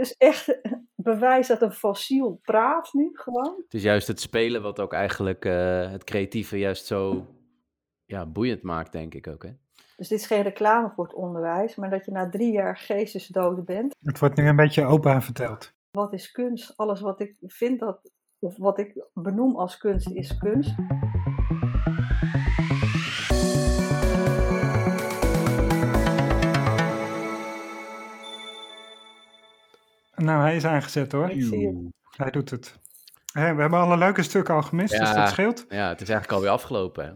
dus echt bewijs dat een fossiel praat nu gewoon. Het is juist het spelen wat ook eigenlijk uh, het creatieve juist zo ja, boeiend maakt, denk ik ook. Hè? Dus dit is geen reclame voor het onderwijs, maar dat je na drie jaar geestesdoden bent. Het wordt nu een beetje open verteld. Wat is kunst? Alles wat ik vind dat, of wat ik benoem als kunst, is kunst. Nou, hij is aangezet hoor. Hij doet het. we hebben alle leuke stukken al gemist, dus dat scheelt. Ja, het is eigenlijk alweer afgelopen. Hè?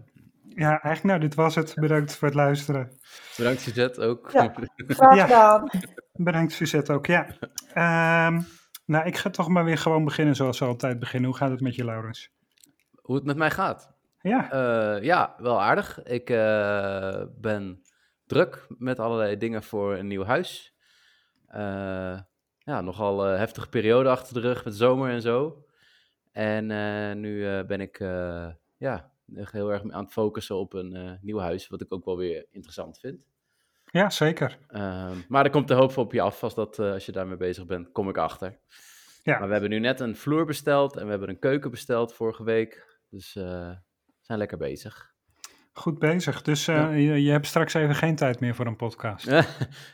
Ja, eigenlijk, nou, dit was het. Bedankt voor het luisteren. Bedankt, Suzette, ook. Ja, graag gedaan. Bedankt, Suzette, ook, ja. Ehm, nou, ik ga toch maar weer gewoon beginnen zoals we altijd beginnen. Hoe gaat het met je, Laurens? Hoe het met mij gaat? Ja. Uh, ja, wel aardig. Ik uh, ben druk met allerlei dingen voor een nieuw huis. Uh, ja, nogal uh, heftige periode achter de rug met zomer en zo. En uh, nu uh, ben ik ja, heel erg aan het focussen op een nieuw huis, wat ik ook wel weer interessant vind. Ja, zeker. Ehm, maar er komt de hoop op je af, als, dat, als je daarmee bezig bent, kom ik achter. Ja. Maar we hebben nu net een vloer besteld en we hebben een keuken besteld vorige week. Dus we zijn lekker bezig. Goed bezig. Dus uh, ja. je, je, hebt straks even geen tijd meer voor een podcast. uh,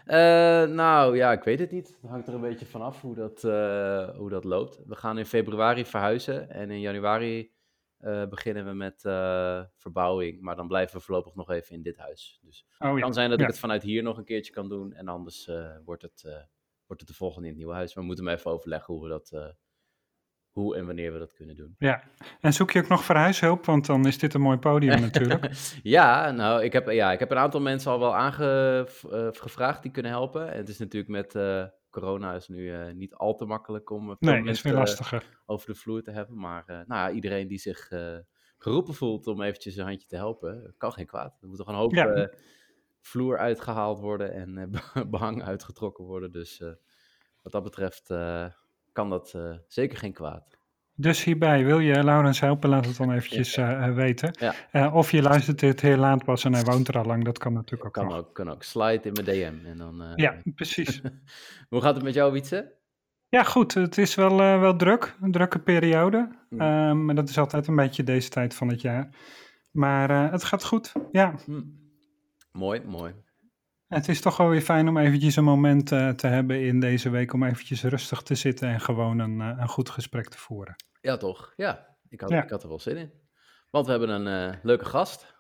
nou ja, ik weet het niet. Het hangt er een beetje vanaf hoe dat, uh, hoe dat loopt. We gaan in februari verhuizen en in januari beginnen we met verbouwing. Maar dan blijven we voorlopig nog even in dit huis. Dus oh, het ja. kan zijn dat ja. ik het vanuit hier nog een keertje kan doen. En anders wordt, het, wordt het de volgende in het nieuwe huis. Maar we moeten maar even overleggen hoe we dat hoe en wanneer we dat kunnen doen. Ja, en zoek je ook nog verhuishulp? Want dan is dit een mooi podium natuurlijk. ja, nou, ik heb, ja, ik heb een aantal mensen al wel aangevraagd uh, die kunnen helpen. En het is natuurlijk met uh, corona is nu uh, niet al te makkelijk om nee, is weer lastiger. over de vloer te hebben. Maar nou ja, iedereen die zich geroepen voelt om eventjes een handje te helpen, kan geen kwaad. Er moet toch een hoop ja. vloer uitgehaald worden en behang uitgetrokken worden. Dus wat dat betreft kan dat uh, zeker geen kwaad. Dus hierbij, wil je Laurens helpen, laat het dan eventjes uh, weten. Ja. Uh, of je luistert dit heel laat pas en hij woont er al lang, dat kan natuurlijk ook kan nog. Ook, kan ook, slide in mijn DM. En dan, ja, precies. Hoe gaat het met jou, Wietse? Ja, goed. Het is wel, wel druk, een drukke periode. Mm. maar dat is altijd een beetje deze tijd van het jaar. Maar het gaat goed, ja. Mm. Mooi, mooi. Het is toch wel weer fijn om eventjes een moment uh, te hebben in deze week om eventjes rustig te zitten en gewoon een, uh, een goed gesprek te voeren. Ja, toch? Ja, ik had, ja. Ik had er wel zin in. Want we hebben een uh, leuke gast.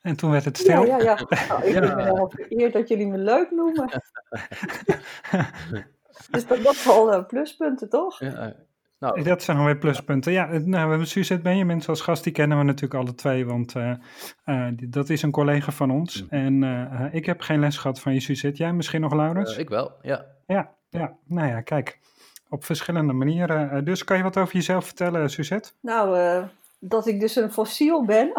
En toen werd het stil. Ja, ja, ja. Nou, ik ja. ben helemaal vereerd dat jullie me leuk noemen. dus dat, is al pluspunten, toch? Ja, nou, dat zijn alweer pluspunten. Ja, nou, we hebben Suzette Benjamin als gast, die kennen we natuurlijk alle twee, want uh, uh, dat is een collega van ons. Mm. En uh, ik heb geen les gehad van je, Suzette. Jij misschien nog, Laurens? ik wel, ja. Ja, ja, nou ja, kijk, op verschillende manieren. dus kan je wat over jezelf vertellen, Suzette? Nou, dat ik dus een fossiel ben.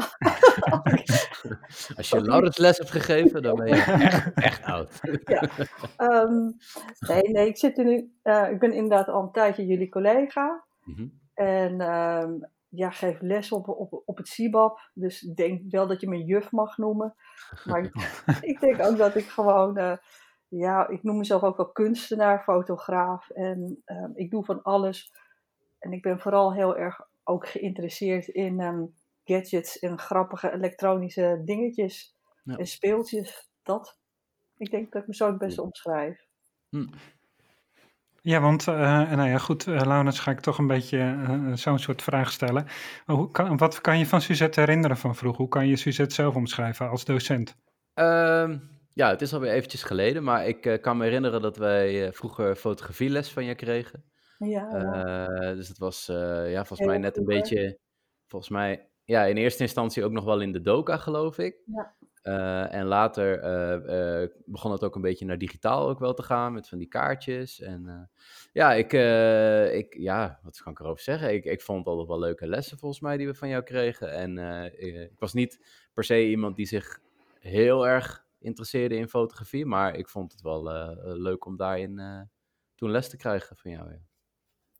Als je Laurens les hebt gegeven, dan ben je echt, echt oud. ja. Um, nee, nee, ik, zit nu, uh, ik ben inderdaad al een tijdje jullie collega. Mm-hmm. En um, ja, geef les op, op, op het CIBAB. Dus ik denk wel dat je me juf mag noemen. Maar ik denk ook dat ik gewoon... Uh, ja, ik noem mezelf ook wel kunstenaar, fotograaf. En um, ik doe van alles. En ik ben vooral heel erg ook geïnteresseerd in um, gadgets en grappige elektronische dingetjes ja. en speeltjes. Dat. Ik denk dat ik me zo het beste omschrijf. Hm. Ja, want, uh, nou ja, goed, uh, Laurens, ga ik toch een beetje uh, zo'n soort vraag stellen. Hoe kan, wat kan je van Suzette herinneren van vroeger? Hoe kan je Suzette zelf omschrijven als docent? Um, ja, het is alweer eventjes geleden, maar ik kan me herinneren dat wij vroeger fotografieles van je kregen. Ja, uh, dus het was uh, ja, volgens mij net een beetje, volgens mij, ja, in eerste instantie ook nog wel in de doka, geloof ik. Ja. Uh, en later begon het ook een beetje naar digitaal ook wel te gaan, met van die kaartjes. En ja, ik, ik, ja, wat kan ik erover zeggen? Ik, ik vond altijd wel leuke lessen volgens mij die we van jou kregen. En ik, ik was niet per se iemand die zich heel erg interesseerde in fotografie, maar ik vond het wel leuk om daarin toen les te krijgen van jou. Ja.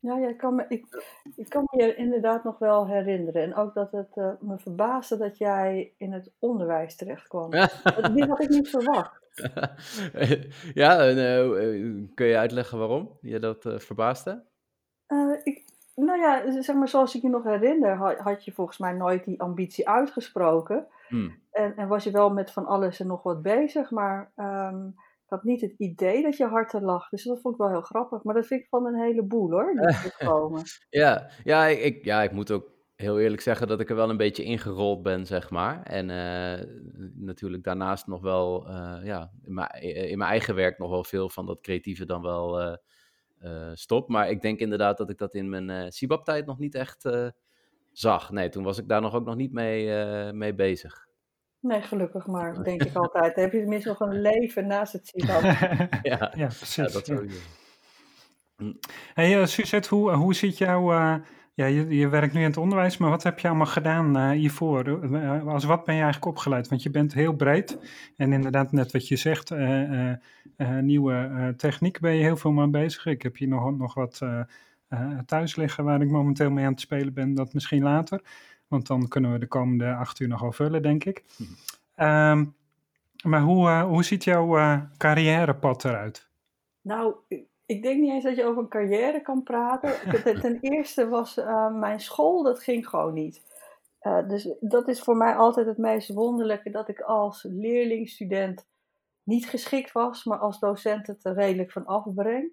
Ja, ja ik, kan me, ik, ik kan me je inderdaad nog wel herinneren. En ook dat het uh, me verbaasde dat jij in het onderwijs terecht kwam. Die had ik niet verwacht. ja, en, kun je uitleggen waarom je dat uh, verbaasde? ik, nou ja, zeg maar zoals ik je nog herinner, had, je volgens mij nooit die ambitie uitgesproken. Hmm. En, en, was je wel met van alles en nog wat bezig, maar um, ik had niet het idee dat je harder lag. Dus dat vond ik wel heel grappig. Maar dat vind ik van een heleboel hoor, ja, ja, ik, ja, ik moet ook heel eerlijk zeggen dat ik er wel een beetje ingerold ben, zeg maar. En uh, natuurlijk daarnaast nog wel, uh, ja, in mijn, in mijn eigen werk nog wel veel van dat creatieve dan wel uh, stop. Maar ik denk inderdaad dat ik dat in mijn Sibab-tijd nog niet echt zag. Nee, toen was ik daar nog ook nog niet mee, mee bezig. Nee, gelukkig maar, denk ik altijd. Dan heb je tenminste nog een leven naast het Sibab. ja, ja, precies. Ja, dat ja. Hm. Hey, Suzette, hoe, hoe ziet jouw ja, je, je, werkt nu in het onderwijs, maar wat heb je allemaal gedaan uh, hiervoor? Uh, als wat ben je eigenlijk opgeleid? Want je bent heel breed. En inderdaad, net wat je zegt, uh, nieuwe techniek ben je heel veel mee bezig. Ik heb hier nog, nog wat thuis liggen waar ik momenteel mee aan het spelen ben. Dat misschien later. Want dan kunnen we de komende acht uur nog vullen, denk ik. Um, maar hoe, hoe ziet jouw carrièrepad eruit? Nou, ik denk niet eens dat je over een carrière kan praten. Ten eerste was uh, mijn school, dat ging gewoon niet. Uh, dus dat is voor mij altijd het meest wonderlijke, dat ik als leerling, student niet geschikt was, maar als docent het er redelijk van afbreng.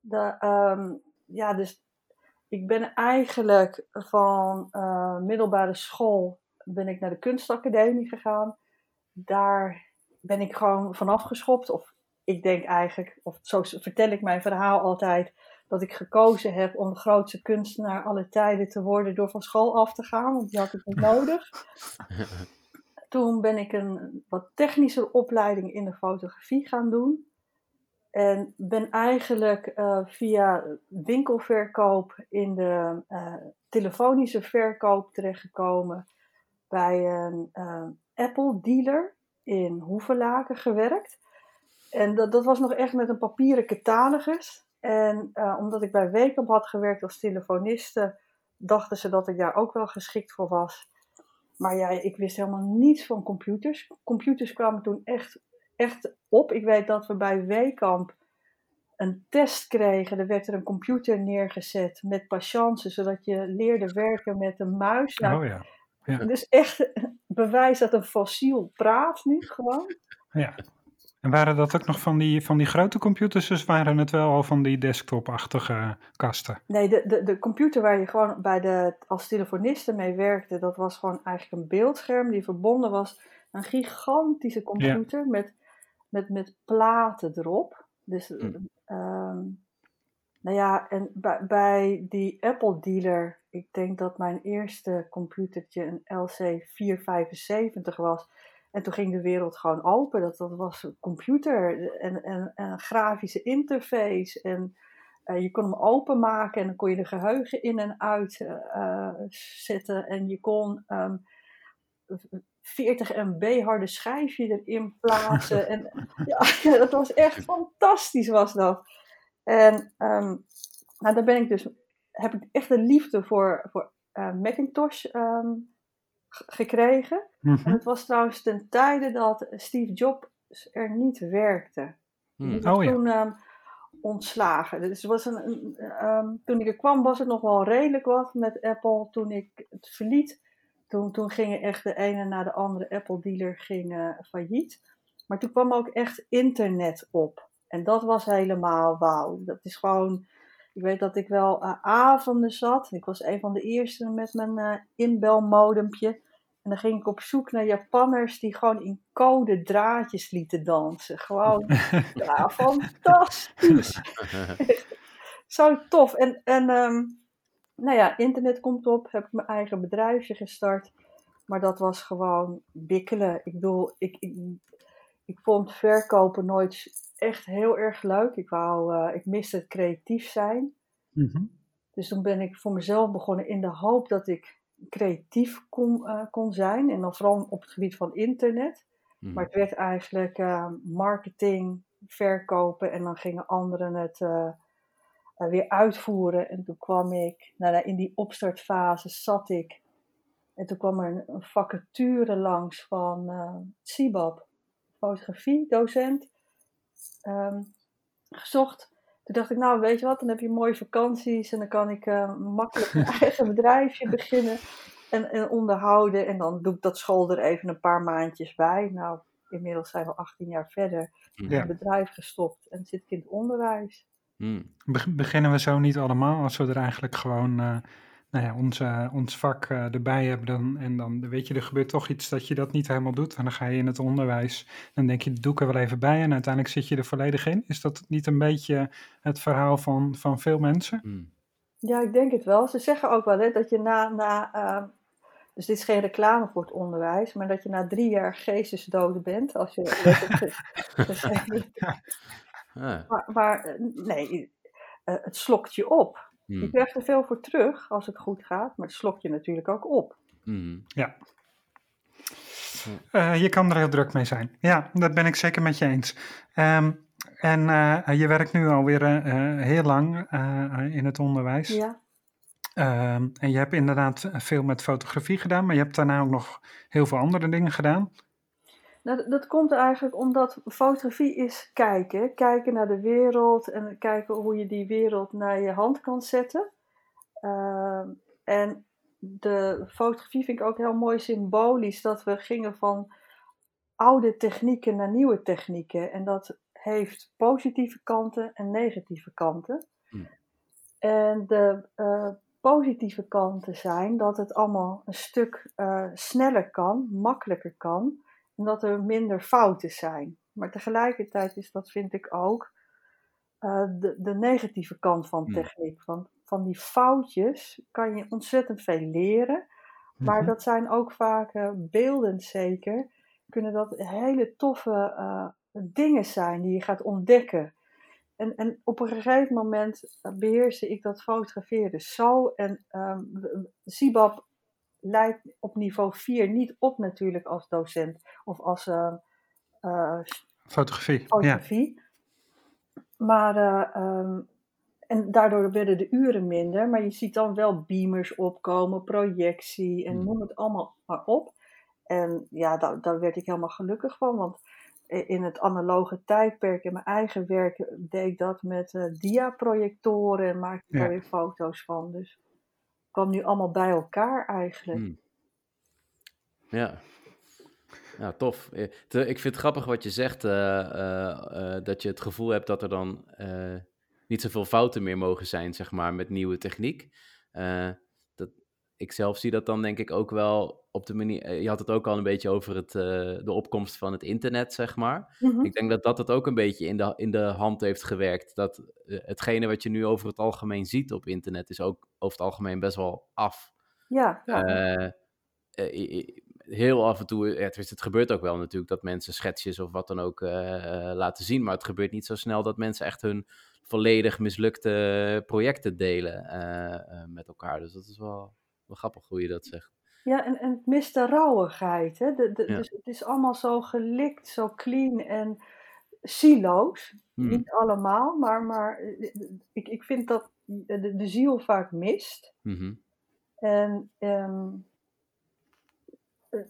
De, um, ja, dus ik ben eigenlijk van uh, middelbare school ben ik naar de kunstacademie gegaan. Daar ben ik gewoon vanaf geschopt, of ik denk eigenlijk, of zo vertel ik mijn verhaal altijd, dat ik gekozen heb om de grootste kunstenaar alle tijden te worden door van school af te gaan, want die had ik niet nodig. Toen ben ik een wat technische opleiding in de fotografie gaan doen. En ben eigenlijk uh, via winkelverkoop in de uh, telefonische verkoop terechtgekomen bij een uh, Apple dealer in Hoevelaken gewerkt. En dat, dat was nog echt met een papieren catalogus. En omdat ik bij Wekamp had gewerkt als telefoniste, dachten ze dat ik daar ook wel geschikt voor was. Maar ja, ik wist helemaal niets van computers. Computers kwamen toen echt, echt op. Ik weet dat we bij Wekamp een test kregen. Er werd er een computer neergezet met patiënten, zodat je leerde werken met een muis. Nou, oh ja. ja. Dus echt bewijs dat een fossiel praat nu gewoon. Ja. En waren dat ook nog van die, van die grote computers, dus waren het wel al van die desktop-achtige kasten? Nee, de, de, de computer waar je gewoon bij de, als telefoniste mee werkte, dat was gewoon eigenlijk een beeldscherm die verbonden was. Een gigantische computer met, met, met platen erop. Dus, hm. Ehm, nou ja, en bij, bij die Apple dealer, ik denk dat mijn eerste computertje een LC 475 was. En toen ging de wereld gewoon open. Dat, dat was een computer en, en, en een grafische interface. En uh, je kon hem openmaken en dan kon je de geheugen in en uit uh, zetten. En je kon um, ehm, 40 MB harde schijfje erin plaatsen. en ja, dat was echt fantastisch was dat. En um, nou, daar ben ik dus, heb ik echt een liefde voor, voor uh, Macintosh um, gekregen. Mhm. En het was trouwens ten tijde dat Steve Jobs er niet werkte. Hmm. Oh, toen ja. um, ontslagen. Dus was een, um, toen ik er kwam was het nog wel redelijk wat met Apple. Toen ik het verliet, toen, toen gingen echt de ene na de andere Apple dealer ging, failliet. Maar toen kwam ook echt internet op. En dat was helemaal wauw. Dat is gewoon... Ik weet dat ik wel uh, avonden zat. Ik was een van de eerste met mijn uh, inbelmodempje. En dan ging ik op zoek naar Japanners die gewoon in code draadjes lieten dansen. Gewoon, ja, fantastisch. Zo tof. En, en um, nou ja, internet komt op. Heb ik mijn eigen bedrijfje gestart. Maar dat was gewoon bikkelen. Ik bedoel, ik, ik, ik vond verkopen nooit echt heel erg leuk. Ik, wou, uh, ik miste het creatief zijn. Mhm. Dus toen ben ik voor mezelf begonnen in de hoop dat ik creatief kon, uh, kon zijn. En dan vooral op het gebied van internet. Mhm. Maar het werd eigenlijk uh, marketing, verkopen en dan gingen anderen het uh, weer uitvoeren. En toen kwam ik, nou, in die opstartfase zat ik. En toen kwam er een, een vacature langs van uh, CIBAB fotografiedocent um, gezocht. Toen dacht ik, nou weet je wat, dan heb je mooie vakanties en dan kan ik uh, makkelijk een eigen bedrijfje beginnen en, en, onderhouden. En dan doe ik dat school er even een paar maandjes bij. Nou, inmiddels zijn we 18 jaar verder. Ja. Het bedrijf gestopt en zit ik in het onderwijs. Hmm. Beginnen we zo niet allemaal als we er eigenlijk gewoon uh, nou ja, ons, ons vak uh, erbij hebben dan, en dan weet je, er gebeurt toch iets dat je dat niet helemaal doet. En dan ga je in het onderwijs, dan denk je, dat doe ik er wel even bij en uiteindelijk zit je er volledig in. Is dat niet een beetje het verhaal van, van veel mensen? Hmm. Ja, ik denk het wel. Ze zeggen ook wel hè, dat je na, na uh, dus dit is geen reclame voor het onderwijs, maar dat je na drie jaar geestesdood bent. Als je. maar, maar, nee, het slokt je op. Je hmm. krijgt er veel voor terug als het goed gaat, maar het slokt je natuurlijk ook op. Hmm. Ja. Uh, je kan er heel druk mee zijn. Ja, dat ben ik zeker met je eens. Um, en uh, je werkt nu alweer uh, heel lang in het onderwijs. Ja. Um, en je hebt inderdaad veel met fotografie gedaan, maar je hebt daarna ook nog heel veel andere dingen gedaan. Nou, dat komt eigenlijk omdat fotografie is kijken. Kijken naar de wereld en kijken hoe je die wereld naar je hand kan zetten. Ehm, en de fotografie vind ik ook heel mooi symbolisch dat we gingen van oude technieken naar nieuwe technieken. En dat heeft positieve kanten en negatieve kanten. Hm. En de uh, positieve kanten zijn dat het allemaal een stuk uh, sneller kan, makkelijker kan omdat er minder fouten zijn. Maar tegelijkertijd is dat, vind ik ook, uh, de, de, negatieve kant van hmm. techniek. Want van die foutjes kan je ontzettend veel leren. Maar mhm. dat zijn ook vaak uh, beeldend zeker. Kunnen dat hele toffe uh, dingen zijn die je gaat ontdekken. En, en op een gegeven moment beheerste ik dat fotograferen zo. En um, Sibab leidt op niveau 4 niet op natuurlijk als docent of als uh, uh, fotografie. fotografie. Ja. Maar, uh, um, en daardoor werden de uren minder, maar je ziet dan wel beamers opkomen, projectie en hmm. noem het allemaal maar op. En ja, daar, daar werd ik helemaal gelukkig van, want in het analoge tijdperk in mijn eigen werk deed ik dat met uh, diaprojectoren en maakte daar weer foto's van. Dus kwam nu allemaal bij elkaar eigenlijk. Hmm. Ja. Ja, tof. Eh, ik vind het grappig wat je zegt, uh, uh, dat je het gevoel hebt dat er dan niet zoveel fouten meer mogen zijn, zeg maar, met nieuwe techniek. Ik zelf zie dat dan denk ik ook wel op de manier. Je had het ook al een beetje over het, de opkomst van het internet, zeg maar. Mhm. Ik denk dat dat het ook een beetje in de, in de hand heeft gewerkt. Dat hetgene wat je nu over het algemeen ziet op internet, is ook over het algemeen best wel af. Ja. ja. heel af en toe, het, het gebeurt ook wel natuurlijk dat mensen schetsjes of wat dan ook laten zien, maar het gebeurt niet zo snel dat mensen echt hun volledig mislukte projecten delen met elkaar. Dus dat is wel, wel grappig hoe je dat zegt. Ja, en, en het mist de rauwigheid. Hè? De, de, Dus het is allemaal zo gelikt, zo clean en silo's. Hmm. Niet allemaal, maar, maar ik, ik vind dat de, de ziel vaak mist. Mm En um,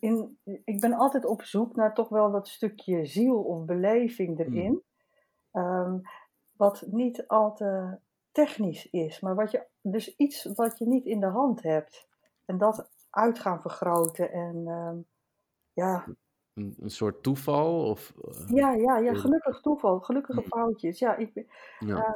in, ik ben altijd op zoek naar toch wel dat stukje ziel of beleving erin. Mm. Um, wat niet al te technisch is, maar wat je, dus iets wat je niet in de hand hebt. En dat uit gaan vergroten en um, ja. Een, een, soort toeval? Of, uh, ja, ja, ja, gelukkig toeval, gelukkige mm. foutjes. Ja, ik, ja. Uh,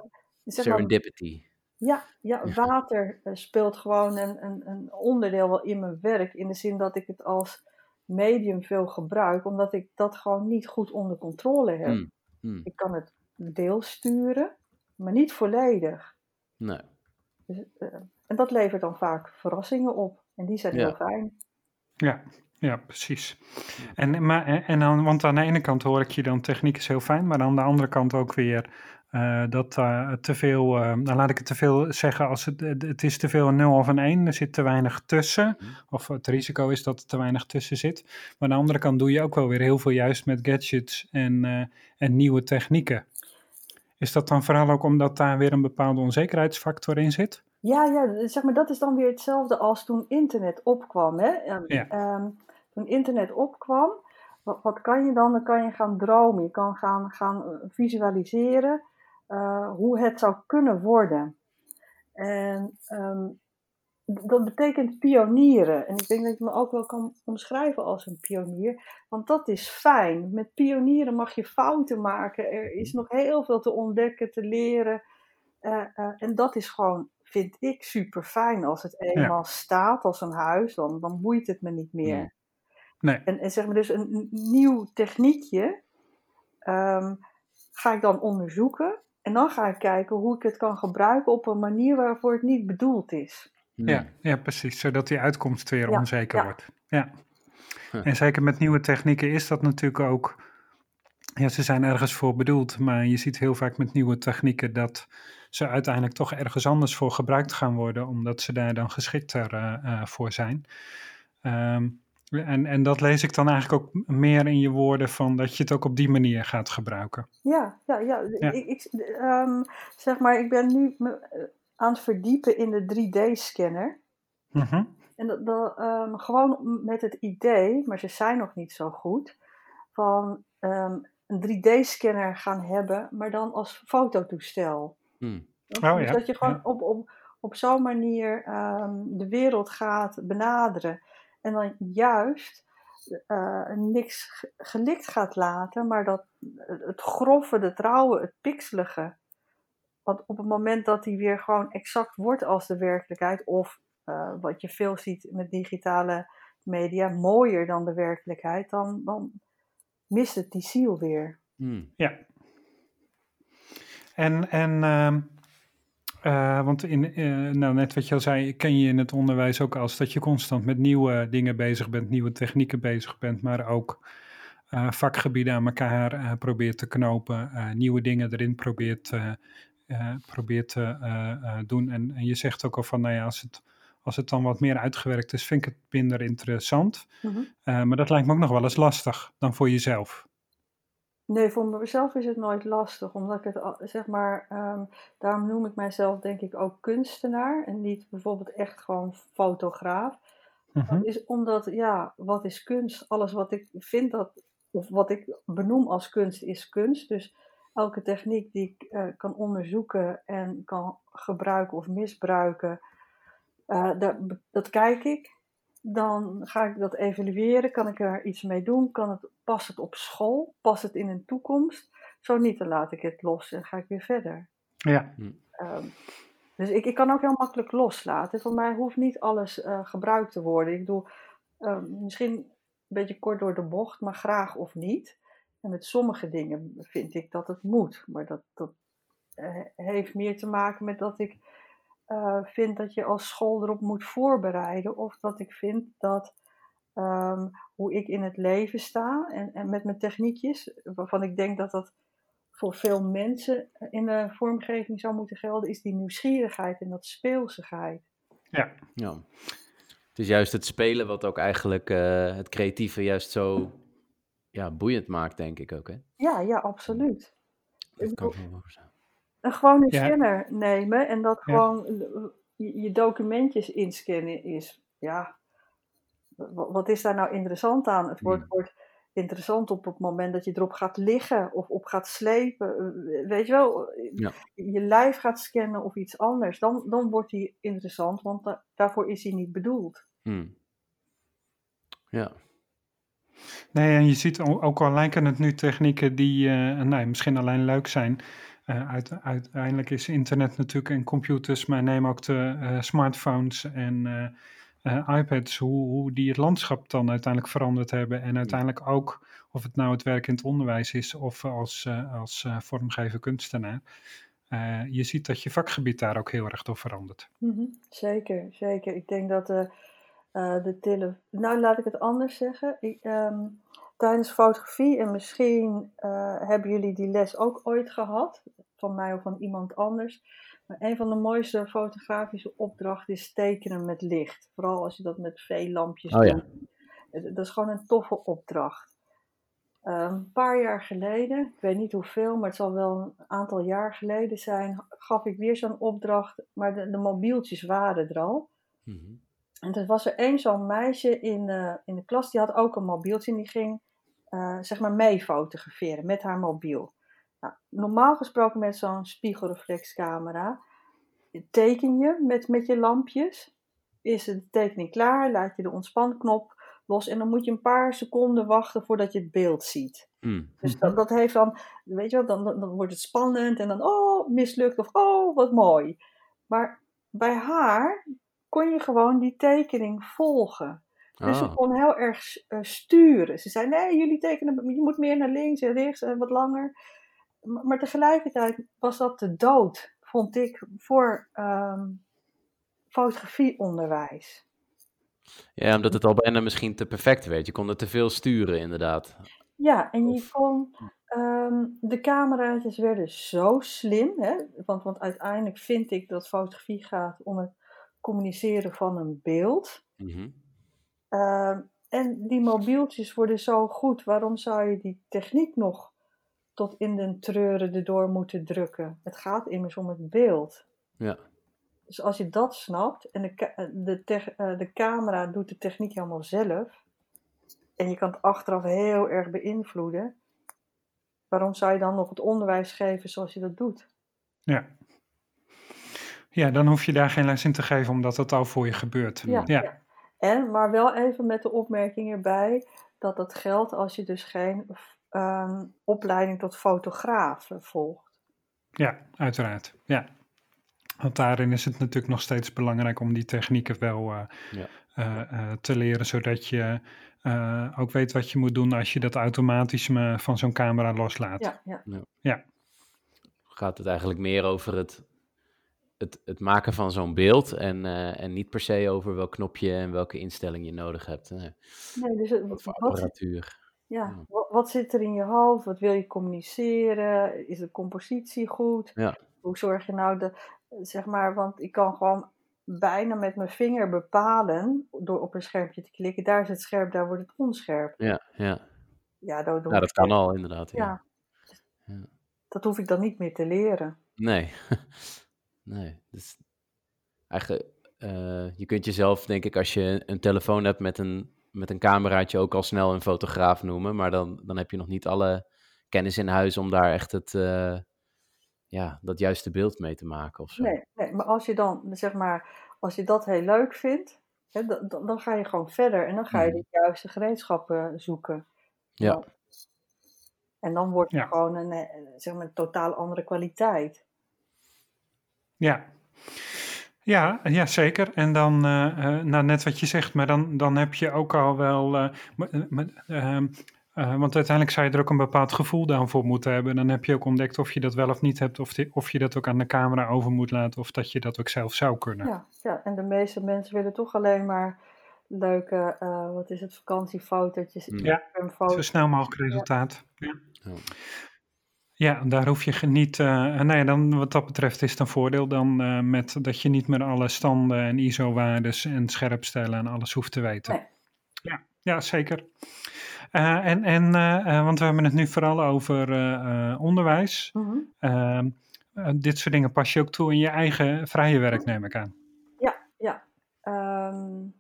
Serendipity. Ja, ja, water uh, speelt gewoon een, een, een onderdeel wel in mijn werk. In de zin dat ik het als medium veel gebruik, omdat ik dat gewoon niet goed onder controle heb. Mm. Mm. Ik kan het deel sturen, maar niet volledig. Nee. Dus, uh, en dat levert dan vaak verrassingen op. En die zijn heel fijn. Ja, ja, precies. En, maar, en dan, want aan de ene kant hoor ik je dan techniek is heel fijn, maar aan de andere kant ook weer uh, dat uh, te veel, uh, nou laat ik het te veel zeggen, als het, het is te veel een 0 of een 1, er zit te weinig tussen. Mhm. Of het risico is dat er te weinig tussen zit. Maar aan de andere kant doe je ook wel weer heel veel juist met gadgets en, en nieuwe technieken. Is dat dan vooral ook omdat daar weer een bepaalde onzekerheidsfactor in zit? Ja, ja zeg maar, dat is dan weer hetzelfde als toen internet opkwam. Hè? Um, ja. um, toen internet opkwam, wat, wat, kan je dan? Dan kan je gaan dromen, je kan gaan, gaan visualiseren hoe het zou kunnen worden. En ehm, dat betekent pionieren. En ik denk dat ik me ook wel kan omschrijven als een pionier. Want dat is fijn. Met pionieren mag je fouten maken. Er is nog heel veel te ontdekken, te leren. Uh, en dat is gewoon, vind ik, super fijn. Als het eenmaal staat als een huis, dan, dan boeit het me niet meer. Nee. En, en zeg maar dus een, nieuw techniekje um, ga ik dan onderzoeken. En dan ga ik kijken hoe ik het kan gebruiken op een manier waarvoor het niet bedoeld is. Ja, ja precies. Zodat die uitkomst weer onzeker wordt. Ja. En zeker met nieuwe technieken is dat natuurlijk ook. Ja, ze zijn ergens voor bedoeld, maar je ziet heel vaak met nieuwe technieken dat ze uiteindelijk toch ergens anders voor gebruikt gaan worden, omdat ze daar dan geschikter uh, voor zijn. Um, en, en dat lees ik dan eigenlijk ook meer in je woorden van dat je het ook op die manier gaat gebruiken. Ja, ja, ja. Ik, ik um, zeg maar, ik ben nu aan het verdiepen in de 3D-scanner. Mhm. En dat, dat um, gewoon met het idee, maar ze zijn nog niet zo goed, van um, een 3D-scanner gaan hebben, maar dan als fototoestel. Oh, dus ja. dat je gewoon op, op, op zo'n manier de wereld gaat benaderen. En dan juist uh, niks gelikt gaat laten, maar dat het grove, het rauwe, het pixelige. Want op het moment dat die weer gewoon exact wordt als de werkelijkheid, of uh, wat je veel ziet met digitale media, mooier dan de werkelijkheid, dan, dan mist het die ziel weer. Hmm. Ja. En, en uh, uh, want in, uh, nou, net wat je al zei, ken je in het onderwijs ook als dat je constant met nieuwe dingen bezig bent, nieuwe technieken bezig bent, maar ook uh, vakgebieden aan elkaar probeert te knopen, nieuwe dingen erin probeert, probeert te doen. En, en, je zegt ook al van, nou ja, als het, als het dan wat meer uitgewerkt is, vind ik het minder interessant. Mm -hmm. maar dat lijkt me ook nog wel eens lastig dan voor jezelf. Nee, voor mezelf is het nooit lastig, omdat ik het, zeg maar, um, daarom noem ik mijzelf denk ik ook kunstenaar en niet bijvoorbeeld echt gewoon fotograaf. Dat mhm. is omdat, ja, wat is kunst? Alles wat ik vind dat, of wat ik benoem als kunst, is kunst. Dus elke techniek die ik uh, kan onderzoeken en kan gebruiken of misbruiken, uh, dat, dat kijk ik dan ga ik dat evalueren. Kan ik er iets mee doen? Kan het, past het op school? Past het in een toekomst? Zo niet, dan laat ik het los en ga ik weer verder. Ja. Um, dus ik, ik kan ook heel makkelijk loslaten. Voor mij hoeft niet alles uh, gebruikt te worden. Ik bedoel, uh, misschien een beetje kort door de bocht, maar graag of niet. En met sommige dingen vind ik dat het moet. Maar dat, dat uh, heeft meer te maken met dat ik uh, vind dat je als school erop moet voorbereiden. Of dat ik vind dat um, hoe ik in het leven sta en, en met mijn techniekjes, waarvan ik denk dat dat voor veel mensen in de vormgeving zou moeten gelden, is die nieuwsgierigheid en dat speelsigheid. Ja. ja. Het is juist het spelen wat ook eigenlijk uh, het creatieve juist zo ja, boeiend maakt, denk ik ook. Hè? Ja, ja, absoluut. Dat kan ik wel zijn. Een gewone scanner nemen en dat gewoon je, documentjes inscannen is. Ja, wat is daar nou interessant aan? Het wordt, wordt interessant op het moment dat je erop gaat liggen of op gaat slepen. Eh, weet je wel, je lijf gaat scannen of iets anders. Dan, dan wordt die interessant, want daarvoor is hij niet bedoeld. Hmm. Ja. Nee, en je ziet ook al lijken het nu technieken die uh, nou, misschien alleen leuk zijn. Uh, uiteindelijk is internet natuurlijk en computers, maar neem ook de uh, smartphones en iPads, hoe, hoe die het landschap dan uiteindelijk veranderd hebben. En uiteindelijk ook, of het nou het werk in het onderwijs is of als, als vormgever kunstenaar. je ziet dat je vakgebied daar ook heel erg door verandert. Mm -hmm. Zeker, zeker. Ik denk dat de, de tele... Nou, laat ik het anders zeggen. Ik, um tijdens fotografie, en misschien uh, hebben jullie die les ook ooit gehad, van mij of van iemand anders. Maar een van de mooiste fotografische opdrachten is tekenen met licht. Vooral als je dat met veel lampjes oh, doet. Ja. Dat is gewoon een toffe opdracht. Uh, een paar jaar geleden, ik weet niet hoeveel, maar het zal wel een aantal jaar geleden zijn, gaf ik weer zo'n opdracht, maar de, de, mobieltjes waren er al. Mm -hmm. En er was er één zo'n meisje in, uh, in de klas, die had ook een mobieltje en die ging zeg maar mee fotograferen met haar mobiel. Nou, normaal gesproken met zo'n spiegelreflexcamera teken je met, met je lampjes. Is de tekening klaar, laat je de ontspanknop los en dan moet je een paar seconden wachten voordat je het beeld ziet. Mm. Dus dat, dat heeft dan, weet je wel, dan, dan wordt het spannend en dan, oh, mislukt of oh, wat mooi. Maar bij haar kon je gewoon die tekening volgen. Dus ze ah. kon heel erg uh, sturen. Ze zei: Nee, jullie tekenen, je moet meer naar links en rechts en wat langer. Maar, maar tegelijkertijd was dat de dood, vond ik, voor um, fotografieonderwijs. Ja, omdat het al bijna misschien te perfect werd. Je kon er te veel sturen, inderdaad. Ja, en je kon. Um, de camera's werden zo slim, hè? Want, want uiteindelijk vind ik dat fotografie gaat om het communiceren van een beeld. Mm en die mobieltjes worden zo goed. Waarom zou je die techniek nog tot in den treuren erdoor moeten drukken? Het gaat immers om het beeld. Ja. Dus als je dat snapt en de, eh, de, eh, de camera doet de techniek helemaal zelf. En je kan het achteraf heel erg beïnvloeden. Waarom zou je dan nog het onderwijs geven zoals je dat doet? Ja. Ja, dan hoef je daar geen les in te geven, omdat het al voor je gebeurt. Ja. ja. En, maar wel even met de opmerking erbij dat dat geldt als je dus geen ehm, opleiding tot fotograaf volgt. Ja, uiteraard. Ja. Want daarin is het natuurlijk nog steeds belangrijk om die technieken wel uh, ja. uh, uh, te leren, zodat je ook weet wat je moet doen als je dat automatisme van zo'n camera loslaat. Ja, ja. ja. ja. Gaat het eigenlijk meer over het het, het maken van zo'n beeld en, uh, en niet per se over welk knopje en welke instelling je nodig hebt. Nee, nee dus het, wat, apparatuur. Ja, ja. Wat, wat, zit er in je hoofd? Wat wil je communiceren? Is de compositie goed? Ja. Hoe zorg je nou de, zeg maar, want ik kan gewoon bijna met mijn vinger bepalen door op een schermpje te klikken. Daar is het scherp, daar wordt het onscherp. Ja, ja. Ja, dat, ja, dat kan al inderdaad. Ja. ja. Dat hoef ik dan niet meer te leren. Nee. Nee, dus eigenlijk, uh, je kunt jezelf, denk ik, als je een telefoon hebt met een, met een cameraatje, ook al snel een fotograaf noemen. Maar dan, dan heb je nog niet alle kennis in huis om daar echt het, uh, ja, dat juiste beeld mee te maken of zo. Nee, nee, maar als je dan, zeg maar, als je dat heel leuk vindt, hè, dan, dan ga je gewoon verder en dan ga je mm. de juiste gereedschappen zoeken. Ja. En dan wordt het gewoon een, eh, zeg maar, een totaal andere kwaliteit. Ja. Ja, ja, zeker. En dan, uh, nou, net wat je zegt, maar dan, dan heb je ook al wel. Uh, uh, want uiteindelijk zou je er ook een bepaald gevoel dan voor moeten hebben. Dan heb je ook ontdekt of je dat wel of niet hebt, of, of je dat ook aan de camera over moet laten, of dat je dat ook zelf zou kunnen. Ja, ja en de meeste mensen willen toch alleen maar leuke, wat is het, vakantiefotootjes. Ja, zo snel mogelijk resultaat. Ja. ja. Ja, daar hoef je niet. Uh, nou ja, dan wat dat betreft is het een voordeel dan uh, met dat je niet meer alle standen en ISO-waardes en scherpstellen en alles hoeft te weten. Nee. Ja, ja, zeker. Uh, en, en want we hebben het nu vooral over onderwijs. Mm -hmm. dit soort dingen pas je ook toe in je eigen vrije werk, neem ik aan. Ja, ja. Um,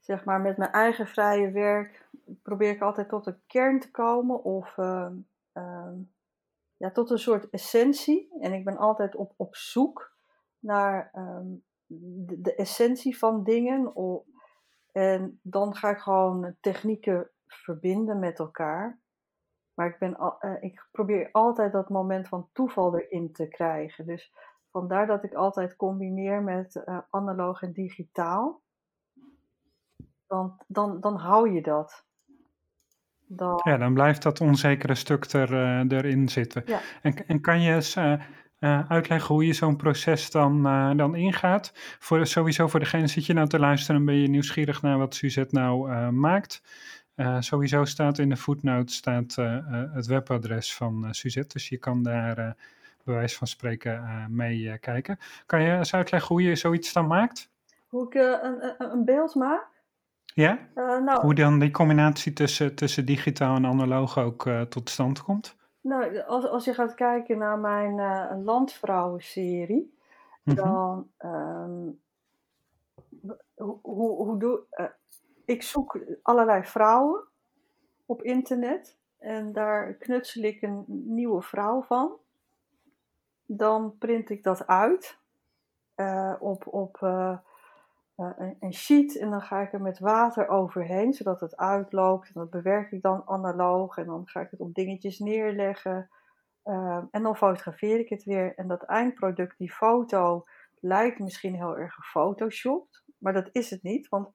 zeg maar met mijn eigen vrije werk probeer ik altijd tot de kern te komen of. Um, ja, tot een soort essentie. En ik ben altijd op, op zoek naar ehm, de, essentie van dingen. En dan ga ik gewoon technieken verbinden met elkaar. Maar ik, ben, uh, ik probeer altijd dat moment van toeval erin te krijgen. Dus vandaar dat ik altijd combineer met uh, analoog en digitaal. Want dan, dan hou je dat. Dan... Ja, dan blijft dat onzekere stuk er, uh, erin zitten. Ja. En, en kan je eens uh, uh, uitleggen hoe je zo'n proces dan, dan ingaat? Voor, sowieso voor degene zit je nou te luisteren en ben je nieuwsgierig naar wat Suzette nou maakt. sowieso staat in de footnote staat, het webadres van Suzette, dus je kan daar bij wijze van spreken mee kijken. Kan je eens uitleggen hoe je zoiets dan maakt? Hoe ik een, een beeld maak? Ja? Uh, nou, Hoe dan die combinatie tussen, tussen digitaal en analoog ook uh, tot stand komt? Nou, als, als je gaat kijken naar mijn uh, landvrouwen-serie, mm -hmm. dan um, hoe, hoe, hoe doe ik zoek allerlei vrouwen op internet en daar knutsel ik een nieuwe vrouw van. Dan print ik dat uit op, op uh, een, een, sheet en dan ga ik er met water overheen, zodat het uitloopt. En dat bewerk ik dan analoog en dan ga ik het op dingetjes neerleggen. Uh, en dan fotografeer ik het weer. En dat eindproduct, die foto, lijkt misschien heel erg gefotoshopt, maar dat is het niet. Want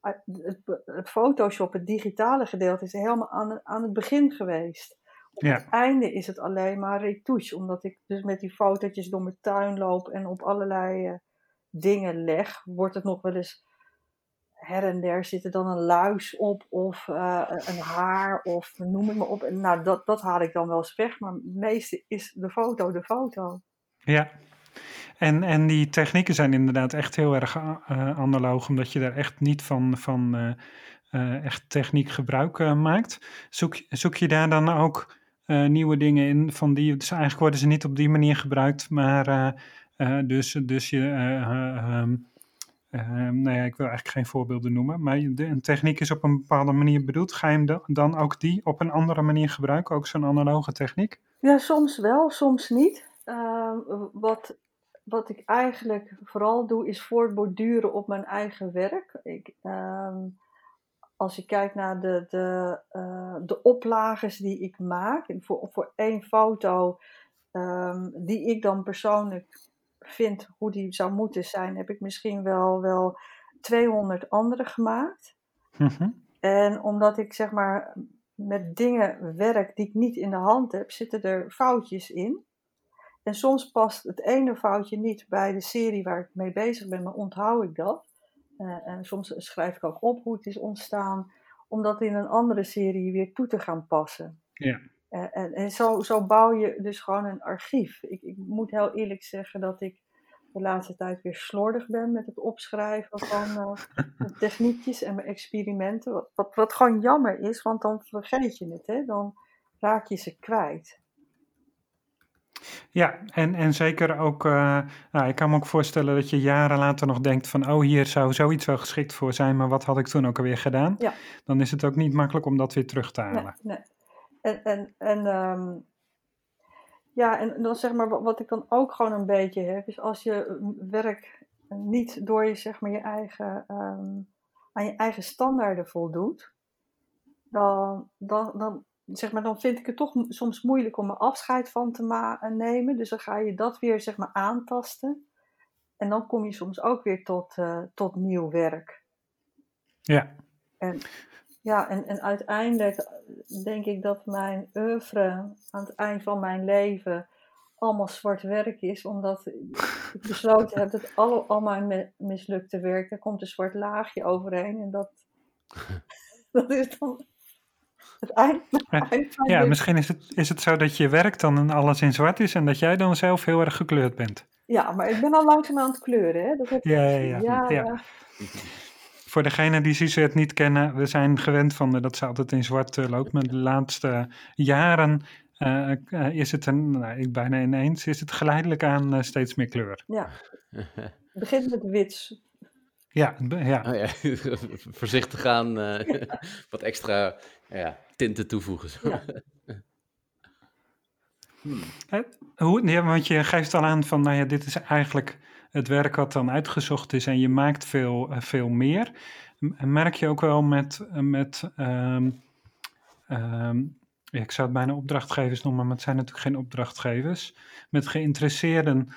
het, het Photoshop, het digitale gedeelte, is helemaal aan, aan het begin geweest. Op het einde is het alleen maar retouche, omdat ik dus met die fotootjes door mijn tuin loop en op allerlei uh, dingen leg, wordt het nog wel eens her en der zit er dan een luis op of uh, een haar of noem ik maar op. En nou, dat, dat haal ik dan wel eens weg, maar het meeste is de foto de foto. Ja, en, en die technieken zijn inderdaad echt heel erg uh, analoog, omdat je daar echt niet van, van uh, echt techniek gebruik maakt. Zoek, zoek je daar dan ook nieuwe dingen in van die, dus eigenlijk worden ze niet op die manier gebruikt, maar dus, dus je, um, nou ja, ik wil eigenlijk geen voorbeelden noemen, maar de, een techniek is op een bepaalde manier bedoeld. Ga je hem dan ook die op een andere manier gebruiken, ook zo'n analoge techniek? Ja, soms wel, soms niet. Uh, wat wat ik eigenlijk vooral doe, is voortborduren op mijn eigen werk. Ik, als je kijkt naar de, de, uh, de oplages die ik maak, voor, voor één foto die ik dan persoonlijk vind hoe die zou moeten zijn, heb ik misschien wel, wel 200 andere gemaakt. Mm En omdat ik zeg maar met dingen werk die ik niet in de hand heb, zitten er foutjes in. En soms past het ene foutje niet bij de serie waar ik mee bezig ben, maar onthoud ik dat. Uh, en soms schrijf ik ook op hoe het is ontstaan, om dat in een andere serie weer toe te gaan passen. Ja. Uh, en, en zo, zo, bouw je dus gewoon een archief. Ik, ik, moet heel eerlijk zeggen dat ik de laatste tijd weer slordig ben met het opschrijven van uh, techniekjes en mijn experimenten. Wat, wat, wat, gewoon jammer is, want dan vergeet je het, hè? dan raak je ze kwijt. Ja, en, en zeker ook, uh, nou, ik kan me ook voorstellen dat je jaren later nog denkt van, oh hier zou zoiets wel geschikt voor zijn, maar wat had ik toen ook alweer gedaan? Ja. Dan is het ook niet makkelijk om dat weer terug te halen. Nee, nee. En, en, en um, ja, en dan zeg maar, wat ik dan ook gewoon een beetje heb, is als je werk niet door je, zeg maar, je eigen, um, aan je eigen standaarden voldoet, dan, dan, dan, zeg maar, dan vind ik het toch soms moeilijk om er afscheid van te nemen. Dus dan ga je dat weer zeg maar, aantasten. En dan kom je soms ook weer tot, uh, tot nieuw werk. Ja. En, ja, en, en uiteindelijk denk ik dat mijn oeuvre aan het eind van mijn leven allemaal zwart werk is, omdat ik besloten heb dat al, al mijn mislukte werk, daar komt een zwart laagje overheen. En dat, dat is dan ja, misschien is het, is het zo dat je werkt dan en alles in zwart is en dat jij dan zelf heel erg gekleurd bent. Ja, maar ik ben al langzaam aan het kleuren. Hè? Dat heb ja, ja, ja, ja, Voor degenen die Suzette niet kennen, we zijn gewend van dat ze altijd in zwart uh, loopt. Maar de laatste jaren uh, uh, is het een, nou, ik bijna ineens, is het geleidelijk aan steeds meer kleur. Ja, het begint met wit. Ja, ja. Oh, ja. Voorzichtig gaan, wat extra ja, tinten toevoegen. Ja. hmm. Hoe, ja, want je geeft al aan van, nou ja, dit is eigenlijk het werk wat dan uitgezocht is en je maakt veel, eh, veel meer. Merk je ook wel met, met um, ja, ik zou het bijna opdrachtgevers noemen, maar het zijn natuurlijk geen opdrachtgevers, met geïnteresseerden,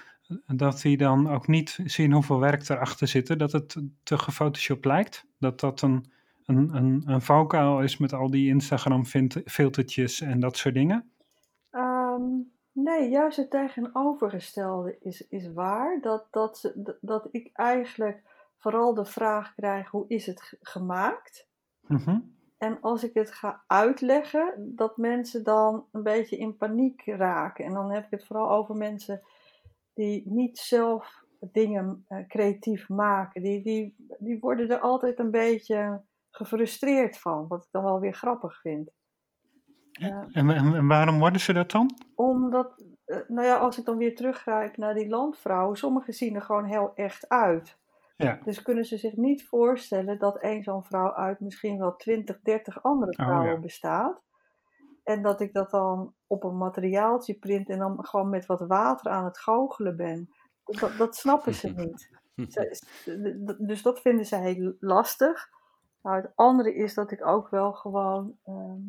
dat die dan ook niet zien hoeveel werk erachter zit, dat het te gefotoshopt lijkt, dat dat een een, een, een valkuil is met al die Instagram-filtertjes en dat soort dingen? Um, nee, juist het tegenovergestelde is, is waar. Dat, dat, dat ik eigenlijk vooral de vraag krijg: hoe is het gemaakt? Mm En als ik het ga uitleggen, dat mensen dan een beetje in paniek raken. En dan heb ik het vooral over mensen die niet zelf dingen uh, creatief maken. Die, die, die worden er altijd een beetje gefrustreerd van, wat ik dan wel weer grappig vind. Ja, en, en, waarom worden ze dat dan? Omdat, eh, nou ja, als ik dan weer teruggrijp naar die landvrouwen, sommigen zien er gewoon heel echt uit. Ja. Dus kunnen ze zich niet voorstellen dat één zo'n vrouw uit misschien wel 20, 30 andere Oh, vrouwen ja. bestaat. En dat ik dat dan op een materiaaltje print en dan gewoon met wat water aan het goochelen ben. Dat, dat snappen ze niet. Ze- dus dat vinden ze heel lastig. Nou, het andere is dat ik ook wel gewoon ehm,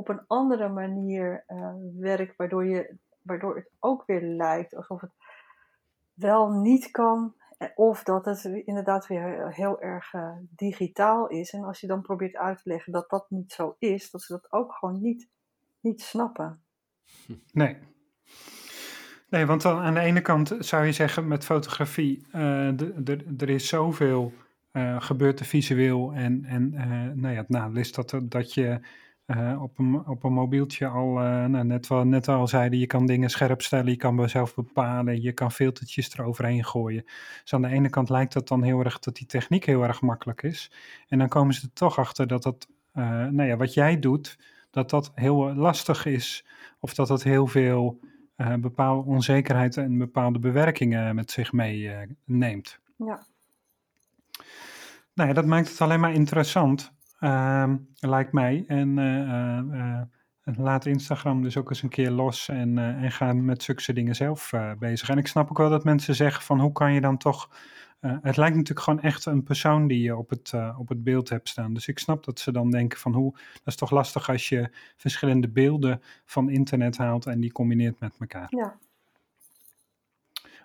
op een andere manier eh, werk, waardoor, je, waardoor het ook weer lijkt alsof het wel niet kan. eh, Of dat het inderdaad weer heel erg eh, digitaal is. En als je dan probeert uit te leggen dat dat niet zo is, dat ze dat ook gewoon niet, niet snappen. Nee. Nee, want dan aan de ene kant zou je zeggen met fotografie, de- er is zoveel eh, gebeurt visueel en, en nou ja, het nadeel is dat, dat je op, een, op een mobieltje al, eh, nou, net, wel, net al zeiden, je kan dingen scherp stellen, je kan zelf bepalen, je kan filtertjes eroverheen gooien. Dus aan de ene kant lijkt dat dan heel erg dat die techniek heel erg makkelijk is. En dan komen ze er toch achter dat dat, eh, nou ja, wat jij doet, dat dat heel lastig is of dat het heel veel eh, bepaalde onzekerheid en bepaalde bewerkingen met zich meeneemt. Ja. Nou ja, dat maakt het alleen maar interessant, lijkt mij. En eh, eh, eh, laat Instagram dus ook eens een keer los en, en ga met zulke dingen zelf bezig. En ik snap ook wel dat mensen zeggen van hoe kan je dan toch... het lijkt natuurlijk gewoon echt een persoon die je op het, op het beeld hebt staan. Dus ik snap dat ze dan denken van hoe... Dat is toch lastig als je verschillende beelden van internet haalt en die combineert met elkaar. Ja,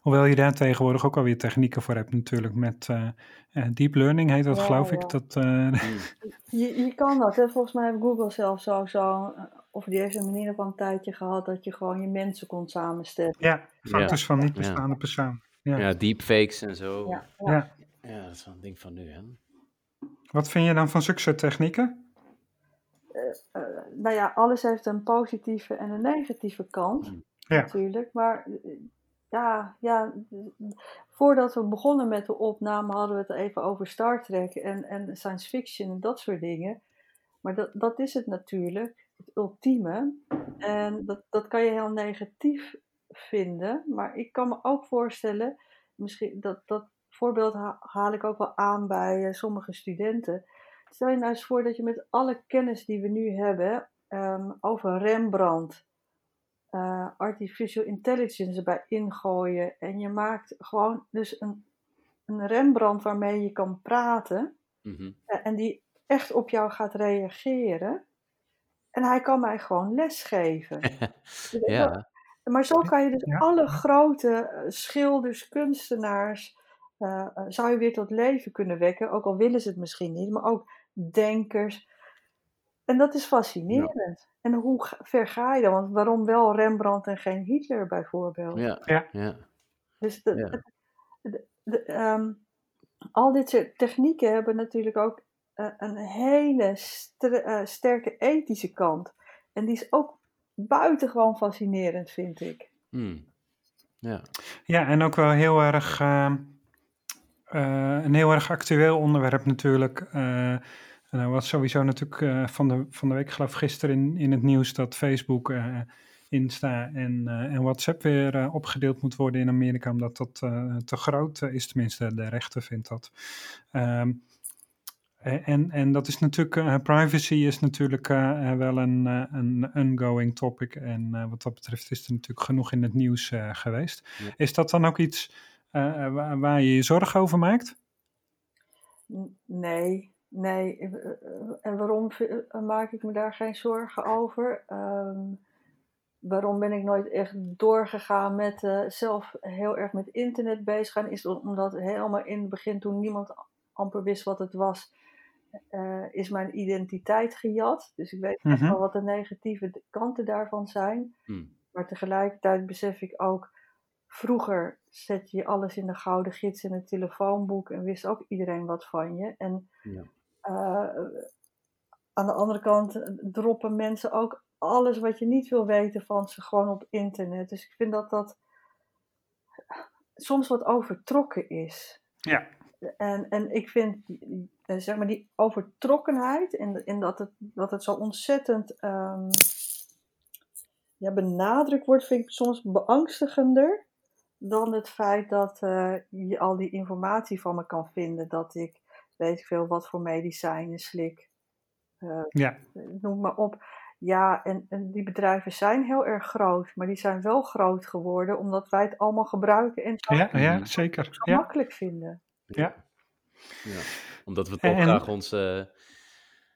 Hoewel je daar tegenwoordig ook alweer technieken voor hebt natuurlijk met eh, eh, deep learning heet dat Ja, geloof ja. ik. Dat, eh, je, je kan dat. Hè? Volgens mij heeft Google zelf zo, zo of die heeft een manier van een tijdje gehad dat je gewoon je mensen kon samenstellen. ja, foto's van niet Ja. bestaande persoon. Ja. Ja, deepfakes en zo. Ja, Ja. ja. Ja. dat is wel een ding van nu, hè? Wat vind je dan van succestechnieken? Eh, nou ja, alles heeft een positieve en een negatieve kant, Ja. natuurlijk. Maar ja, ja, voordat we begonnen met de opname hadden we het even over Star Trek en, en science fiction en dat soort dingen. Maar dat, dat is het natuurlijk, het ultieme. En dat, dat kan je heel negatief vinden. Maar ik kan me ook voorstellen, misschien dat, dat voorbeeld ha- haal ik ook wel aan bij eh, sommige studenten. Stel je nou eens voor dat je met alle kennis die we nu hebben ehm, over Rembrandt, eh, artificial intelligence erbij ingooien. En je maakt gewoon dus een, een Rembrandt waarmee je kan praten. Mhm. eh, en die echt op jou gaat reageren. En hij kan mij gewoon lesgeven. ja. Maar zo kan je dus Ja. alle grote eh, schilders, kunstenaars, zou je weer tot leven kunnen wekken. Ook al willen ze het misschien niet, maar ook denkers. En dat is fascinerend. En hoe ver ga je dan? Want waarom wel Rembrandt en geen Hitler bijvoorbeeld? Ja. Ja. ja. Dus de, Ja. de- de- de, ehm, al dit soort technieken hebben natuurlijk ook eh, een hele eh, sterke ethische kant. En die is ook buitengewoon fascinerend, vind ik. Hmm. Ja. Ja, en ook wel heel erg, eh, eh, een heel erg actueel onderwerp natuurlijk. Eh nou was sowieso natuurlijk eh, van, de, van de week, geloof ik gisteren in, in het nieuws dat Facebook, eh, Insta en, eh, en WhatsApp weer eh, opgedeeld moet worden in Amerika, omdat dat eh, te groot is, tenminste de rechter vindt dat. Ehm, en, en dat is natuurlijk, eh, privacy is natuurlijk wel een, eh, een ongoing topic. En eh, wat dat betreft is er natuurlijk genoeg in het nieuws eh, geweest. Ja. Is dat dan ook iets eh, waar, waar je je zorgen over maakt? Nee, nee. Eh, eh, En waarom eh, maak ik me daar geen zorgen over? Ehm, waarom ben ik nooit echt doorgegaan met zelf heel erg met internet bezig gaan? Is omdat helemaal in het begin, toen niemand amper wist wat het was, is mijn identiteit gejat. Dus ik weet Mhm. wel wat de negatieve kanten daarvan zijn. Hmm. Maar tegelijkertijd besef ik ook, vroeger zet je alles in de gouden gids in het telefoonboek en wist ook iedereen wat van je. En Ja. Eh, aan de andere kant eh, droppen mensen ook alles wat je niet wil weten van ze gewoon op internet. Dus ik vind dat dat soms wat overtrokken is. Ja. En, en ik vind, die- eh, zeg maar, die overtrokkenheid en, en dat, het, dat het zo ontzettend ehm, ja, benadrukt wordt, vind ik soms beangstigender dan het feit dat je al die informatie van me kan vinden. Dat ik weet ik veel wat voor medicijnen slik. ja. Noem maar op. Ja, en, en, die bedrijven zijn heel erg groot, maar die zijn wel groot geworden omdat wij het allemaal gebruiken en zo, ja, ja, zeker. gemakkelijk vinden. Ja. ja. Omdat we toch graag onze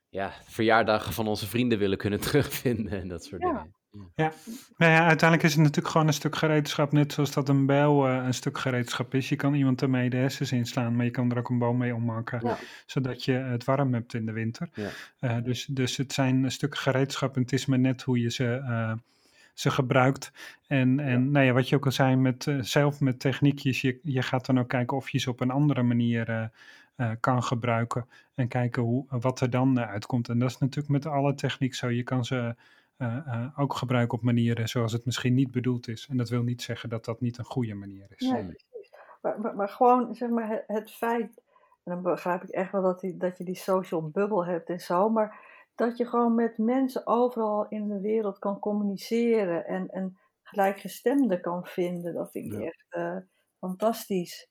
ja, verjaardagen van onze vrienden willen kunnen terugvinden en dat soort dingen. Ja. Nou ja, uiteindelijk is het natuurlijk gewoon een stuk gereedschap, net zoals dat een bijl uh, een stuk gereedschap is. Je kan iemand ermee de hersens inslaan, maar je kan er ook een boom mee ommaken, zodat je het warm hebt in de winter. Ja. Uh, dus, dus het zijn een stuk gereedschap en het is maar net hoe je ze, uh, ze gebruikt. En, en nou ja, wat je ook al zei, met, zelf met techniekjes, je, je gaat dan ook kijken of je ze op een andere manier kan gebruiken en kijken hoe, wat er dan uitkomt. En dat is natuurlijk met alle techniek zo. Je kan ze ook gebruiken op manieren zoals het misschien niet bedoeld is. En dat wil niet zeggen dat dat niet een goede manier is. Nee, precies. Maar, maar, maar, gewoon zeg maar, het, het, feit, en dan begrijp ik echt wel dat, die, dat je die social bubble hebt en zo, maar dat je gewoon met mensen overal in de wereld kan communiceren en, en gelijkgestemden kan vinden, dat vind ik ja. echt uh, fantastisch.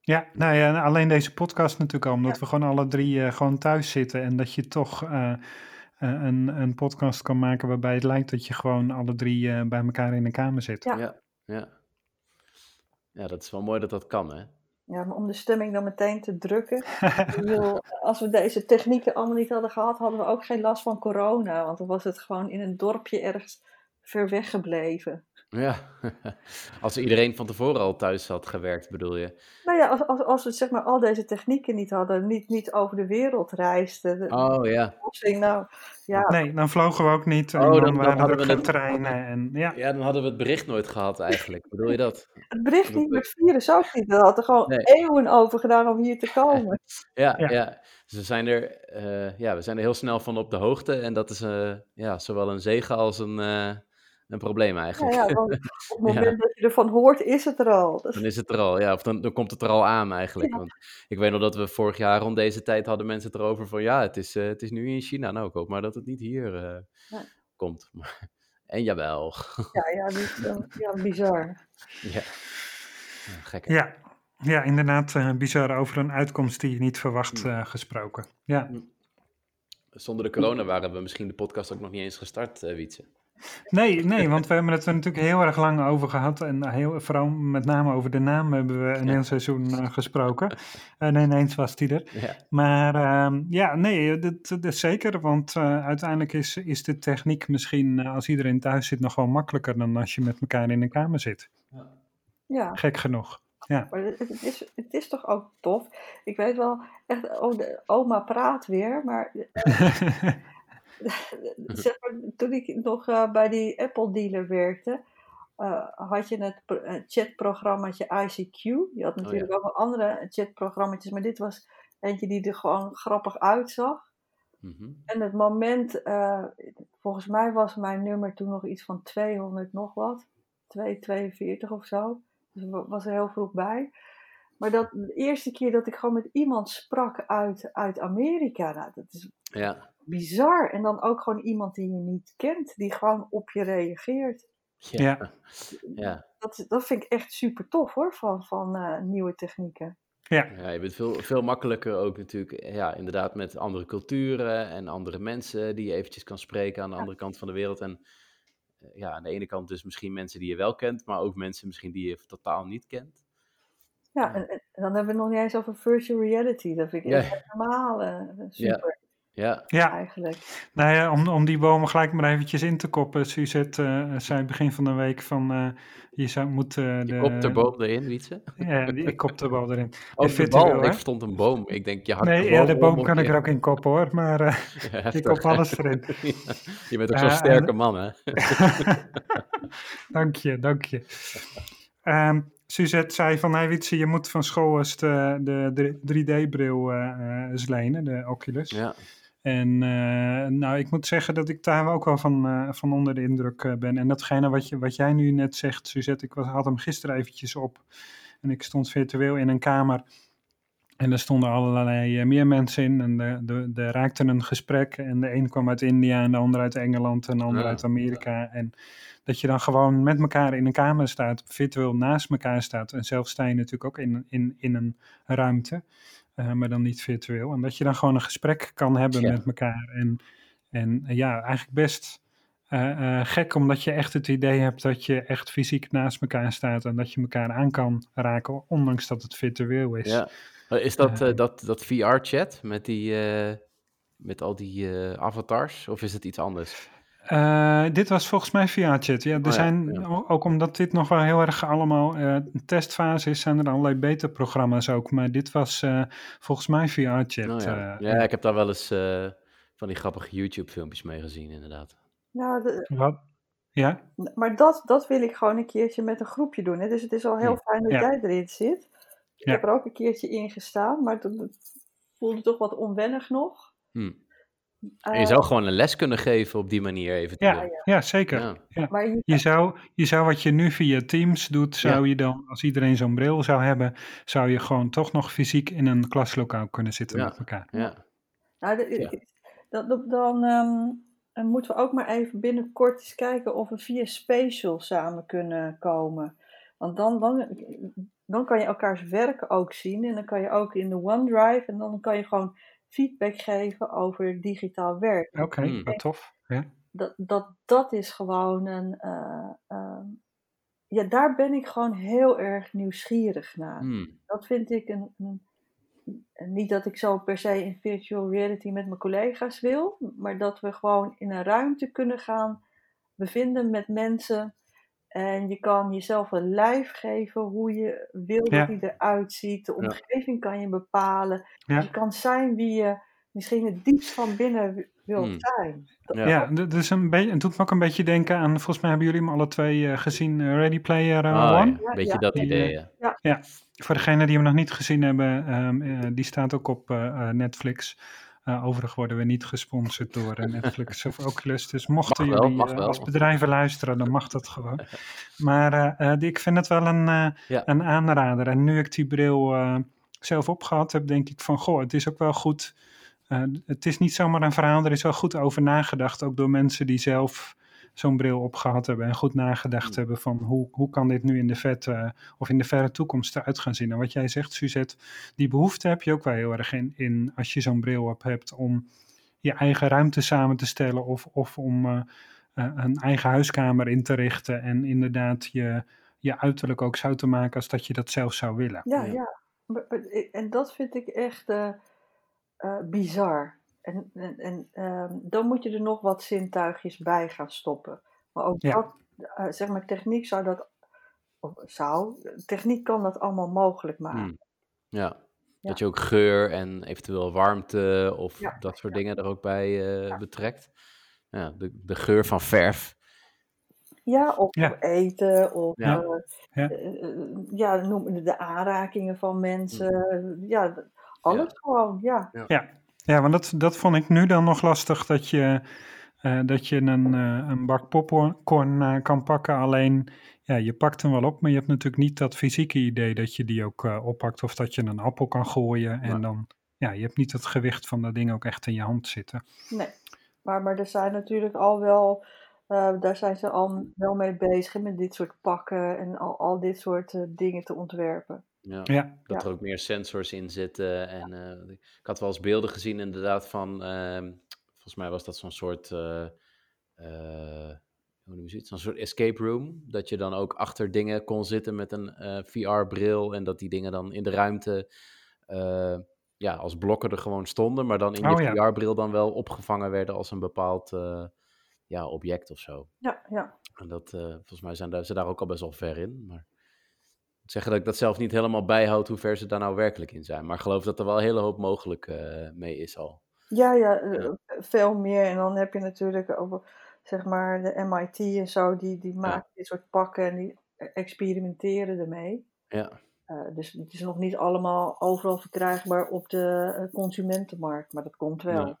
Ja, nou ja, alleen deze podcast natuurlijk al, omdat ja. we gewoon alle drie gewoon thuis zitten en dat je toch uh, een, een podcast kan maken waarbij het lijkt dat je gewoon alle drie uh, bij elkaar in een kamer zit. Ja. ja. Ja, ja. dat is wel mooi dat dat kan, hè? Ja, maar om de stemming dan meteen te drukken. bedoel, als we deze technieken allemaal niet hadden gehad, hadden we ook geen last van corona. Want dan was het gewoon in een dorpje ergens ver weg gebleven. Ja, als iedereen van tevoren al thuis had gewerkt, bedoel je? Nou ja, als, als, als we zeg maar al deze technieken niet hadden, niet, niet over de wereld reisden. Oh ja. Nou, ja. Nee, dan vlogen we ook niet. Oh, dan, dan, waren dan er geen treinen. En, ja. ja, dan hadden we het bericht nooit gehad eigenlijk. Bedoel je dat? Het bericht niet, met virus ook niet. Dat had er gewoon nee. eeuwen over gedaan om hier te komen. ja, ja, ja. Dus we zijn, er, uh, ja, we zijn er heel snel van op de hoogte. En dat is uh, ja, zowel een zegen als een... Uh, een probleem eigenlijk. Ja, ja want op het moment ja. dat je ervan hoort, is het er al. Dus... Dan is het er al, ja. Of dan, dan komt het er al aan eigenlijk. Ja. Want ik weet nog dat we vorig jaar rond deze tijd hadden mensen het erover van... Ja, het is, uh, het is nu in China. Nou, ik hoop maar dat het niet hier uh, ja. komt. en jawel. Ja, ja, niet, ja bizar. Ja, gek Ja. ja, inderdaad uh, bizar over een uitkomst die je niet verwacht gesproken. Ja. Zonder de corona waren we misschien de podcast ook nog niet eens gestart, Wietse. Nee, nee, want we hebben het er natuurlijk heel erg lang over gehad. En heel, vooral met name over de naam hebben we een ja. heel seizoen uh, gesproken. En ineens was die er. Ja. Maar uh, ja, nee, dat, dat, is zeker. Want uh, uiteindelijk is, is de techniek misschien uh, als iedereen thuis zit nog wel makkelijker dan als je met elkaar in een kamer zit. Ja. Gek genoeg. Ja. Maar het, het, is, het is toch ook tof. Ik weet wel, echt, oh, de oma praat weer, maar zeg maar, toen ik nog uh, bij die Apple dealer werkte, uh, had je het uh, chatprogrammaatje ICQ. Je had natuurlijk oh, ja. ook wel andere chatprogramma's, maar dit was eentje die er gewoon grappig uitzag. Mm -hmm. En het moment, volgens mij was mijn nummer toen nog iets van 200 nog wat, 242 of zo. Dus was er heel vroeg bij. Maar dat, de eerste keer dat ik gewoon met iemand sprak uit, uit Amerika, nou, dat is ja bizar. En dan ook gewoon iemand die je niet kent, die gewoon op je reageert. Ja. ja. Dat, dat vind ik echt super tof hoor, van, van uh, nieuwe technieken. Ja. ja, je bent veel, veel makkelijker ook natuurlijk, ja, inderdaad met andere culturen en andere mensen die je eventjes kan spreken aan de ja. andere kant van de wereld. En ja, aan de ene kant dus misschien mensen die je wel kent, maar ook mensen misschien die je totaal niet kent. Ja, en, en dan hebben we het nog niet eens over virtual reality. Dat vind ik echt ja. helemaal uh, super. Ja. ja. Eigenlijk. Nou ja, om, om die bomen gelijk maar eventjes in te koppen. Suzette uh, zei begin van de week van uh, je zou moeten... de, kop de boom erin, Wietse? Ja, ik kop de boom erin. Oh, de bal, ik stond een boom. Ik denk, je hakt Nee, de boom, ja, de boom kan ik er ook in koppen hoor, maar uh, ja, ik kop alles erin. je bent ook zo'n sterke man hè? dank je, dank je. Um, Suzette zei van, hey Wietse, je moet van school eens de, de 3D-bril eens lenen, de Oculus. Ja. En uh, nou, ik moet zeggen dat ik daar ook wel van, uh, van onder de indruk uh, ben. En datgene wat, je, wat jij nu net zegt, Suzette, ik was, had hem gisteren eventjes op. En ik stond virtueel in een kamer. En er stonden allerlei meer mensen in en de, de, de raakten een gesprek. En de een kwam uit India en de ander uit Engeland en de ander uit Amerika. En dat je dan gewoon met elkaar in een kamer staat, virtueel naast elkaar staat. En zelf sta je natuurlijk ook in, in, in een ruimte, maar dan niet virtueel. En dat je dan gewoon een gesprek kan hebben met elkaar. En, en ja, eigenlijk best uh, gek, omdat je echt het idee hebt dat je echt fysiek naast elkaar staat en dat je elkaar aan kan raken, ondanks dat het virtueel is. Ja. Is dat, uh, dat, dat VR-chat met, die, met al die avatars, of is het iets anders? Dit was volgens mij VR-chat. Ja, er oh zijn, ook omdat dit nog wel heel erg allemaal een testfase is, zijn er allerlei beta-programma's ook. Maar dit was volgens mij VR-chat. Oh ja. ja. ik heb daar wel eens van die grappige YouTube-filmpjes mee gezien, inderdaad. Ja, Wat? Ja? maar dat, dat wil ik gewoon een keertje met een groepje doen. Hè. Dus het is al heel fijn dat jij erin zit. Ik heb er ook een keertje in gestaan, maar het voelde toch wat onwennig nog. Hm. Je zou gewoon een les kunnen geven op die manier eventueel. Ja, ja zeker. Ja. Maar je, je, zou, je zou wat je nu via Teams doet, zou je dan, als iedereen zo'n bril zou hebben, zou je gewoon toch nog fysiek in een klaslokaal kunnen zitten met elkaar. Ja. Nou, de, dan, dan ehm, en moeten we ook maar even binnenkort eens kijken of we via Spatial samen kunnen komen. Want dan, dan, dan kan je elkaars werk ook zien. En dan kan je ook in de OneDrive. En dan kan je gewoon feedback geven over digitaal werk. Oké, okay, hmm. tof. Ja. Dat, dat, dat is gewoon een. Uh, uh, ja, daar ben ik gewoon heel erg nieuwsgierig naar. Hmm. Dat vind ik een, een niet dat ik zo per se in virtual reality met mijn collega's wil, maar dat we gewoon in een ruimte kunnen gaan bevinden met mensen. En je kan jezelf een lijf geven hoe je wil dat hij eruit ziet. De omgeving kan je bepalen. Je kan zijn wie je misschien het diepst van binnen wil hmm. zijn. Ja, is een beetje, het doet me ook een beetje denken aan, volgens mij hebben jullie hem alle twee uh, gezien, uh, Ready Player uh, One. Ja, een beetje dat idee, ja. ja. Voor degenen die hem nog niet gezien hebben, um, die staat ook op Netflix. Overigens worden we niet gesponsord door Netflix of Oculus, dus mochten jullie als bedrijven luisteren, dan mag dat gewoon. Maar ik vind het wel een, een aanrader. En nu ik die bril zelf opgehad heb, denk ik van, goh, het is ook wel goed uh, het is niet zomaar een verhaal, er is wel goed over nagedacht, ook door mensen die zelf zo'n bril opgehad hebben en goed nagedacht mm. hebben van hoe, hoe kan dit nu in de vette of in de verre toekomst eruit gaan zien. En wat jij zegt, Suzette, die behoefte heb je ook wel heel erg in, in als je zo'n bril op hebt om je eigen ruimte samen te stellen of, of om uh, een eigen huiskamer in te richten en inderdaad je, je uiterlijk ook zo te maken als dat je dat zelf zou willen. Ja, ja. En dat vind ik echt... Uh uh, bizar. En, en, en ehm, dan moet je er nog wat zintuigjes bij gaan stoppen. Maar ook dat, uh, zeg maar, techniek zou dat, of zou, techniek kan dat allemaal mogelijk maken. Hmm. Ja. dat je ook geur en eventueel warmte of dat soort dingen er ook bij uh, betrekt. Ja, de, de geur van verf. Ja, of eten, of ja. ja. noem de aanrakingen van mensen. Hmm. Ja, alles gewoon, ja. Ja, ja want dat, dat vond ik nu dan nog lastig, dat je, uh, dat je een, uh, een bak popcorn uh, kan pakken. Alleen, ja, je pakt hem wel op, maar je hebt natuurlijk niet dat fysieke idee dat je die ook oppakt. Of dat je een appel kan gooien en dan, ja, je hebt niet het gewicht van dat ding ook echt in je hand zitten. Nee, maar, maar er zijn natuurlijk al wel... daar zijn ze al wel mee bezig met dit soort pakken en al, al dit soort dingen te ontwerpen. Ja, ja. Dat er ook meer sensors in zitten. En uh, ik had wel eens beelden gezien inderdaad van, uh, volgens mij was dat zo'n soort, uh, hoe noem je het, zo'n soort escape room. Dat je dan ook achter dingen kon zitten met een VR-bril en dat die dingen dan in de ruimte, ja, als blokken er gewoon stonden, maar dan in oh, je VR-bril dan wel opgevangen werden als een bepaald, ja, object of zo. Ja, ja. En dat, volgens mij zijn ze daar ook al best wel ver in, maar zeggen dat ik dat zelf niet helemaal bijhoud hoe ver ze daar nou werkelijk in zijn. Maar geloof dat er wel een hele hoop mogelijk uh, mee is al. Ja, ja, uh, veel meer. En dan heb je natuurlijk over, zeg maar, de MIT en zo, die, die maken ja. dit soort pakken en die experimenteren ermee. Ja. Uh, dus het is nog niet allemaal overal verkrijgbaar op de consumentenmarkt, maar dat komt wel. Ja.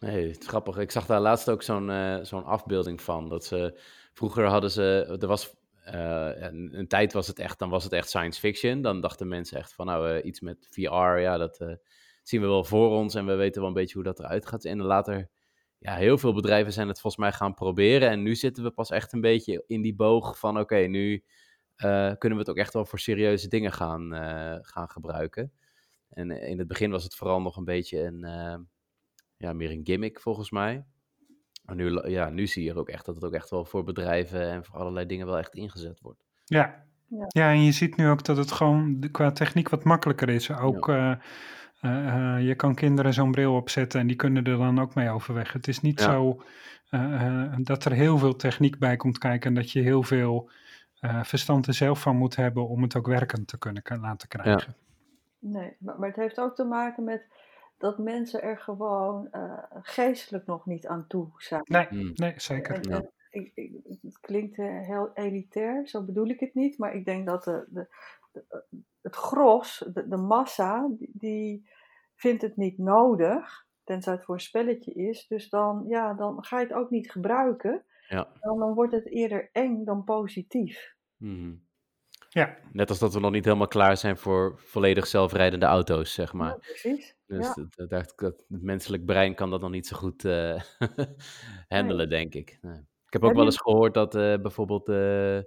Nee, het is grappig. Ik zag daar laatst ook zo'n zo'n afbeelding van. Dat ze, vroeger hadden ze, er was een, een, tijd was het echt, dan was het echt science fiction. Dan dachten mensen echt van, nou, iets met VR, ja, dat zien we wel voor ons en we weten wel een beetje hoe dat eruit gaat. En later, ja, heel veel bedrijven zijn het volgens mij gaan proberen. En nu zitten we pas echt een beetje in die boog van, oké, nu kunnen we het ook echt wel voor serieuze dingen gaan, gaan gebruiken. En in het begin was het vooral nog een beetje een, ja, meer een gimmick volgens mij. Maar nu, ja, nu zie je ook echt dat het ook echt wel voor bedrijven en voor allerlei dingen wel echt ingezet wordt. Ja, ja. ja en je ziet nu ook dat het gewoon qua techniek wat makkelijker is. Ook ja. uh, uh, je kan kinderen zo'n bril opzetten en die kunnen er dan ook mee overweg. Het is niet zo uh, dat er heel veel techniek bij komt kijken en dat je heel veel verstand er zelf van moet hebben om het ook werkend te kunnen laten krijgen. Nee, maar, maar het heeft ook te maken met dat mensen er gewoon uh, geestelijk nog niet aan toe zijn. Nee, hmm. nee zeker. En, en, ik, ik, het klinkt uh, heel elitair, zo bedoel ik het niet, maar ik denk dat de, de, de het gros, de, de massa, die, die, vindt het niet nodig, tenzij het voor een spelletje is. Dus dan, ja, dan ga je het ook niet gebruiken. Ja. Dan, dan wordt het eerder eng dan positief. Mm. Ja. Net als dat we nog niet helemaal klaar zijn voor volledig zelfrijdende auto's, zeg maar. Ja, precies. Dus ja. dat, dat, het menselijk brein kan dat nog niet zo goed uh, handelen, denk ik. Nee. Ik heb ook wel eens gehoord dat uh, bijvoorbeeld, uh,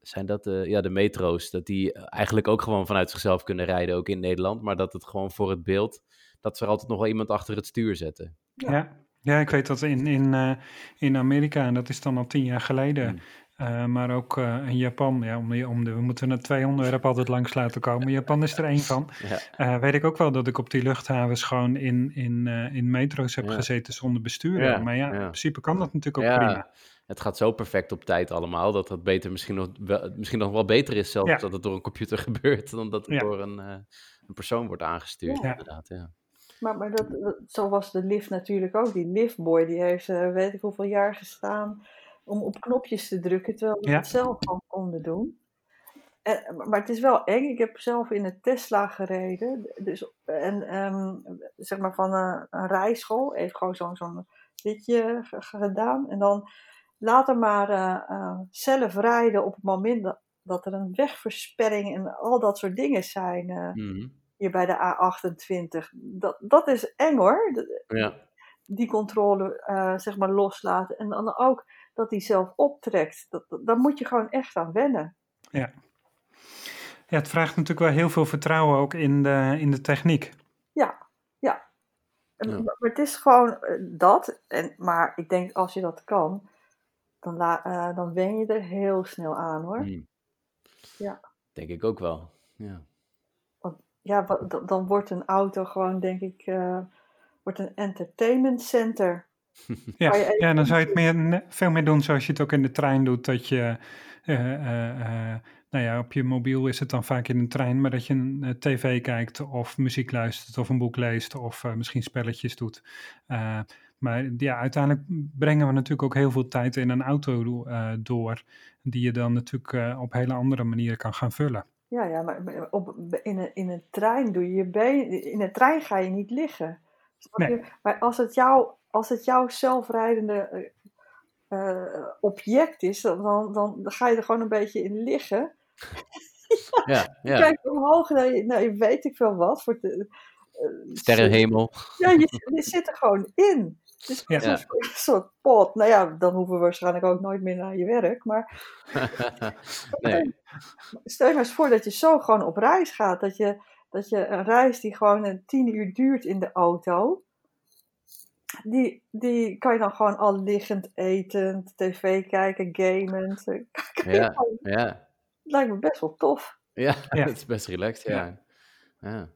zijn dat ja, de metro's, dat die eigenlijk ook gewoon vanuit zichzelf kunnen rijden, ook in Nederland. Maar dat het gewoon voor het beeld, dat ze er altijd nog wel iemand achter het stuur zetten. Ja, ja ik weet dat in, in, in Amerika, en dat is dan al tien jaar geleden, hmm. Uh, maar ook uh, in Japan, ja, om, om de, we moeten er twee onderwerpen altijd langs laten komen. Japan is er één van. Ja. Uh, weet ik ook wel dat ik op die luchthavens gewoon in, in, in metro's heb gezeten zonder bestuurder. Maar ja, in principe kan dat natuurlijk ook prima. Het gaat zo perfect op tijd allemaal, dat dat beter misschien nog wel, misschien nog wel beter is zelfs dat het door een computer gebeurt, dan dat het door een, een persoon wordt aangestuurd. Inderdaad, ja. Maar, maar dat, zo was de lift natuurlijk ook. Die liftboy, die heeft weet ik hoeveel jaar gestaan om op knopjes te drukken, terwijl we het zelf gewoon konden doen. En, maar het is wel eng. Ik heb zelf in een Tesla gereden. Dus, en um, zeg maar van een, een rijschool. Even gewoon zo'n zo'n ritje gedaan. En dan later maar uh, uh, zelf rijden op het moment dat, dat, er een wegversperring en al dat soort dingen zijn. Uh, mm. Hier bij de A28. Dat, dat is eng hoor. Ja. Die controle zeg maar loslaten. En dan ook dat hij zelf optrekt. Dat, daar moet je gewoon echt aan wennen. Ja. ja, het vraagt natuurlijk wel heel veel vertrouwen ook in de, in de techniek. Ja, ja. Maar het is gewoon eh, dat. En, maar ik denk als je dat kan, dan, la, uh, dan wen je er heel snel aan hoor. Hmm. Ja. Denk ik ook wel. Ja. Want, ja, dan, dan wordt een auto gewoon, denk ik, uh, wordt een entertainment center. Ja, ja, dan zou je het meer, veel meer doen zoals je het ook in de trein doet. Dat je, uh, uh, nou ja, op je mobiel is het dan vaak in een trein, maar dat je een tv kijkt of muziek luistert of een boek leest of misschien spelletjes doet. maar ja, uiteindelijk brengen we natuurlijk ook heel veel tijd in een auto door, die je dan natuurlijk op hele andere manieren kan gaan vullen. Ja, ja maar op, in, een, in een trein doe je je been, in een trein ga je niet liggen. Nee. Maar als het jou als het jouw zelfrijdende uh, object is, dan, dan, dan, ga je er gewoon een beetje in liggen. ja, ja. Kijk omhoog naar je, nou, weet ik veel wat. Voor de, uh, Sterrenhemel. Ja, je, je, zit er gewoon in. Het is een soort pot. Nou ja, dan hoeven we waarschijnlijk ook nooit meer naar je werk. Maar nee. stel je maar eens voor dat je zo gewoon op reis gaat. Dat je, dat je een reis die gewoon een tien uur duurt in de auto die, die kan je dan gewoon al liggend eten, tv kijken, gamend. Ja, ja. Lijkt me best wel tof. Ja, ja. het is best relaxed, ja. ja.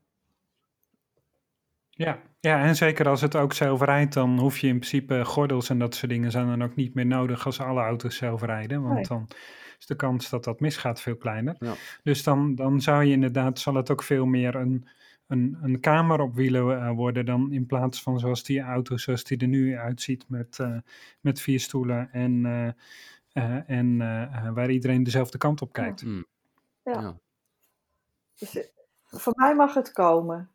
Ja. ja, en zeker als het ook zelf rijdt, dan hoef je in principe gordels en dat soort dingen zijn dan ook niet meer nodig als alle auto's zelf rijden. Want dan is de kans dat dat misgaat veel kleiner. Ja. Dus dan, dan zou je inderdaad, zal het ook veel meer een, een, een kamer op wielen uh, worden dan in plaats van zoals die auto zoals die er nu uitziet met, uh, met vier stoelen en, uh, en waar iedereen dezelfde kant op kijkt. Ja. ja. Dus, voor mij mag het komen.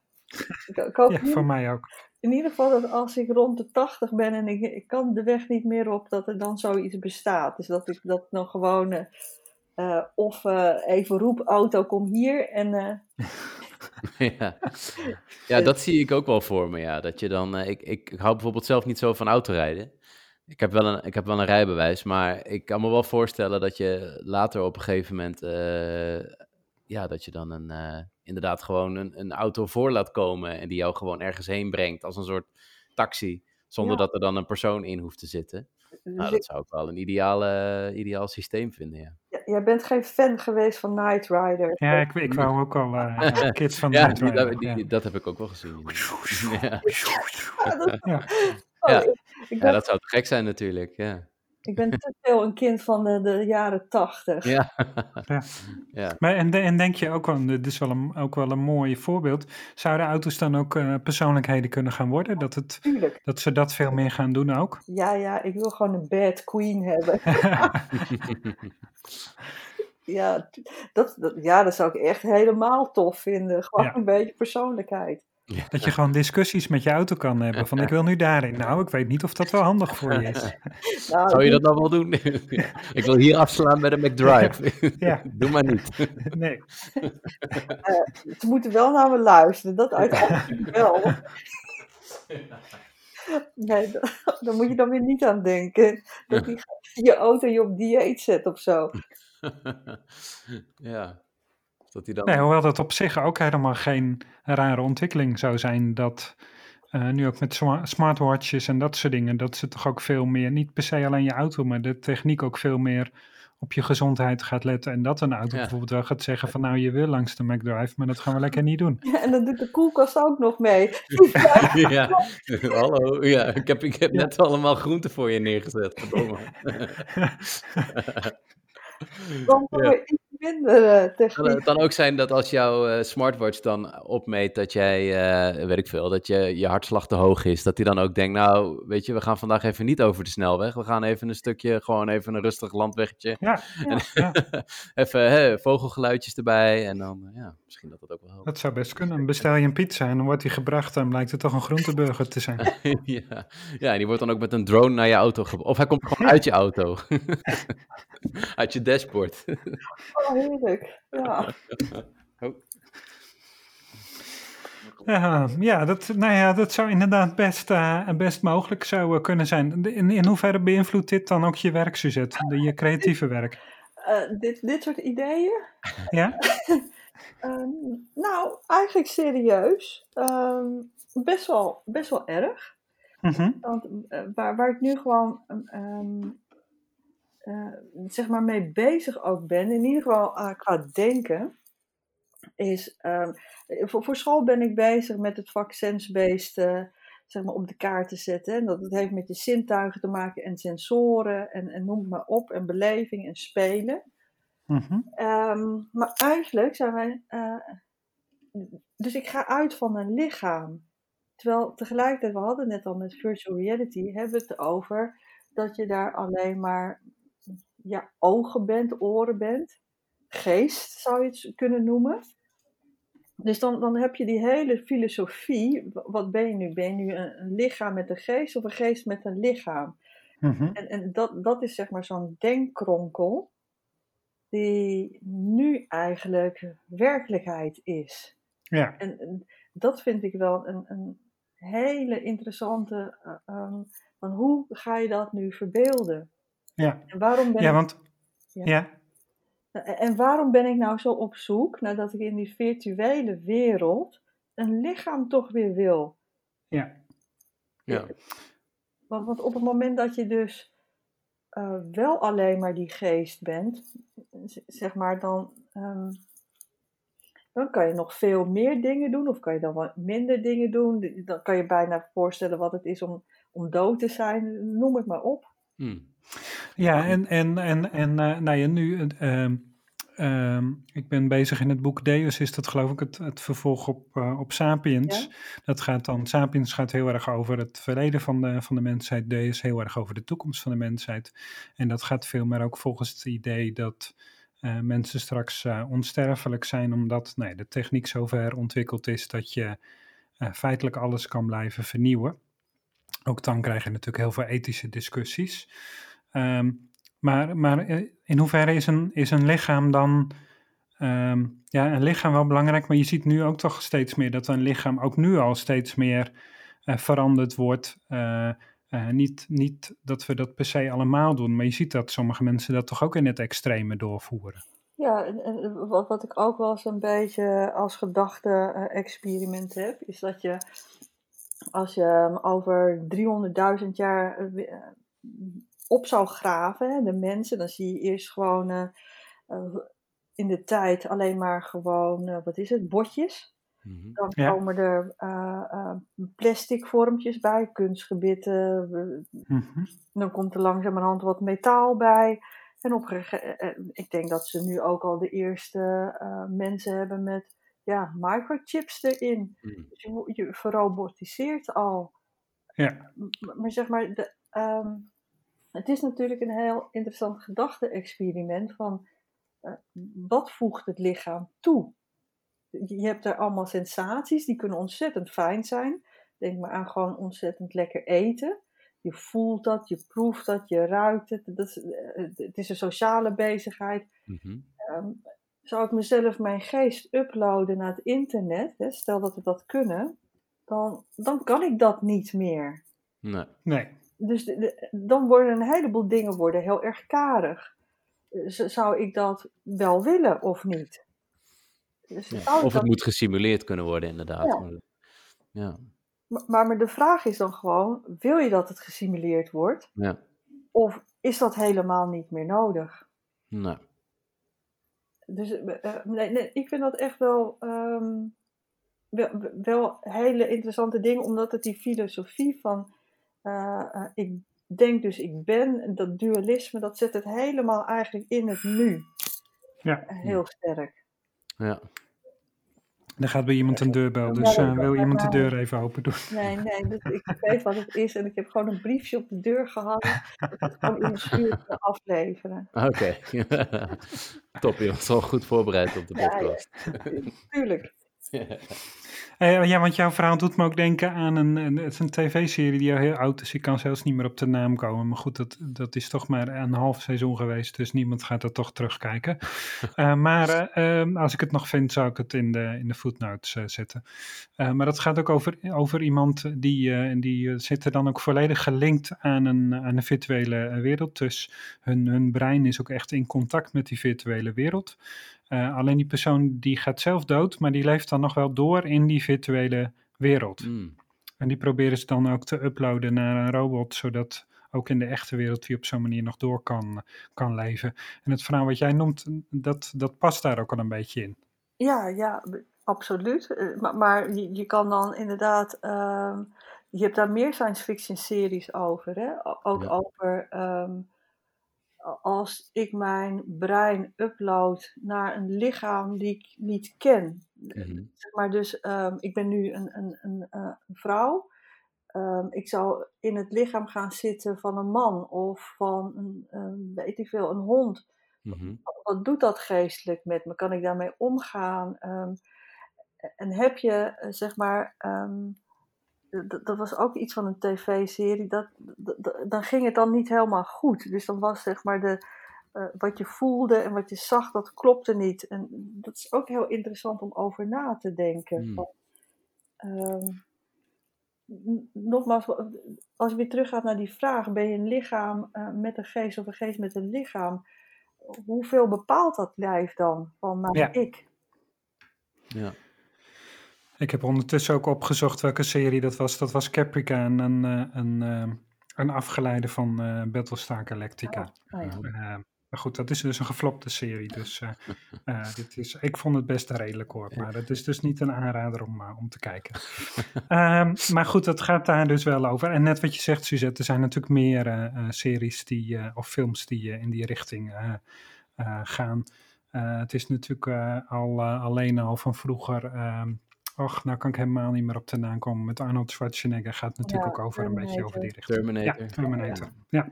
Ik, ik ja, niet, voor mij ook. In ieder geval dat als ik rond de 80 ben en ik, ik kan de weg niet meer op, dat er dan zoiets bestaat. Dus dat ik dat nog gewoon of even roep auto, kom hier. En, ja. ja, dat zie ik ook wel voor me. Ja. Dat je dan, ik, ik, ik hou bijvoorbeeld zelf niet zo van autorijden. Ik heb, wel een, ik heb wel een rijbewijs, maar ik kan me wel voorstellen dat je later op een gegeven moment, ja, dat je dan een, inderdaad gewoon een, een auto voor laat komen en die jou gewoon ergens heen brengt als een soort taxi, zonder dat er dan een persoon in hoeft te zitten. Dus nou, dat zou ik wel een ideale, ideaal systeem vinden, ja. ja. Jij bent geen fan geweest van Night Rider. Ja, ik, ik wou ook al uh, kids van ja, Night Rider. Die, die, dat heb ik ook wel gezien. ja. ja. ja. ja, dat zou te gek zijn natuurlijk, ja. Ik ben te veel een kind van de, de jaren tachtig. Ja. ja. ja. Maar en, en denk je ook wel, dit is wel een, ook wel een mooi voorbeeld, zouden auto's dan ook uh, persoonlijkheden kunnen gaan worden? Dat, het, dat ze dat veel meer gaan doen ook? Ja, ja, ik wil gewoon een bad queen hebben. ja, dat, dat, ja, dat zou ik echt helemaal tof vinden. Gewoon ja. een beetje persoonlijkheid. Dat je gewoon discussies met je auto kan hebben. Van ik wil nu daarin. Nou, ik weet niet of dat wel handig voor je is. Nou, Zou je dat nou wel doen? ik wil hier afslaan met een McDrive. Ja. Doe maar niet. Nee. Uh, ze moeten wel naar me luisteren. Dat uiteindelijk wel. Nee, daar moet je dan weer niet aan denken. Dat die je auto je op dieet zet of zo. Ja. Dat hij dan... Nee, hoewel dat op zich ook helemaal geen rare ontwikkeling zou zijn. Dat uh, nu ook met smartwatches en dat soort dingen, dat ze toch ook veel meer, niet per se alleen je auto, maar de techniek ook veel meer op je gezondheid gaat letten. En dat een auto bijvoorbeeld wel gaat zeggen van nou je wil langs de McDrive, maar dat gaan we lekker niet doen. Ja, en dan doet de koelkast ook nog mee. ja, hallo. Ja, ik heb, ik heb net allemaal groenten voor je neergezet. Verdomme. Dan ja minder Kan het dan ook zijn dat als jouw uh, smartwatch dan opmeet dat jij, uh, weet ik veel, dat je, je hartslag te hoog is, dat hij dan ook denkt, nou, weet je, we gaan vandaag even niet over de snelweg, we gaan even een stukje, gewoon even een rustig landweggetje. Ja, ja, ja. even hè, vogelgeluidjes erbij en dan, ja, misschien dat dat ook wel helpt. Dat zou best kunnen. Dan bestel je een pizza en dan wordt die gebracht en blijkt het toch een groenteburger te zijn. ja. ja, en die wordt dan ook met een drone naar je auto gebracht. Of hij komt gewoon uit je auto. uit je dashboard. Oh, heerlijk. Ja. Oh. Ja, ja, dat, nou ja, dat zou inderdaad best, uh, best mogelijk zou kunnen zijn. In, in hoeverre beïnvloedt dit dan ook je werk, Suzette, je creatieve werk? Uh, dit, dit soort ideeën? Ja? Um, nou, eigenlijk serieus. Um, best, wel, best wel erg. Mm -hmm. Want uh, waar, waar ik nu gewoon um, uh, zeg maar mee bezig ook ben, in ieder geval uh, qua denken, is voor, voor, school ben ik bezig met het vak sense-based zeg maar op de kaart te zetten. En dat, dat heeft met je zintuigen te maken en sensoren en, en noem maar op, en beleving en spelen. Mm -hmm. um, maar eigenlijk zijn wij. dus ik ga uit van een lichaam. Terwijl tegelijkertijd, we hadden net al met virtual reality, hebben we het over dat je daar alleen maar ja, ogen bent, oren bent. Geest zou je het kunnen noemen. Dus dan, dan heb je die hele filosofie. Wat ben je nu? Ben je nu een, een lichaam met een geest of een geest met een lichaam? Mm-hmm. En, en dat, dat is zeg maar zo'n denkkronkel. Die nu eigenlijk werkelijkheid is. Ja. En, en dat vind ik wel een, een hele interessante. Uh, um, van hoe ga je dat nu verbeelden? Ja, en waarom ben ja ik... want... Ja. ja. En waarom ben ik nou zo op zoek, nadat ik in die virtuele wereld een lichaam toch weer wil? Ja. ja. Want, want op het moment dat je dus uh, wel alleen maar die geest bent, zeg maar, dan, um, dan kan je nog veel meer dingen doen, of kan je dan wat minder dingen doen. Dan kan je bijna voorstellen wat het is om, om dood te zijn, noem het maar op. Hmm. Ja, en, en, en, en uh, nou ja, nu, uh, uh, ik ben bezig in het boek Deus, is dat geloof ik het, het vervolg op, uh, op Sapiens. Ja? Dat gaat dan, Sapiens gaat heel erg over het verleden van de, van de mensheid, Deus heel erg over de toekomst van de mensheid. En dat gaat veel meer ook volgens het idee dat uh, mensen straks onsterfelijk zijn, omdat nee, de techniek zover ontwikkeld is dat je feitelijk alles kan blijven vernieuwen. Ook dan krijg je natuurlijk heel veel ethische discussies. Um, Maar, maar in hoeverre is een, is een lichaam dan Ehm, ja, een lichaam wel belangrijk, maar je ziet nu ook toch steeds meer dat een lichaam ook nu al steeds meer uh, veranderd wordt. Uh, niet, niet dat we dat per se allemaal doen, maar je ziet dat sommige mensen dat toch ook in het extreme doorvoeren. Ja, en, wat, wat ik ook wel eens een beetje als gedachte-experiment heb, is dat je als je ehm, over 300.000 jaar op zou graven, de mensen, dan zie je eerst gewoon in de tijd alleen maar gewoon, uh, wat is het, botjes. Mhm. Dan komen er uh, plastic vormpjes bij, kunstgebitten. Mm Dan komt er langzamerhand wat metaal bij. En op ik denk dat ze nu ook al de eerste mensen hebben met ja, microchips erin. Mhm. Dus je, je verrobotiseert al. Ja. Maar zeg maar, de, um, het is natuurlijk een heel interessant gedachte-experiment van uh, wat voegt het lichaam toe? Je hebt er allemaal sensaties, die kunnen ontzettend fijn zijn. Denk maar aan gewoon ontzettend lekker eten. Je voelt dat, je proeft dat, je ruikt het. Dat is, eh, het is een sociale bezigheid. Mhm. Ehm, zou ik mezelf mijn geest uploaden naar het internet, hè, stel dat we dat kunnen, dan, dan kan ik dat niet meer. Nee. nee. Dus dan worden een heleboel dingen worden heel erg karig zou ik dat wel willen of niet? Dus of het moet gesimuleerd kunnen worden, inderdaad. Ja. ja. Maar, maar, de vraag is dan gewoon: wil je dat het gesimuleerd wordt? Ja. Of is dat helemaal niet meer nodig? Nee. Dus uh, nee, nee, ik vind dat echt wel, um, wel, wel, hele interessante dingen, omdat het die filosofie van uh, uh, ik denk dus ik ben, dat dualisme, dat zet het helemaal eigenlijk in het nu. Ja. Heel sterk. Ja. Er gaat bij iemand een deurbel, dus uh, wil iemand de deur even open doen? Nee, nee, dus ik weet wat het is en ik heb gewoon een briefje op de deur gehangen. Dat het gewoon in de schuur te afleveren. Oké, okay. top, je was al goed voorbereid op de podcast. Ja, tuurlijk. Uh, ja, want jouw verhaal doet me ook denken aan een, een, het is een tv-serie die al heel oud is. Ik kan zelfs niet meer op de naam komen. Maar goed, dat, dat is toch maar een half seizoen geweest. Dus niemand gaat dat toch terugkijken. Uh, maar uh, als ik het nog vind, zou ik het in de, in de footnotes zetten. maar dat gaat ook over, over iemand die, die zit er dan ook volledig gelinkt aan een, aan een virtuele wereld. Dus hun, hun brein is ook echt in contact met die virtuele wereld. Uh, alleen die persoon die gaat zelf dood, maar die leeft dan nog wel door in die virtuele wereld. Mm. En die proberen ze dan ook te uploaden naar een robot, zodat ook in de echte wereld die op zo'n manier nog door kan, kan leven. En het verhaal wat jij noemt, dat, dat past daar ook al een beetje in. Ja, ja, absoluut. Eh, maar, maar je, je, kan dan inderdaad, uh, je hebt daar meer science fiction series over, hè? ook over... Um, als ik mijn brein upload naar een lichaam die ik niet ken. Mhm. Maar dus, um, ik ben nu een, een, een, een vrouw. Um, ik zou in het lichaam gaan zitten van een man of van een, weet ik veel, een hond. Mhm. Wat doet dat geestelijk met me? Kan ik daarmee omgaan? en heb je, uh, zeg maar, dat, was ook iets van een tv-serie, dat, dan ging het dan niet helemaal goed. Dus dan was zeg maar de, uh, wat je voelde en wat je zag, dat klopte niet. En dat is ook heel interessant om over na te denken. Hmm. Uh, nogmaals, als je weer teruggaat naar die vraag, ben je een lichaam uh, met een geest of een geest met een lichaam? Hoeveel bepaalt dat lijf dan van mijn ja. ik? Ja. Ik heb ondertussen ook opgezocht welke serie dat was. Dat was Caprica, een, een, een, eh, een afgeleide van uh, Battlestar Galactica. Oh, oh ja. maar goed, dat is dus een geflopte serie. Dus uh, dit is, ik vond het best redelijk hoor. Maar het is dus niet een aanrader om, om te kijken. um, maar goed, dat gaat daar dus wel over. En net wat je zegt, Suzette, er zijn natuurlijk meer series die, of films die in die richting gaan. het is natuurlijk al alleen al van vroeger. Ehm, Och, nou kan ik helemaal niet meer op de naam komen. Met Arnold Schwarzenegger gaat het natuurlijk ook over een beetje over die richting. Terminator. Ja, Terminator. Ja.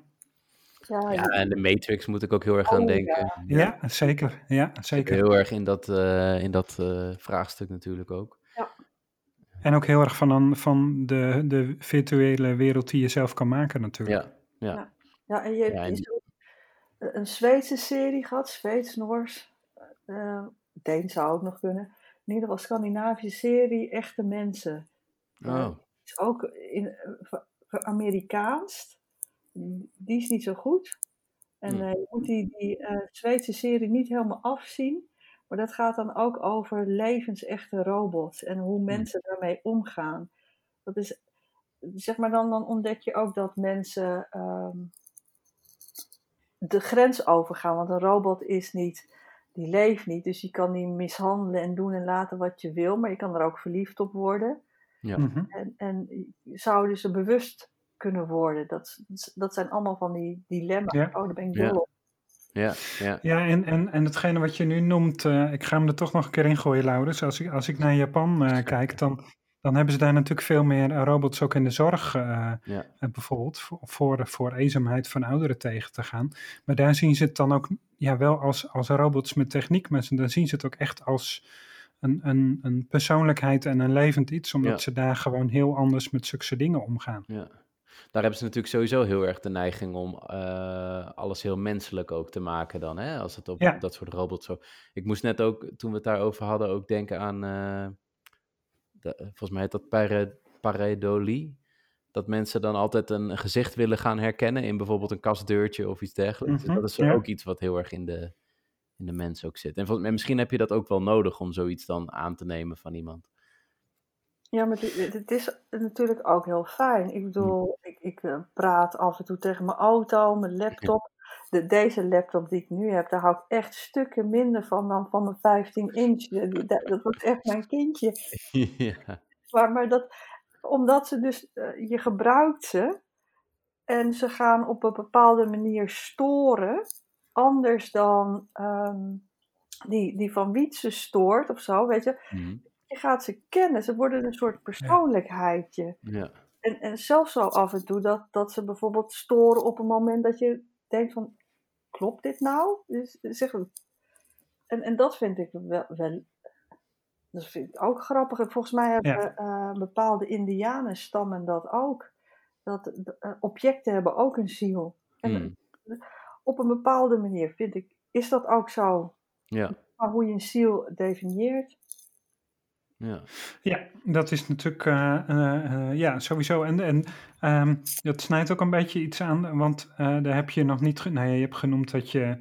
Ja, ja, en de Matrix moet ik ook heel erg aan Oh, denken. Ja, zeker. Ja, zeker. Heel erg in dat, uh, in dat uh, vraagstuk natuurlijk ook. Ja. En ook heel erg van, een, van de, de virtuele wereld die je zelf kan maken natuurlijk. Ja, ja. Ja, ja en je, Ja, en- je zult- een Zweedse serie gehad, Zweeds-Noors. Uh, Deen zou ook nog kunnen. In ieder geval Scandinavische serie, Echte Mensen. Oh. is ook in, voor Amerikaans. Die is niet zo goed. En uh, je moet die, die Zweedse serie niet helemaal afzien. Maar dat gaat dan ook over levensechte robots en hoe mensen daarmee omgaan. Dat is, zeg maar, dan, dan ontdek je ook dat mensen ehm, de grens overgaan. Want een robot is niet, die leeft niet. Dus je kan die mishandelen en doen en laten wat je wil. Maar je kan er ook verliefd op worden. Ja. Mhm. En, en zouden ze bewust kunnen worden? Dat, dat zijn allemaal van die dilemma's. Ja. Oh, daar ben ik dol op. Ja, ja. ja en, en, en hetgene wat je nu noemt, uh, ik ga hem er toch nog een keer in gooien, Laurens. Als ik, als ik naar Japan uh, kijk, dan, dan hebben ze daar natuurlijk veel meer eh, robots ook in de zorg, uh, ja. bijvoorbeeld, voor, voor, voor eenzaamheid van ouderen tegen te gaan. Maar daar zien ze het dan ook ja, wel als, als robots met techniek, maar dan zien ze het ook echt als een, een, een persoonlijkheid en een levend iets, omdat ze daar gewoon heel anders met zulke dingen omgaan. Ja daar hebben ze natuurlijk sowieso heel erg de neiging om uh, alles heel menselijk ook te maken dan, hè? Als het op dat soort robots zo... Ik moest net ook, toen we het daarover hadden, ook denken aan... Uh, de, volgens mij heet dat pare, pareidolie. Dat mensen dan altijd een gezicht willen gaan herkennen in bijvoorbeeld een kastdeurtje of iets dergelijks. Mm Dat is ook iets wat heel erg in de, in de mens ook zit. En, en misschien heb je dat ook wel nodig om zoiets dan aan te nemen van iemand. Ja, maar het is natuurlijk ook heel fijn. Ik bedoel, ik, ik eh, praat af en toe tegen mijn auto, mijn laptop. De, deze laptop die ik nu heb, daar hou ik echt stukken minder van dan van mijn 15 inch. Dat, dat wordt echt mijn kindje. Ja. Maar, maar dat, omdat ze dus, uh, je gebruikt ze en ze gaan op een bepaalde manier storen, anders dan um, die, die van Wietse stoort of zo, weet je. Mm je gaat ze kennen. Ze worden een soort persoonlijkheidje. Ja. En, en zelfs zo af en toe dat, dat ze bijvoorbeeld storen op een moment dat je denkt van, klopt dit nou? Dus, zeg, en, en dat vind ik wel, wel dat vind ik ook grappig. En volgens mij hebben uh, bepaalde indianenstammen dat ook. Dat uh, objecten hebben ook een ziel. En hmm. op een bepaalde manier vind ik, is dat ook zo. Ja. Maar hoe je een ziel definieert, ja. ja, dat is natuurlijk, uh, uh, ja, sowieso. En, en um, dat snijdt ook een beetje iets aan, want daar heb je nog niet, nou ja, je hebt genoemd dat je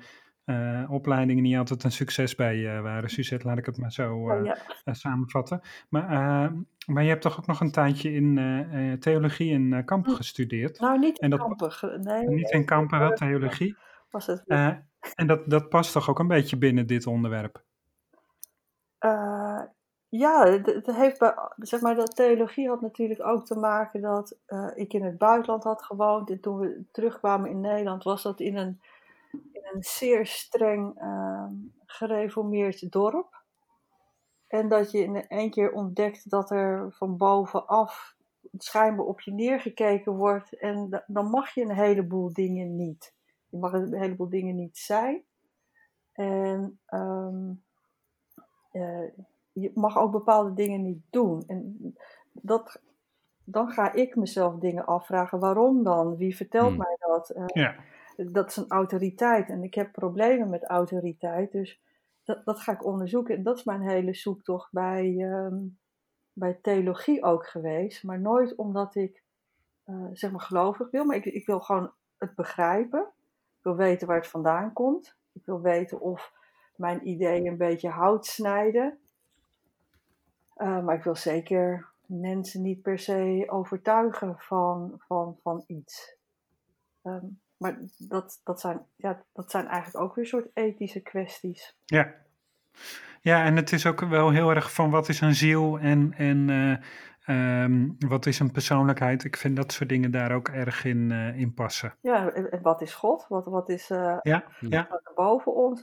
opleidingen niet altijd een succes bij waren. Suzette, laat ik het maar zo oh, samenvatten. Maar, maar je hebt toch ook nog een tijdje in theologie in Kampen hm. gestudeerd? Nou, niet in Kampen. Nee, niet in Kampen, wel theologie. Was het? en dat, dat past toch ook een beetje binnen dit onderwerp? Ja, het, heeft bij, zeg maar, dat theologie had natuurlijk ook te maken dat uh, ik in het buitenland had gewoond. En toen we terugkwamen in Nederland, was dat in een, in een zeer streng uh, gereformeerd dorp. En dat je in één keer ontdekt dat er van bovenaf schijnbaar op je neergekeken wordt. En dan mag je een heleboel dingen niet. Je mag een heleboel dingen niet zijn. En um, je mag ook bepaalde dingen niet doen. En dat, dan ga ik mezelf dingen afvragen. Waarom dan? Wie vertelt hmm. mij dat? Uh, ja. Dat is een autoriteit en ik heb problemen met autoriteit. Dus dat, dat ga ik onderzoeken. En dat is mijn hele zoektocht bij, um, bij theologie ook geweest. Maar nooit omdat ik uh, zeg maar gelovig wil, maar ik, ik wil gewoon het begrijpen. Ik wil weten waar het vandaan komt. Ik wil weten of mijn ideeën een beetje hout snijden. Uh, maar ik wil zeker mensen niet per se overtuigen van, van, van iets. Um, maar dat, dat, zijn, ja, dat zijn eigenlijk ook weer soort ethische kwesties. Ja. Ja, en het is ook wel heel erg van wat is een ziel en, en uh, um, wat is een persoonlijkheid. Ik vind dat soort dingen daar ook erg in, uh, in passen. Ja, en wat is God? Wat, wat is uh, ja, ja. boven ons?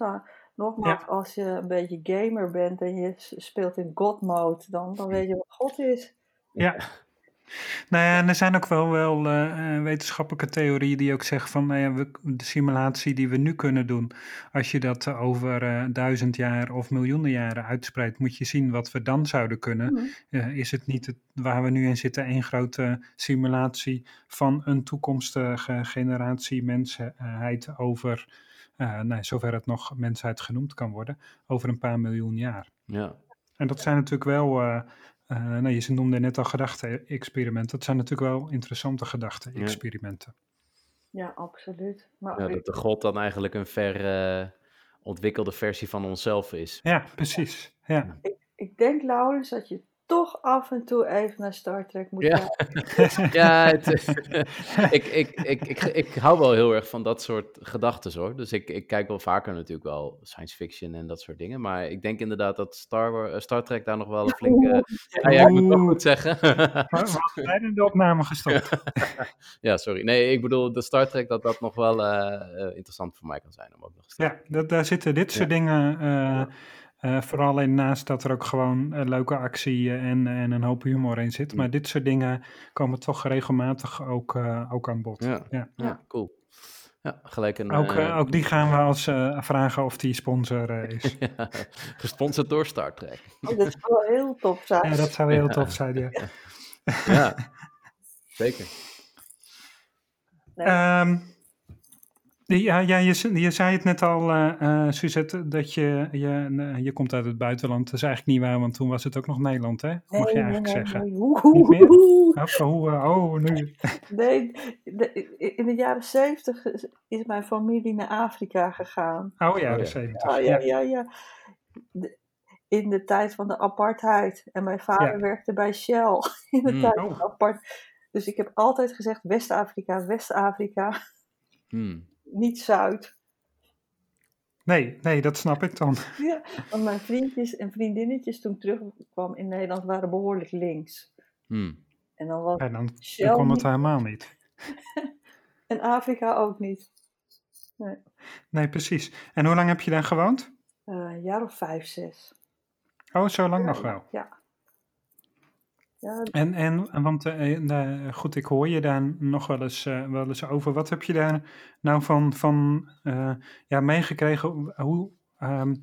Nogmaals, als je een beetje gamer bent en je speelt in God mode, dan, dan weet je wat God is. Ja. Nou ja, en er zijn ook wel, wel uh, wetenschappelijke theorieën die ook zeggen van nou ja, we, de simulatie die we nu kunnen doen, als je dat over uh, duizend jaar of miljoenen jaren uitspreidt, moet je zien wat we dan zouden kunnen. Mm is het niet het, waar we nu in zitten één grote simulatie van een toekomstige generatie mensheid over nee, zover het nog mensheid genoemd kan worden, over een paar miljoen jaar. Ja. En dat zijn natuurlijk wel, nou, je noemde net al gedachte-experimenten, dat zijn natuurlijk wel interessante gedachte-experimenten. Ja. ja. absoluut. Maar ja, dat de God dan eigenlijk een ver ontwikkelde versie van onszelf is. Ja, precies. Ja. Ik, ik denk, Laurens, dat je toch af en toe even naar Star Trek moet ja. kijken. ja, het, ik, ik, ik, ik, ik hou wel heel erg van dat soort gedachten hoor. Dus ik, ik kijk wel vaker natuurlijk wel science fiction en dat soort dingen. Maar ik denk inderdaad dat Star, uh, Star Trek daar nog wel een flinke... Ja, ja, ik moet goed zeggen. We zijn de opname gestopt. ja, sorry. Nee, ik bedoel de Star Trek dat dat nog wel uh, interessant voor mij kan zijn. Om ook nog ja, dat, daar zitten dit soort dingen... Uh, vooral in naast dat er ook gewoon uh, leuke actie en, en een hoop humor in zit. Maar dit soort dingen komen toch regelmatig ook, uh, ook aan bod. Ja, ja. ja cool. Ja, gelijk een, ook, ook die gaan we als vragen of die sponsor is. ja, gesponsord door Star Trek. Oh, dat zou heel tof zijn. Ja, dat zou heel tof zijn, ja. ja, zeker. Nee. Um, ja, ja je, je zei het net al, uh, Suzette, dat je, je, je komt uit het buitenland. Dat is eigenlijk niet waar, want toen was het ook nog Nederland, hè? Mag je eigenlijk nee, zeggen. Nee, Niet meer? Oh, oh, nu. Nee, in de jaren zeventig is mijn familie naar Afrika gegaan. Oh ja, de zeventig. Ja, ja, ja. ja. in de tijd van de apartheid. En mijn vader werkte bij Shell in de mm, tijd oh. van de apartheid. Dus ik heb altijd gezegd West-Afrika, West-Afrika. Hmm niet Zuid. Nee, nee, dat snap ik dan. Ja, want mijn vriendjes en vriendinnetjes toen ik terugkwam in Nederland waren behoorlijk links. Hmm. En dan was en dan, dan kon het helemaal niet. en Afrika ook niet. Nee. nee, precies. En hoe lang heb je daar gewoond? Uh, een jaar of vijf, zes. Oh, zo lang nog wel? Ja. Ja. En, en, want uh, goed, ik hoor je daar nog wel eens, uh, wel eens over. Wat heb je daar nou van, van uh, ja, meegekregen? Hoe, um,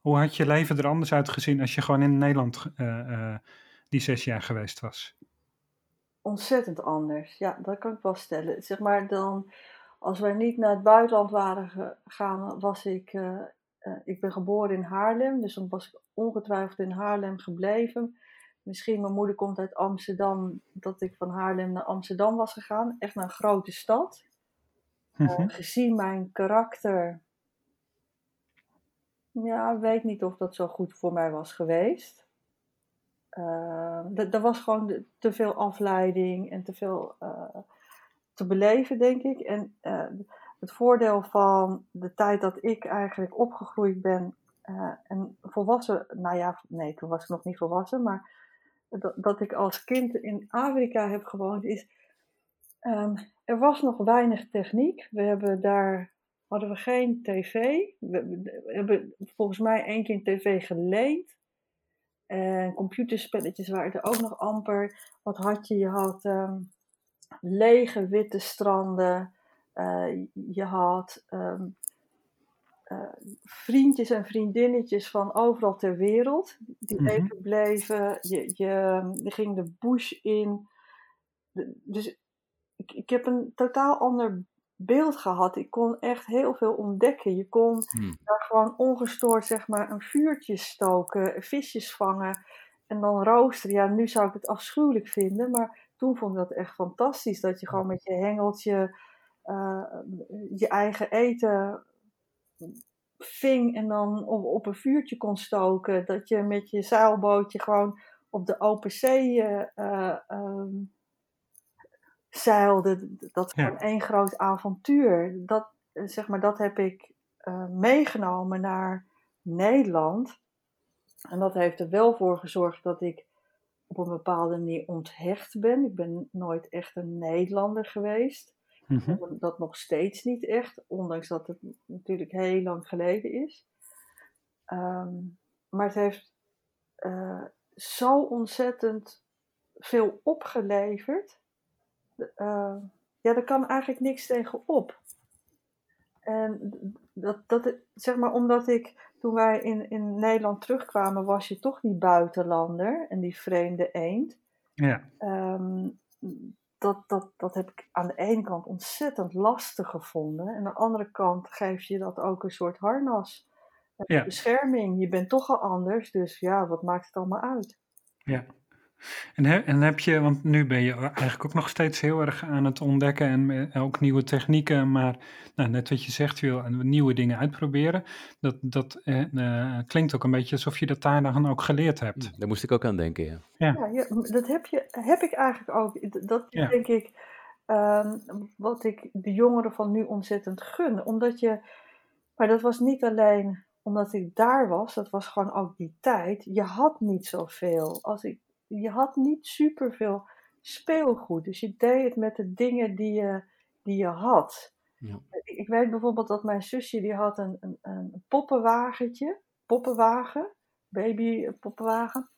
hoe had je leven er anders uitgezien als je gewoon in Nederland die zes jaar geweest was? Ontzettend anders, ja, dat kan ik wel stellen. Zeg maar dan, als wij niet naar het buitenland waren gegaan, was ik, ik ben geboren in Haarlem, dus dan was ik ongetwijfeld in Haarlem gebleven misschien mijn moeder komt uit Amsterdam, dat ik van Haarlem naar Amsterdam was gegaan. Echt naar een grote stad. Uh, gezien mijn karakter, ja, weet niet of dat zo goed voor mij was geweest. Uh, er was gewoon te veel afleiding en te veel uh, te beleven, denk ik. En het voordeel van de tijd dat ik eigenlijk opgegroeid ben en volwassen, nou ja, nee, toen was ik nog niet volwassen, maar dat, ik als kind in Afrika heb gewoond, is. Um, er was nog weinig techniek. We hebben daar hadden we geen tv. We, hebben volgens mij één keer tv geleend. En computerspelletjes waren er ook nog amper. Wat had je? Je had um, lege witte stranden. Uh, je had uh, vriendjes en vriendinnetjes van overal ter wereld. Die mm even bleven. Je, je, je, ging de bush in. dus ik, ik heb een totaal ander beeld gehad. Ik kon echt heel veel ontdekken. Je kon mm. daar gewoon ongestoord zeg maar een vuurtje stoken, visjes vangen en dan roosteren. Ja, nu zou ik het afschuwelijk vinden, maar toen vond ik dat echt fantastisch. Dat je gewoon met je hengeltje uh, je eigen eten ving en dan op, op een vuurtje kon stoken. Dat je met je zeilbootje gewoon op de open zee uh, zeilde. Dat is gewoon één groot avontuur. Dat, zeg maar, dat heb ik uh, meegenomen naar Nederland. En dat heeft er wel voor gezorgd dat ik op een bepaalde manier onthecht ben. Ik ben nooit echt een Nederlander geweest. Mm Dat nog steeds niet echt, ondanks dat het natuurlijk heel lang geleden is. Ehm, maar het heeft uh, zo ontzettend veel opgeleverd. Uh, ja, daar kan eigenlijk niks tegen op. En dat, dat, zeg maar, omdat ik, toen wij in, in Nederland terugkwamen, was je toch die buitenlander en die vreemde eend. Ja. Um, dat, dat, dat heb ik aan de ene kant ontzettend lastig gevonden. En aan de andere kant geeft je dat ook een soort harnas. Ja. Bescherming. Je bent toch al anders, dus ja, wat maakt het allemaal uit? Ja. En, en heb je, want nu ben je eigenlijk ook nog steeds heel erg aan het ontdekken en ook nieuwe technieken, maar nou, net wat je zegt, je wil nieuwe dingen uitproberen. Dat, dat eh, eh, klinkt ook een beetje alsof je dat daar dan ook geleerd hebt. Daar moest ik ook aan denken, ja. Ja, ja, dat heb, je, heb ik eigenlijk ook. Dat ja. denk ik um, wat ik de jongeren van nu ontzettend gun. Omdat je, maar dat was niet alleen omdat ik daar was, dat was gewoon ook die tijd. Je had niet zoveel. Als ik je had niet superveel speelgoed. Dus je deed het met de dingen die je, die je had. Ja. Ik weet bijvoorbeeld dat mijn zusje die had een, een, een poppenwagentje, poppenwagen, baby poppenwagen.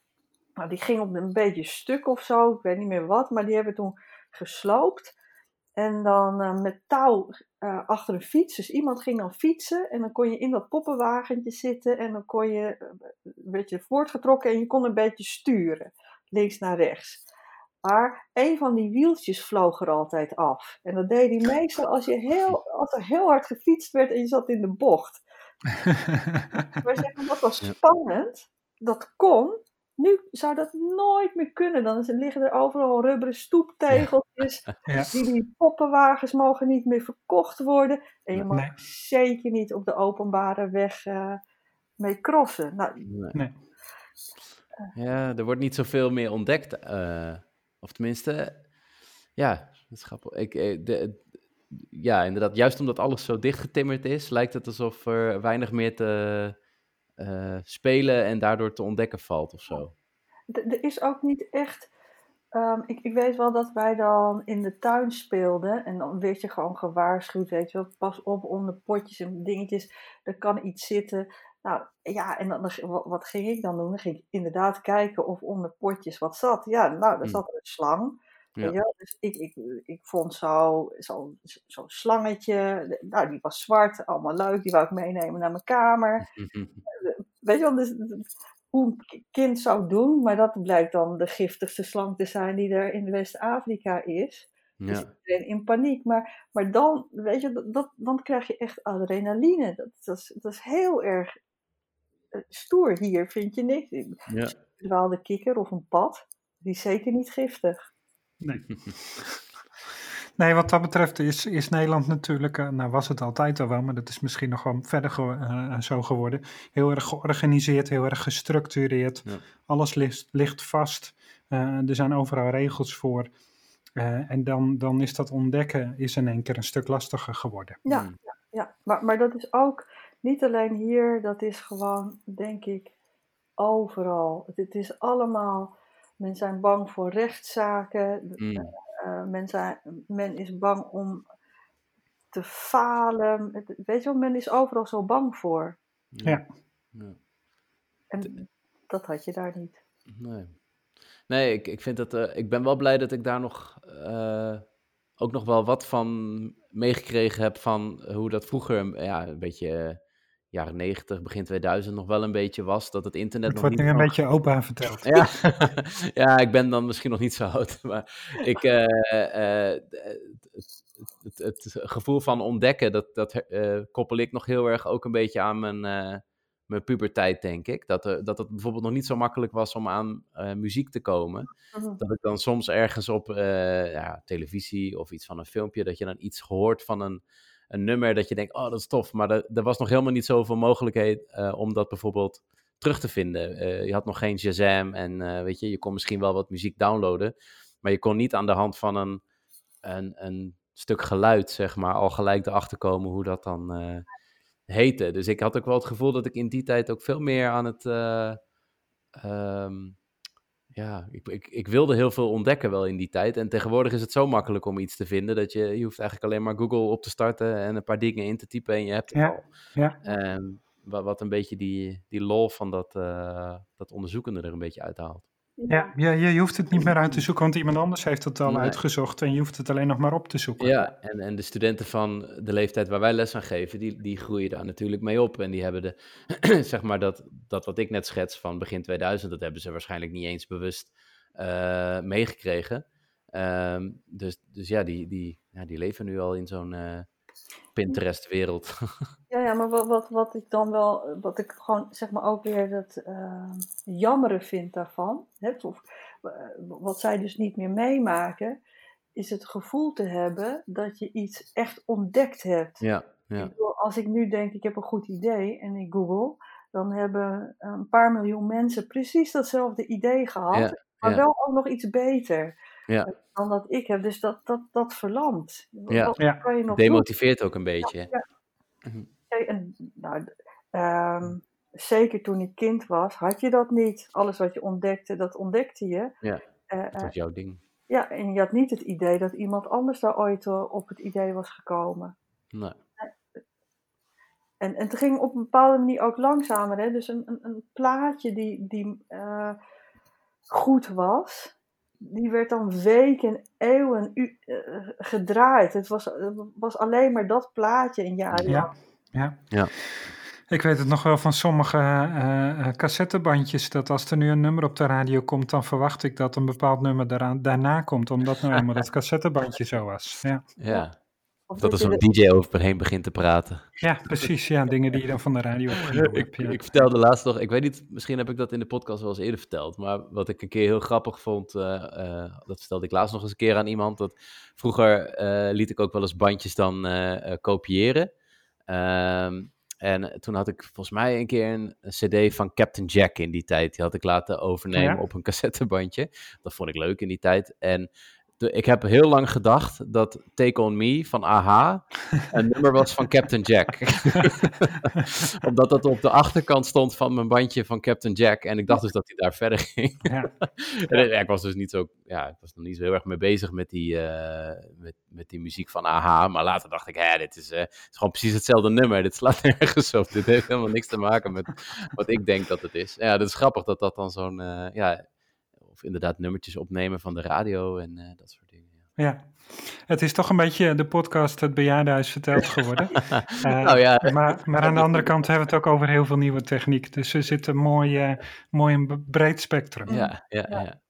Nou, die ging op een beetje stuk of zo, ik weet niet meer wat, maar die hebben toen gesloopt. En dan uh, met touw uh, achter een fiets. Dus iemand ging dan fietsen en dan kon je in dat poppenwagentje zitten en dan kon je uh, een beetje voortgetrokken en je kon een beetje sturen links naar rechts. Maar een van die wieltjes vloog er altijd af. En dat deed hij meestal als, je heel, als er heel hard gefietst werd en je zat in de bocht. Wij zeggen dat was spannend. Dat kon. Nu zou dat nooit meer kunnen. Dan liggen er overal rubberen stoeptegeltjes. Ja. Die, die poppenwagens mogen niet meer verkocht worden. En je mag zeker niet op de openbare weg uh, mee crossen. Nou, nee. Ja, er wordt niet zoveel meer ontdekt. Uh, of tenminste, ja, dat is grappig. Ik, eh, de, ja, inderdaad, juist omdat alles zo dichtgetimmerd is, lijkt het alsof er weinig meer te uh, spelen en daardoor te ontdekken valt of zo. Er is ook niet echt. Um, ik, ik weet wel dat wij dan in de tuin speelden en dan werd je gewoon gewaarschuwd, weet je wel, pas op onder potjes en dingetjes, er kan iets zitten. Nou ja, en dan, wat ging ik dan doen? Dan ging ik inderdaad kijken of onder potjes wat zat. Ja, nou, daar hmm. zat een slang. Ja. dus ik, ik, ik vond zo'n zo, zo slangetje, nou die was zwart, allemaal leuk, die wou ik meenemen naar mijn kamer. Weet je wel, dus, hoe een kind zou doen, maar dat blijkt dan de giftigste slang te zijn die er in West-Afrika is. Dus ja. Dus iedereen in paniek. Maar, maar dan, weet je, dat, dan krijg je echt adrenaline. Dat, dat, is, dat is heel erg eh, stoer hier, vind je niks. Ja. Een dwaalde kikker of een pad, die is zeker niet giftig. Nee. Nee, wat dat betreft is, is Nederland natuurlijk, uh, nou was het altijd al wel, maar dat is misschien nog wel verder uh, zo geworden. Heel erg georganiseerd, heel erg gestructureerd. Alles ligt, ligt vast. Uh, er zijn overal regels voor. en dan, dan is dat ontdekken is in één keer een stuk lastiger geworden. Ja, hmm. ja, ja. Maar, maar dat is ook niet alleen hier, dat is gewoon, denk ik, overal. Het, is allemaal, men zijn bang voor rechtszaken, mm. uh, men, zijn, men is bang om te falen. weet je wel, men is overal zo bang voor. Ja. ja. En dat had je daar niet. Nee. Nee, ik, ik vind dat, uh, ik ben wel blij dat ik daar nog uh, ook nog wel wat van meegekregen heb van hoe dat vroeger ja, een beetje jaren 90, begin 2000 nog wel een beetje was. Dat het internet het nog wordt niet... nu een beetje opa verteld. Ja. ja, ik ben dan misschien nog niet zo oud. Maar ik, uh, uh, het, het, het, gevoel van ontdekken, dat, dat uh, koppel ik nog heel erg ook een beetje aan mijn, mijn puberteit, denk ik. Dat, dat het bijvoorbeeld nog niet zo makkelijk was om aan muziek te komen. Mhm. Dat ik dan soms ergens op ja, televisie of iets van een filmpje, dat je dan iets gehoord van een een nummer dat je denkt, oh, dat is tof. Maar er, was nog helemaal niet zoveel mogelijkheid uh, om dat bijvoorbeeld terug te vinden. Uh, je had nog geen Shazam en uh, weet je, je kon misschien wel wat muziek downloaden. Maar je kon niet aan de hand van een, een, een stuk geluid, zeg maar, al gelijk erachter komen hoe dat dan heette. Dus ik had ook wel het gevoel dat ik in die tijd ook veel meer aan het... Um, ja, ik, ik, ik, wilde heel veel ontdekken wel in die tijd. En tegenwoordig is het zo makkelijk om iets te vinden dat je, je hoeft eigenlijk alleen maar Google op te starten en een paar dingen in te typen en je hebt het ja, al. Ja. Um, wat, wat een beetje die, die lol van dat, uh, dat onderzoekende er een beetje uithaalt. Ja, ja je, je hoeft het niet meer uit te zoeken, want iemand anders heeft het al uitgezocht en je hoeft het alleen nog maar op te zoeken. Ja, en, en de studenten van de leeftijd waar wij les aan geven, die, die groeien daar natuurlijk mee op. En die hebben de, zeg maar dat, dat wat ik net schets van begin 2000, dat hebben ze waarschijnlijk niet eens bewust uh, meegekregen. Ehm, dus, dus ja, die, die, ja, die leven nu al in zo'n Pinterest-wereld. Ja, ja, maar wat, wat, wat ik dan wel, wat ik gewoon zeg maar ook weer het uh, jammeren vind daarvan, hè, of wat zij dus niet meer meemaken, is het gevoel te hebben dat je iets echt ontdekt hebt. Ja, ja. Ik bedoel, als ik nu denk, ik heb een goed idee en ik google, dan hebben een paar miljoen mensen precies datzelfde idee gehad, maar wel ook nog iets beter ja. dan dat ik heb. Dus dat, dat, dat verlamt. Ja, ja. Kan je nog demotiveert ook een beetje. Ja, mhm. en, nou, ehm, zeker toen ik kind was, had je dat niet. Alles wat je ontdekte, dat ontdekte je. Ja, uh, dat was jouw ding. Ja, en je had niet het idee dat iemand anders daar ooit op het idee was gekomen. Nee. En, en het ging op een bepaalde manier ook langzamer. Hè? Dus een, een, een plaatje die, die uh, goed was, die werd dan weken en eeuwen uh, gedraaid. Het was, was alleen maar dat plaatje jaar lang. Ja, ja. ja. Ik weet het nog wel van sommige uh, cassettebandjes, dat als er nu een nummer op de radio komt, dan verwacht ik dat een bepaald nummer daaraan, daarna komt, omdat nou eenmaal dat cassettebandje zo was. Ja. ja. Of dat er zo'n DJ overheen begint te praten. Ja, precies. Ja, dingen die je dan van de radio opgenomen ik, Ik vertelde laatst nog, ik weet niet, misschien heb ik dat in de podcast wel eens eerder verteld, maar wat ik een keer heel grappig vond, uh, uh, dat vertelde ik laatst nog eens een keer aan iemand, dat vroeger uh, liet ik ook wel eens bandjes dan kopiëren. Ehm, en toen had ik volgens mij een keer een, CD van Captain Jack in die tijd. Die had ik laten overnemen op een cassettebandje. Dat vond ik leuk in die tijd. En ik heb heel lang gedacht dat Take On Me van AHA een nummer was van Captain Jack. Omdat dat op de achterkant stond van mijn bandje van Captain Jack. En ik dacht dus dat hij daar verder ging. Ja. en ik was dus niet zo, ja, ik was nog niet zo heel erg mee bezig met die, uh, met, met die muziek van AHA. Maar later dacht ik, hè, dit is, uh, is gewoon precies hetzelfde nummer. Dit slaat nergens op. Dit heeft helemaal niks te maken met wat ik denk dat het is. Ja, dat is grappig dat dat dan zo'n, uh, ja inderdaad nummertjes opnemen van de radio en uh, dat soort dingen. Ja. ja. het is toch een beetje de podcast Het Bejaardenhuis verteld geworden. uh, nou ja. maar, maar aan de andere kant hebben we het ook over heel veel nieuwe techniek. Dus er zit een mooi, uh, mooi een breed spectrum. Ja, ja, ja. ja.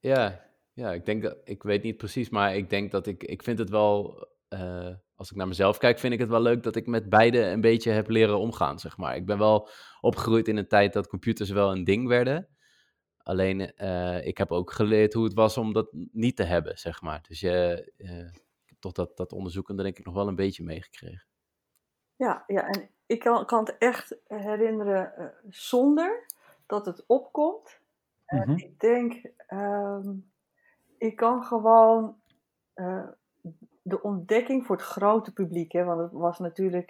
Ja, ja, ik denk dat, ik weet niet precies, maar ik denk dat ik, ik vind het wel, uh, als ik naar mezelf kijk, vind ik het wel leuk dat ik met beide een beetje heb leren omgaan, zeg maar. Ik ben wel opgegroeid in een tijd dat computers wel een ding werden. Alleen uh, ik heb ook geleerd hoe het was om dat niet te hebben, zeg maar. Dus je, uh, ik heb toch dat, dat onderzoeken denk ik nog wel een beetje meegekregen. Ja, ja, en ik kan, kan het echt herinneren uh, zonder dat het opkomt. Mm -hmm. En ik denk, um, ik kan gewoon de ontdekking voor het grote publiek, hè, want het was natuurlijk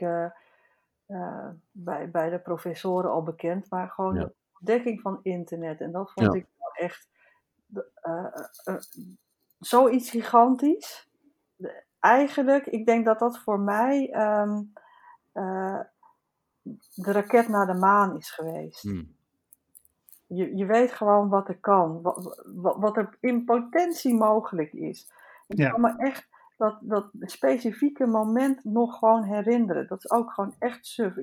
bij, bij de professoren al bekend, maar gewoon ja ontdekking van internet. En dat vond ja. ik wel echt uh, uh, zoiets gigantisch. De, eigenlijk, ik denk dat dat voor mij um, de raket naar de maan is geweest. Hmm. Je, je weet gewoon wat er kan, wat, wat, wat er in potentie mogelijk is. Ik ja. kan me echt dat, dat specifieke moment nog gewoon herinneren. Dat is ook gewoon echt suf.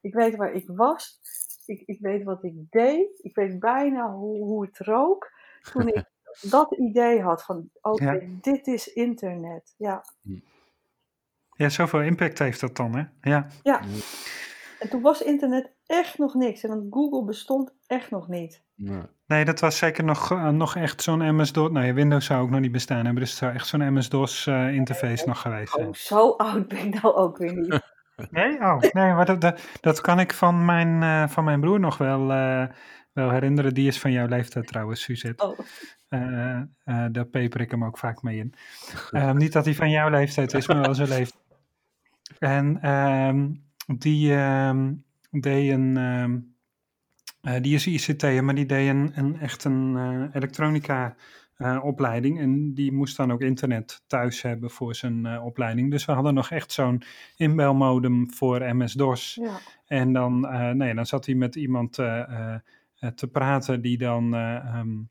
Ik weet waar ik was ik, ik weet wat ik deed. Ik weet bijna hoe, hoe het rook. Toen ik dat idee had van, oké, okay, ja. dit is internet. Ja. Ja, zoveel impact heeft dat dan, hè? Ja. Ja. En toen was internet echt nog niks. En Google bestond echt nog niet. Nee, nee dat was zeker nog, uh, nog echt zo'n MS-DOS. Nee, Windows zou ook nog niet bestaan hebben. Dus het zou echt zo'n MS-DOS uh, interface nee, nog geweest zijn. Oh, zo oud ben ik nou ook weer niet. Nee? Oh, nee, maar dat, dat, dat kan ik van mijn, uh, van mijn broer nog wel, uh, wel herinneren. Die is van jouw leeftijd trouwens, Suzette. Oh. Uh, daar peper ik hem ook vaak mee in. niet dat hij van jouw leeftijd is, maar wel zijn leeftijd. En ehm, die um, deed een... Um, die is ICT, maar die deed een, een echt een elektronica uh, opleiding. En die moest dan ook internet thuis hebben voor zijn uh, opleiding. Dus we hadden nog echt zo'n inbelmodem voor MS-DOS. Ja. En dan, uh, nee, dan zat hij met iemand te praten die dan um,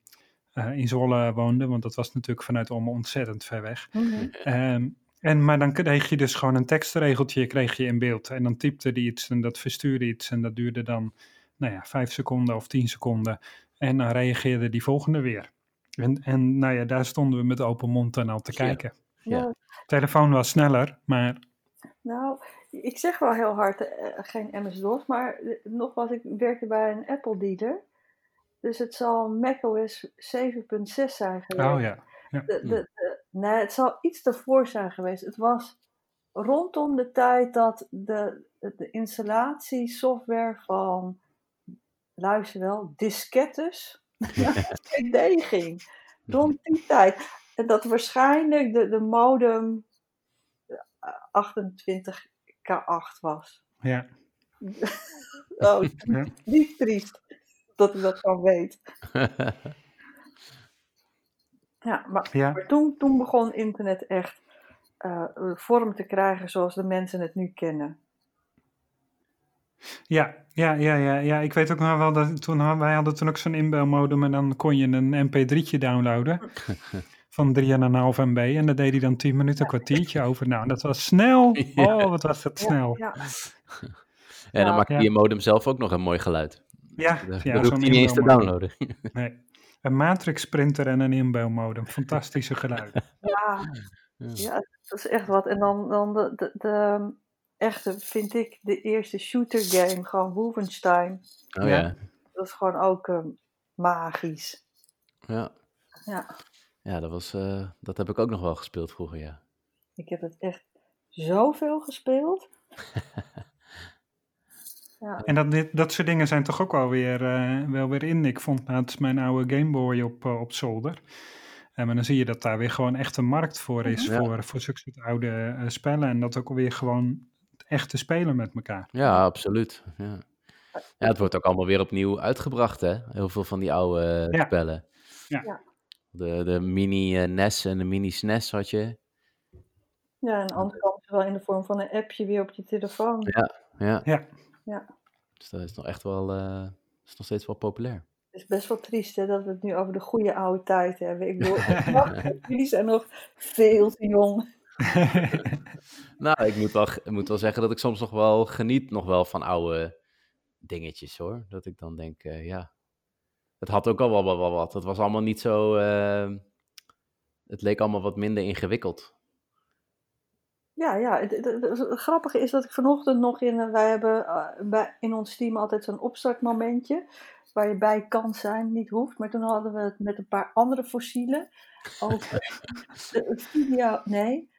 in Zwolle woonde. Want dat was natuurlijk vanuit Omme ontzettend ver weg. -hmm. um, en, maar dan kreeg je dus gewoon een tekstregeltje kreeg je in beeld. En dan typte die iets en dat verstuurde iets. En dat duurde dan, nou ja, vijf seconden of tien seconden. En dan reageerde die volgende weer. En, en nou ja, daar stonden we met open mond en al te kijken. Ja. Telefoon was sneller, maar... Nou, ik zeg wel heel hard uh, geen MS-DOS, maar nog was ik werkte bij een Apple dealer. Dus het zal macOS 7.6 zijn geweest. Oh ja. ja. De, de, nee, het zal iets ervoor zijn geweest. Het was rondom de tijd dat de, de installatiesoftware van, luister wel, diskettes ging. Rond die tijd. En dat waarschijnlijk de, de modem 28K8 was. Ja. oh, niet triest dat ik dat van weet. ja, maar, maar toen, toen begon internet echt uh, vorm te krijgen zoals de mensen het nu kennen. Ja, ja, ja, ja, ja. Ik weet ook nog wel dat toen wij hadden toen ook zo'n inbelmodem en dan kon je een mp3'tje downloaden van 3,5 MB en daar deed hij dan 10 minuten, een kwartiertje over. Nou, dat was snel. Oh, wat was dat snel. Ja, En dan maakte je modem zelf ook nog een mooi geluid. Ja, dat ja, hoeft niet eens te downloaden. Nee. Een matrix printer en een inbelmodem. Fantastische geluid. Ja, ja, dat is echt wat. En dan, dan de, de, de echte, vind ik, de eerste shooter game, gewoon Wolfenstein. Oh ja. Dat is gewoon ook um, magisch. Ja. Ja. Ja, dat, was, uh, dat heb ik ook nog wel gespeeld vroeger, ja. Ik heb het echt zoveel gespeeld. ja. En dat, dit, dat soort dingen zijn toch ook wel weer, uh, wel weer in. Ik vond laatst mijn oude Game Boy op, uh, op zolder. En maar dan zie je dat daar weer gewoon echt een markt voor is, ja. voor, voor zulke soort oude uh, spellen. En dat ook weer gewoon echt te spelen met elkaar. Ja, absoluut. Ja. ja, het wordt ook allemaal weer opnieuw uitgebracht, hè? Heel veel van die oude uh, ja. spellen. Ja. De, de mini uh, NES en de mini SNES had je. Ja, en anders kwam het wel in de vorm van een appje weer op je telefoon. Ja, ja. Ja. ja. Dus dat is nog echt wel, uh, is nog steeds wel populair. Het is best wel triest hè, dat we het nu over de goede oude tijd hebben. Ik bedoel, jullie zijn nog veel te jong. nou, ik moet, wel, ik moet wel zeggen dat ik soms nog wel geniet nog wel van oude dingetjes hoor. Dat ik dan denk, uh, ja, het had ook al wel, wel, wel wat. Het was allemaal niet zo, uh, het leek allemaal wat minder ingewikkeld. Ja, ja. Het, het, het, het, grappige is dat ik vanochtend nog in, wij hebben uh, bij, in ons team altijd zo'n opstartmomentje waar je bij kan zijn, niet hoeft. Maar toen hadden we het met een paar andere fossielen over de video, nee,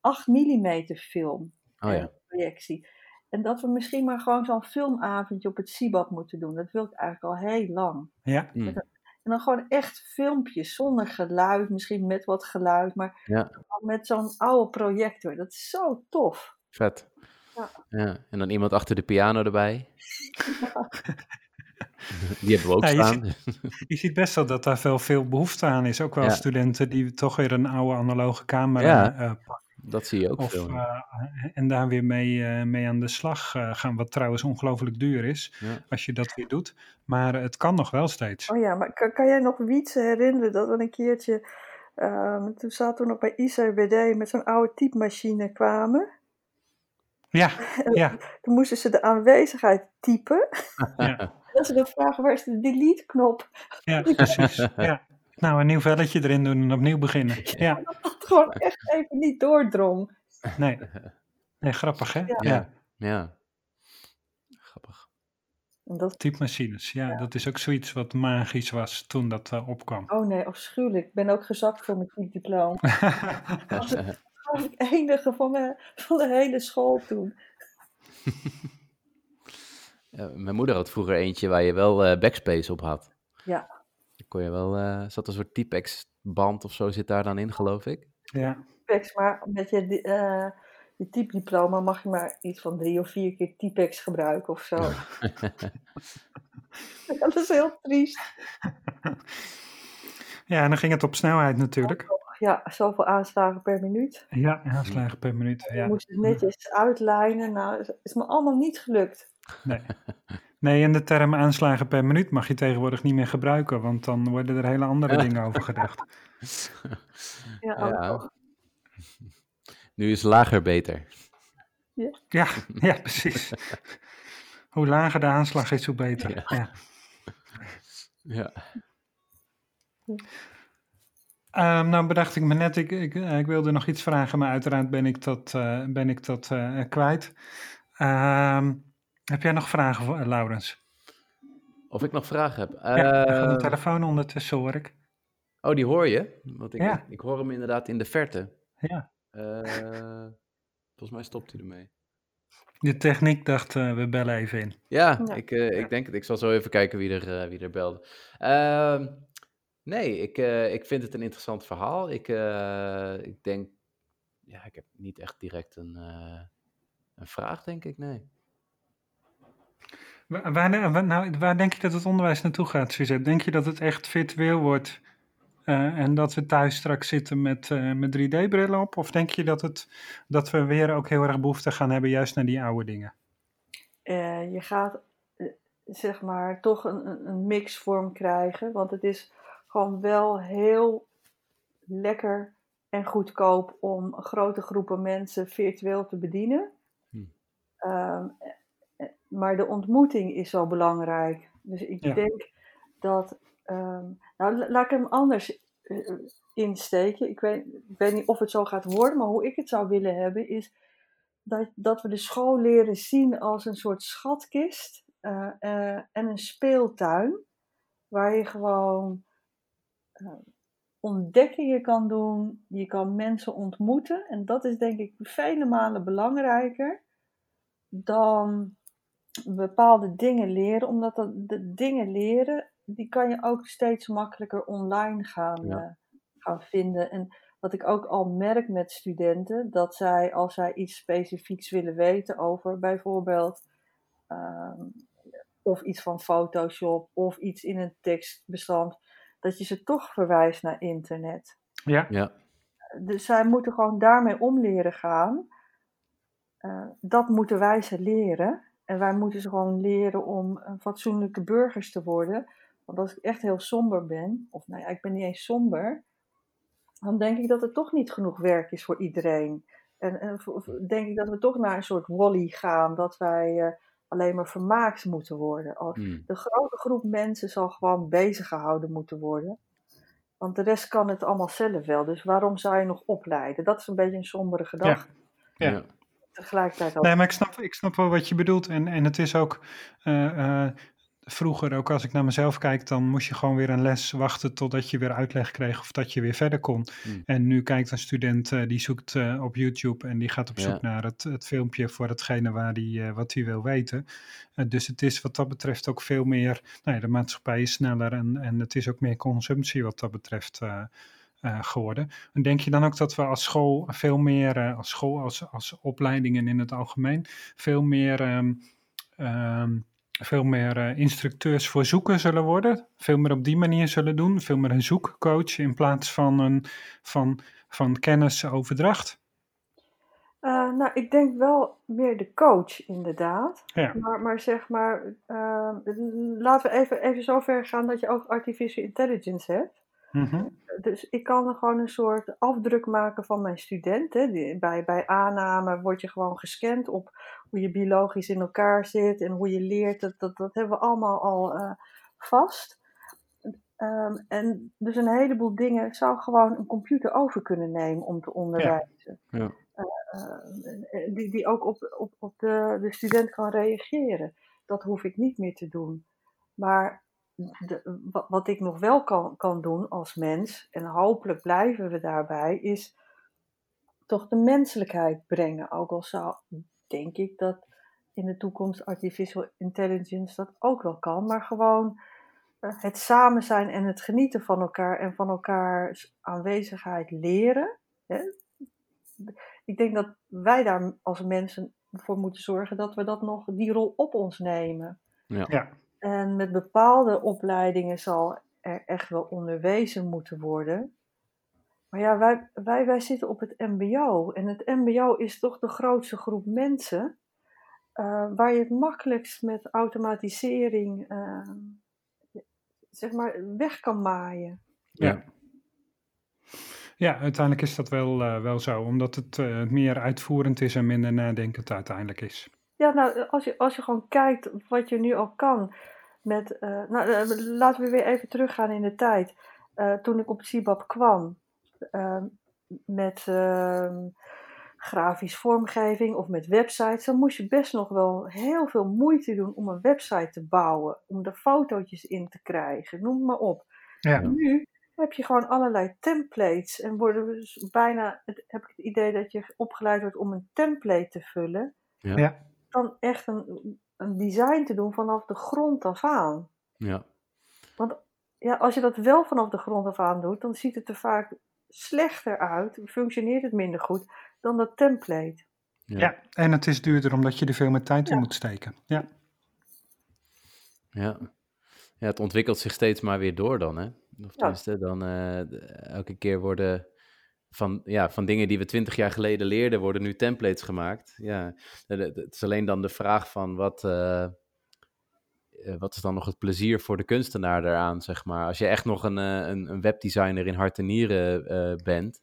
8 mm film oh, ja. projectie. En dat we misschien maar gewoon zo'n filmavondje op het Sibab moeten doen. Dat wil ik eigenlijk al heel lang. Ja. Mm. En dan gewoon echt filmpjes zonder geluid, misschien met wat geluid, maar ja. met zo'n oude projector. Dat is zo tof. Vet. Ja. ja. En dan iemand achter de piano erbij. Ja. Die hebben we ook ja, staan. Je ziet, je ziet, best wel dat daar veel, veel behoefte aan is. Ook wel studenten die toch weer een oude analoge camera uh, pakken. Dat zie je ook of, veel. Uh, en daar weer mee, uh, mee aan de slag uh, gaan, wat trouwens ongelooflijk duur is, ja. als je dat weer doet. Maar het kan nog wel steeds. Oh ja, maar kan, kan jij nog Wietse herinneren dat we een keertje, ehm, toen zaten we nog bij ICBD met zo'n oude typemachine kwamen? Ja, ja. Toen moesten ze de aanwezigheid typen. Ja. En ze dan vragen, waar is de delete-knop? Ja, precies. Ja. Nou, een nieuw velletje erin doen en opnieuw beginnen. Ja. Dat het gewoon echt even niet doordrong. Nee. Nee, grappig hè? Ja. Ja. ja. Grappig. Dat... Typemachines, ja, ja, dat is ook zoiets wat magisch was toen dat uh, opkwam. Oh nee, afschuwelijk. Ik ben ook gezakt voor mijn typediploma. dat was het enige van, mijn, van de hele school toen. Ja, mijn moeder had vroeger eentje waar je wel uh, backspace op had. Ja. Dan kon je wel, uh, zat een soort Typex band of zo zit daar dan in, geloof ik. Ja. Typex, maar met je, uh, je typediploma mag je maar iets van drie of vier keer Typex gebruiken of zo. dat is heel triest. Ja, en dan ging het op snelheid natuurlijk. Ja, zoveel aanslagen per minuut. Ja, aanslagen per minuut. Je ja. moest het netjes uitlijnen. Nou, is me allemaal niet gelukt. Nee. Nee, en de term aanslagen per minuut mag je tegenwoordig niet meer gebruiken, want dan worden er hele andere dingen over gedacht. Ja, ja. Nu is lager beter. Ja, ja, ja precies. hoe lager de aanslag is, hoe beter. Ja. ja. ja. Um, nou bedacht ik me net, ik, ik, ik, wilde nog iets vragen, maar uiteraard ben ik dat, ben ik dat kwijt. Uh, heb jij nog vragen, Laurens? Of ik nog vragen heb? Ja, uh, de ehm, telefoon ondertussen hoor ik. Oh, die hoor je? Want ik, ja. ik hoor hem inderdaad in de verte. Ja. Uh, volgens mij stopt hij ermee. De techniek dacht, uh, we bellen even in. Ja, Ik, uh, ik denk het. Ik zal zo even kijken wie er, wie er belde. Ehm, nee, ik, ik vind het een interessant verhaal. Ik, ik denk, ja, ik heb niet echt direct een, een vraag, denk ik, nee. Waar, waar, nou, waar denk je dat het onderwijs naartoe gaat, Suzette? Denk je dat het echt virtueel wordt uh, en dat we thuis straks zitten met, uh, met 3D-brillen op? Of denk je dat, het, dat we weer ook heel erg behoefte gaan hebben juist naar die oude dingen? Uh, je gaat zeg maar toch een, een mixvorm krijgen, want het is gewoon wel heel lekker en goedkoop om grote groepen mensen virtueel te bedienen. Hm. Um, maar de ontmoeting is zo belangrijk. Dus ik denk dat. Ehm, nou, laat ik hem anders uh, insteken. Ik weet, ik weet niet of het zo gaat worden, maar hoe ik het zou willen hebben is dat, dat we de school leren zien als een soort schatkist uh, uh, en een speeltuin. Waar je gewoon ontdekkingen kan doen, je kan mensen ontmoeten. En dat is denk ik vele malen belangrijker dan bepaalde dingen leren, omdat dat, de dingen leren, die kan je ook steeds makkelijker online gaan, eh, gaan vinden. En wat ik ook al merk met studenten, dat zij als zij iets specifieks willen weten over bijvoorbeeld ehm, of iets van Photoshop of iets in een tekstbestand, dat je ze toch verwijst naar internet. Ja. ja. Dus zij moeten gewoon daarmee om leren gaan. Uh, dat moeten wij ze leren. En wij moeten ze gewoon leren om fatsoenlijke burgers te worden. Want als ik echt heel somber ben, of nou ja, ik ben niet eens somber, dan denk ik dat er toch niet genoeg werk is voor iedereen. En, en denk ik dat we toch naar een soort wally gaan, dat wij uh, alleen maar vermaakt moeten worden. Hmm. De grote groep mensen zal gewoon bezig gehouden moeten worden. Want de rest kan het allemaal zelf wel. Dus waarom zou je nog opleiden? Dat is een beetje een sombere gedachte. Ja. ja tegelijkertijd ook. Nee, maar ik snap, ik snap wel wat je bedoelt. En, en het is ook. Uh, uh, vroeger, ook als ik naar mezelf kijk, dan moest je gewoon weer een les wachten totdat je weer uitleg kreeg of dat je weer verder kon. Hmm. En nu kijkt een student, uh, die zoekt op YouTube en die gaat op zoek naar het, het filmpje voor hetgene waar die, wat hij wil weten. dus het is wat dat betreft ook veel meer, nou ja, de maatschappij is sneller en, en het is ook meer consumptie wat dat betreft. Uh, geworden. En denk je dan ook dat we als school veel meer, uh, als school, als, als opleidingen in het algemeen, veel meer, um, um, veel meer uh, instructeurs voor zoeken zullen worden? Veel meer op die manier zullen doen? Veel meer een zoekcoach in plaats van, een, van, van kennisoverdracht? nou, ik denk wel meer de coach, inderdaad. Ja. Maar, maar zeg maar, ehm, laten we even, even zo ver gaan dat je ook artificial intelligence hebt. Mhm. Dus ik kan er gewoon een soort afdruk maken van mijn studenten. Bij, bij aanname word je gewoon gescand op hoe je biologisch in elkaar zit en hoe je leert. Dat, dat, dat hebben we allemaal al uh, vast. Um, en dus een heleboel dingen zou gewoon een computer over kunnen nemen om te onderwijzen. Ja. Uh, die, die ook op, op, op de, de student kan reageren. Dat hoef ik niet meer te doen. Maar de, wat ik nog wel kan, kan doen als mens, en hopelijk blijven we daarbij, is toch de menselijkheid brengen. Ook al zou, denk ik, dat in de toekomst artificial intelligence dat ook wel kan, maar gewoon eh, het samen zijn en het genieten van elkaar en van elkaars aanwezigheid leren. Hè? Ik denk dat wij daar als mensen voor moeten zorgen dat we dat nog, die rol op ons nemen. Ja. ja. En met bepaalde opleidingen zal er echt wel onderwezen moeten worden. Maar ja, wij, wij, wij zitten op het MBO. En het MBO is toch de grootste groep mensen. Uh, waar je het makkelijkst met automatisering uh, zeg maar weg kan maaien. Ja. Ja, uiteindelijk is dat wel, uh, wel zo, omdat het meer uitvoerend is en minder nadenkend uiteindelijk is. Ja, nou, als je, als je gewoon kijkt wat je nu al kan. Met, uh, nou, uh, laten we weer even teruggaan in de tijd. Uh, toen ik op Sibab kwam, ehm, met ehm, grafisch vormgeving of met websites, dan moest je best nog wel heel veel moeite doen om een website te bouwen, om er fotootjes in te krijgen, noem maar op. Ja. Nu heb je gewoon allerlei templates en worden dus bijna, heb ik het idee dat je opgeleid wordt om een template te vullen. Ja. Dan echt een, een design te doen vanaf de grond af aan. Ja. Want ja, als je dat wel vanaf de grond af aan doet, dan ziet het er vaak slechter uit, functioneert het minder goed dan dat template. Ja, ja en het is duurder omdat je er veel meer tijd in moet steken. Ja. Ja. ja, het ontwikkelt zich steeds maar weer door dan, hè? Of tenminste, dan uh, elke keer worden van, ja, van dingen die we twintig jaar geleden leerden, worden nu templates gemaakt. Ja, het is alleen dan de vraag van wat, uh, wat is dan nog het plezier voor de kunstenaar daaraan, zeg maar. Als je echt nog een, een, een webdesigner in hart en nieren uh, bent,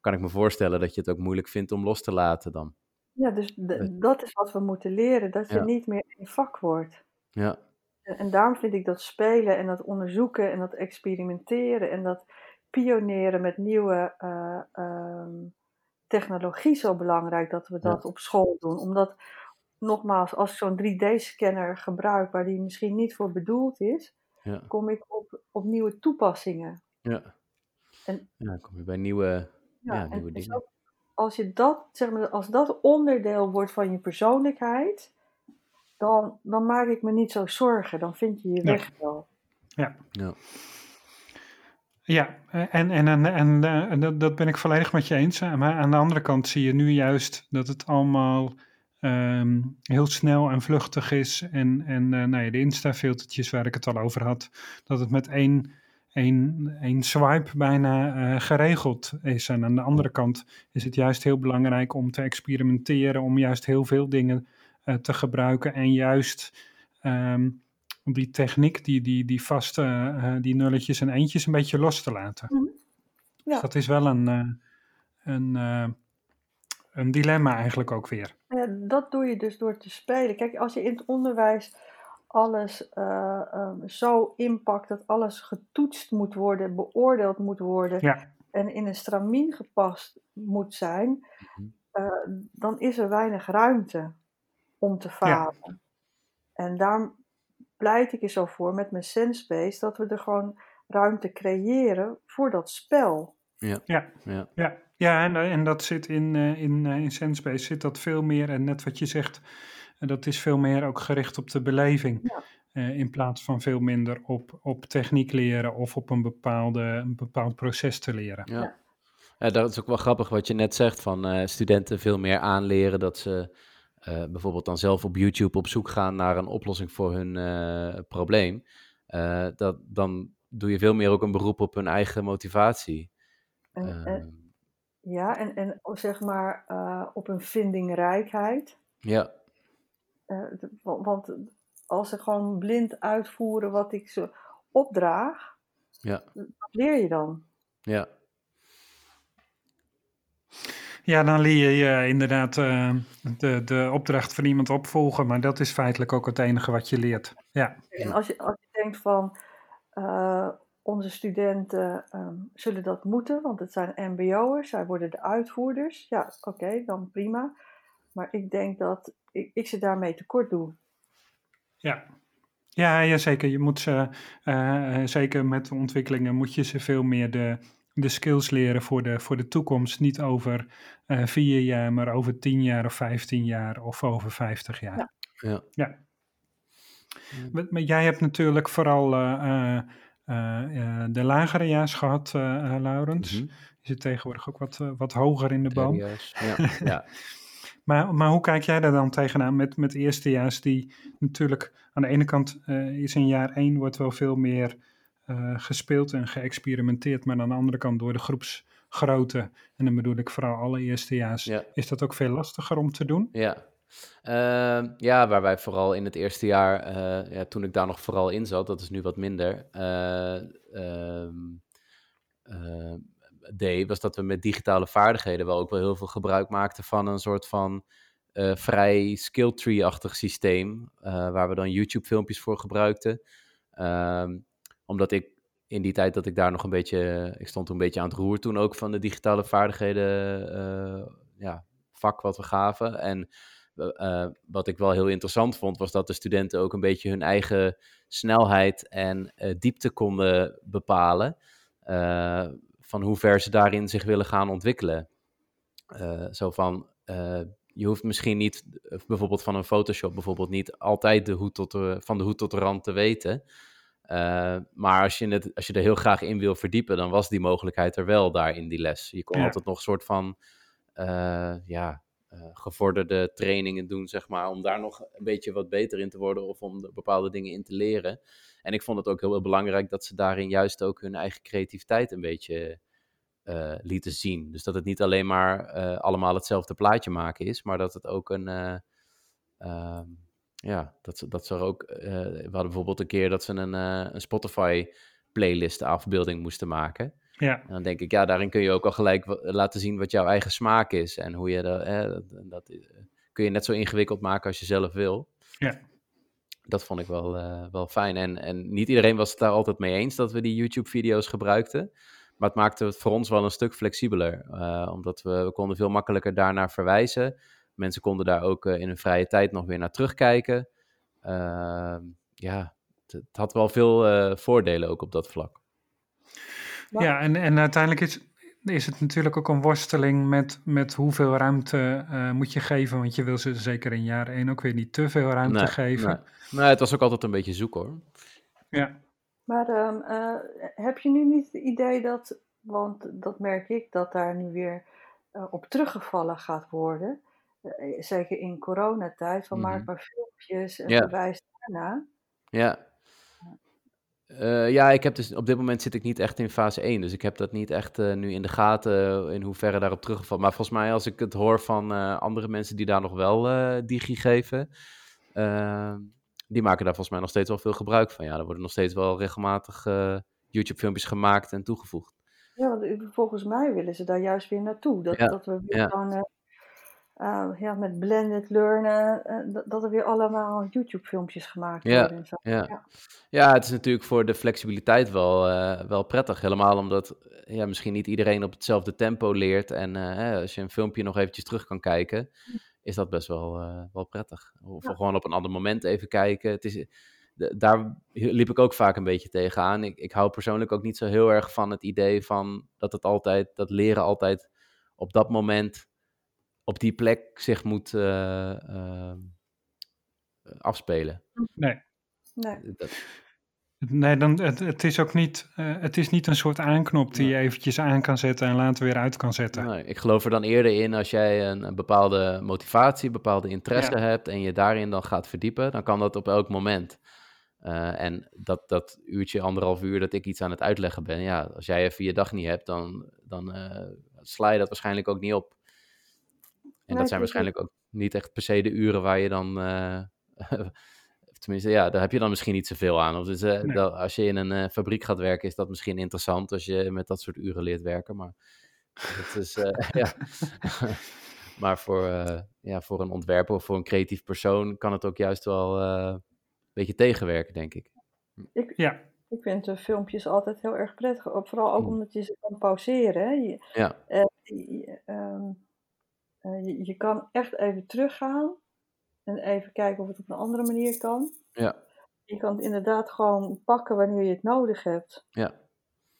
kan ik me voorstellen dat je het ook moeilijk vindt om los te laten dan. Ja, dus dat is wat we moeten leren, dat je niet meer een vak wordt. Ja. En, en, daarom vind ik dat spelen en dat onderzoeken en dat experimenteren en dat pioneren met nieuwe uh, um, technologie zo belangrijk dat we dat op school doen. Omdat, nogmaals, als ik zo'n 3D-scanner gebruik waar die misschien niet voor bedoeld is, ja. kom ik op, op nieuwe toepassingen. Ja. En, ja, dan kom je bij nieuwe ja, nieuwe dingen. als, je dat, zeg maar, als dat onderdeel wordt van je persoonlijkheid, dan, dan maak ik me niet zo zorgen. Dan vind je je weg wel. Ja. ja. Ja, en, en, en, en, en dat ben ik volledig met je eens. Maar aan de andere kant zie je nu juist dat het allemaal ehm, heel snel en vluchtig is. En, en uh, nou ja, de Insta-filtertjes waar ik het al over had, dat het met één een, een swipe bijna uh, geregeld is. En aan de andere kant is het juist heel belangrijk om te experimenteren, om juist heel veel dingen te gebruiken en juist um, om die techniek, die, die, die vaste, uh, die nulletjes en eentjes een beetje los te laten. Mm -hmm. ja. Dus dat is wel een, een, een dilemma eigenlijk ook weer. Ja, dat doe je dus door te spelen. Kijk, als je in het onderwijs alles uh, um, zo inpakt dat alles getoetst moet worden, beoordeeld moet worden ja. en in een stramien gepast moet zijn, uh, dan is er weinig ruimte om te falen. Ja. En daarom pleit ik er zo voor met mijn SenseBase dat we er gewoon ruimte creëren voor dat spel. Ja, ja. ja. ja. ja en, en dat zit in, uh, in, in SenseBase zit dat veel meer en net wat je zegt en dat is veel meer ook gericht op de beleving. Ja. Uh, in plaats van veel minder op, op techniek leren of op een, bepaalde, een bepaald proces te leren. Ja. ja. dat is ook wel grappig wat je net zegt van uh, studenten veel meer aanleren dat ze uh, bijvoorbeeld dan zelf op YouTube op zoek gaan naar een oplossing voor hun probleem. dat, dan doe je veel meer ook een beroep op hun eigen motivatie. En, en, ja, en, en zeg maar op hun vindingrijkheid. Ja. Want als ze gewoon blind uitvoeren wat ik ze opdraag, ja. wat leer je dan? Ja. Ja, dan leer je inderdaad uh, de, de opdracht van iemand opvolgen, maar dat is feitelijk ook het enige wat je leert. Ja. En als je, als je denkt van uh, onze studenten um, zullen dat moeten, want het zijn MBO'ers, zij worden de uitvoerders. Ja, oké, okay, dan prima. Maar ik denk dat ik, ik ze daarmee tekort doe. Ja. Ja, ja, zeker. Je moet ze, uh, zeker met ontwikkelingen, moet je ze veel meer de, de skills leren voor de, voor de toekomst. Niet over uh, vier jaar, maar over tien jaar of vijftien jaar of over vijftig jaar. Ja. ja. ja. Maar jij hebt natuurlijk vooral uh, de lagere jaars gehad, Laurens. Mm -hmm. Je zit tegenwoordig ook wat, wat hoger in de boom. Ja, ja. Maar, maar hoe kijk jij daar dan tegenaan met, met eerstejaars die natuurlijk aan de ene kant uh, is in jaar één wordt wel veel meer uh, gespeeld en geëxperimenteerd, maar aan de andere kant door de groepsgrootte, en dan bedoel ik vooral alle eerstejaars, ja. is dat ook veel lastiger om te doen? Ja. Uh, ja, waar wij vooral in het eerste jaar, uh, ja, toen ik daar nog vooral in zat, dat is nu wat minder, ehm, deed, was dat we met digitale vaardigheden wel ook wel heel veel gebruik maakten van een soort van vrij skilltree-achtig systeem, uh, waar we dan YouTube-filmpjes voor gebruikten. Um, omdat ik in die tijd dat ik daar nog een beetje, ik stond toen een beetje aan het roer toen ook van de digitale vaardigheden ja, vak wat we gaven. En wat ik wel heel interessant vond, was dat de studenten ook een beetje hun eigen snelheid en diepte konden bepalen. van hoe ver ze daarin zich willen gaan ontwikkelen. zo van, je hoeft misschien niet, eh, bijvoorbeeld van een Photoshop, bijvoorbeeld niet altijd de hoed tot van de hoed tot de rand te weten. Uh, maar als je, het, als je er heel graag in wil verdiepen, dan was die mogelijkheid er wel daar in die les. Je kon altijd nog een soort van uh, ja, uh, gevorderde trainingen doen, zeg maar, om daar nog een beetje wat beter in te worden of om bepaalde dingen in te leren. En ik vond het ook heel, heel belangrijk dat ze daarin juist ook hun eigen creativiteit een beetje lieten zien. Dus dat het niet alleen maar allemaal hetzelfde plaatje maken is, maar dat het ook een. Uh, ja, dat, dat ze er ook. we hadden bijvoorbeeld een keer dat ze een, een Spotify-playlist afbeelding moesten maken. Ja. En dan denk ik, ja, daarin kun je ook al gelijk laten zien wat jouw eigen smaak is. En hoe je dat, dat, dat kun je net zo ingewikkeld maken als je zelf wil. Ja. Dat vond ik wel, wel fijn. En, en niet iedereen was het daar altijd mee eens dat we die YouTube-video's gebruikten. Maar het maakte het voor ons wel een stuk flexibeler. Omdat we, we, konden veel makkelijker daarnaar verwijzen. Mensen konden daar ook uh, in hun vrije tijd nog weer naar terugkijken. Uh, ja, het, het, had wel veel eh, voordelen ook op dat vlak. Ja, en, en uiteindelijk is, is het natuurlijk ook een worsteling met, met hoeveel ruimte moet je geven. Want je wil ze zeker in jaar één ook weer niet te veel ruimte nee, geven. Nee. nee, het was ook altijd een beetje zoek hoor. Ja. Maar um, uh, heb je nu niet het idee dat, want dat merk ik, dat daar nu weer uh, op teruggevallen gaat worden? Uh, zeker in coronatijd, van mm -hmm. maak maar filmpjes en ja. verwijs daarna. Ja. ja, ik heb dus op dit moment zit ik niet echt in fase 1, dus ik heb dat niet echt nu in de gaten in hoeverre daarop teruggevallen. Maar volgens mij, als ik het hoor van andere mensen die daar nog wel digi geven, ehm, die maken daar volgens mij nog steeds wel veel gebruik van. Ja, er worden nog steeds wel regelmatig YouTube-filmpjes gemaakt en toegevoegd. Ja, want volgens mij willen ze daar juist weer naartoe. Dat, ja, dat we weer ja. gewoon uh, uh, ja, met blended learnen, dat, dat er weer allemaal YouTube-filmpjes gemaakt ja, worden. En zo. Ja. Ja. ja, het is natuurlijk voor de flexibiliteit wel, wel prettig. Helemaal omdat ja, misschien niet iedereen op hetzelfde tempo leert. En als je een filmpje nog eventjes terug kan kijken is dat best wel, wel prettig. Of ja. gewoon op een ander moment even kijken. Het is, daar liep ik ook vaak een beetje tegenaan. Ik, ik hou persoonlijk ook niet zo heel erg van het idee van dat het altijd, dat leren altijd op dat moment, op die plek zich moet uh, uh, afspelen. Nee. nee. Dat, Nee, dan, het, het, is ook niet, uh, het is niet een soort aanknop die je eventjes aan kan zetten en later weer uit kan zetten. Nee, ik geloof er dan eerder in als jij een, een bepaalde motivatie, een bepaalde interesse ja. hebt en je daarin dan gaat verdiepen, dan kan dat op elk moment. Uh, en dat, dat uurtje, anderhalf uur dat ik iets aan het uitleggen ben, ja, als jij even je dag niet hebt, dan, dan uh, sla je dat waarschijnlijk ook niet op. En dat zijn waarschijnlijk ook niet echt per se de uren waar je dan Tenminste, ja, daar heb je dan misschien niet zoveel aan. Of dus, uh, nee. dat, als je in een uh, fabriek gaat werken, is dat misschien interessant als je met dat soort uren leert werken. Maar, het is, uh, ja. maar voor, ja, voor een ontwerper of voor een creatief persoon kan het ook juist wel een beetje tegenwerken, denk ik. ik ja. Ik vind de filmpjes altijd heel erg prettig. Vooral ook omdat je ze kan pauzeren. Je, ja. je, um, je, je kan echt even teruggaan. En even kijken of het op een andere manier kan. Ja. Je kan het inderdaad gewoon pakken wanneer je het nodig hebt. Ja.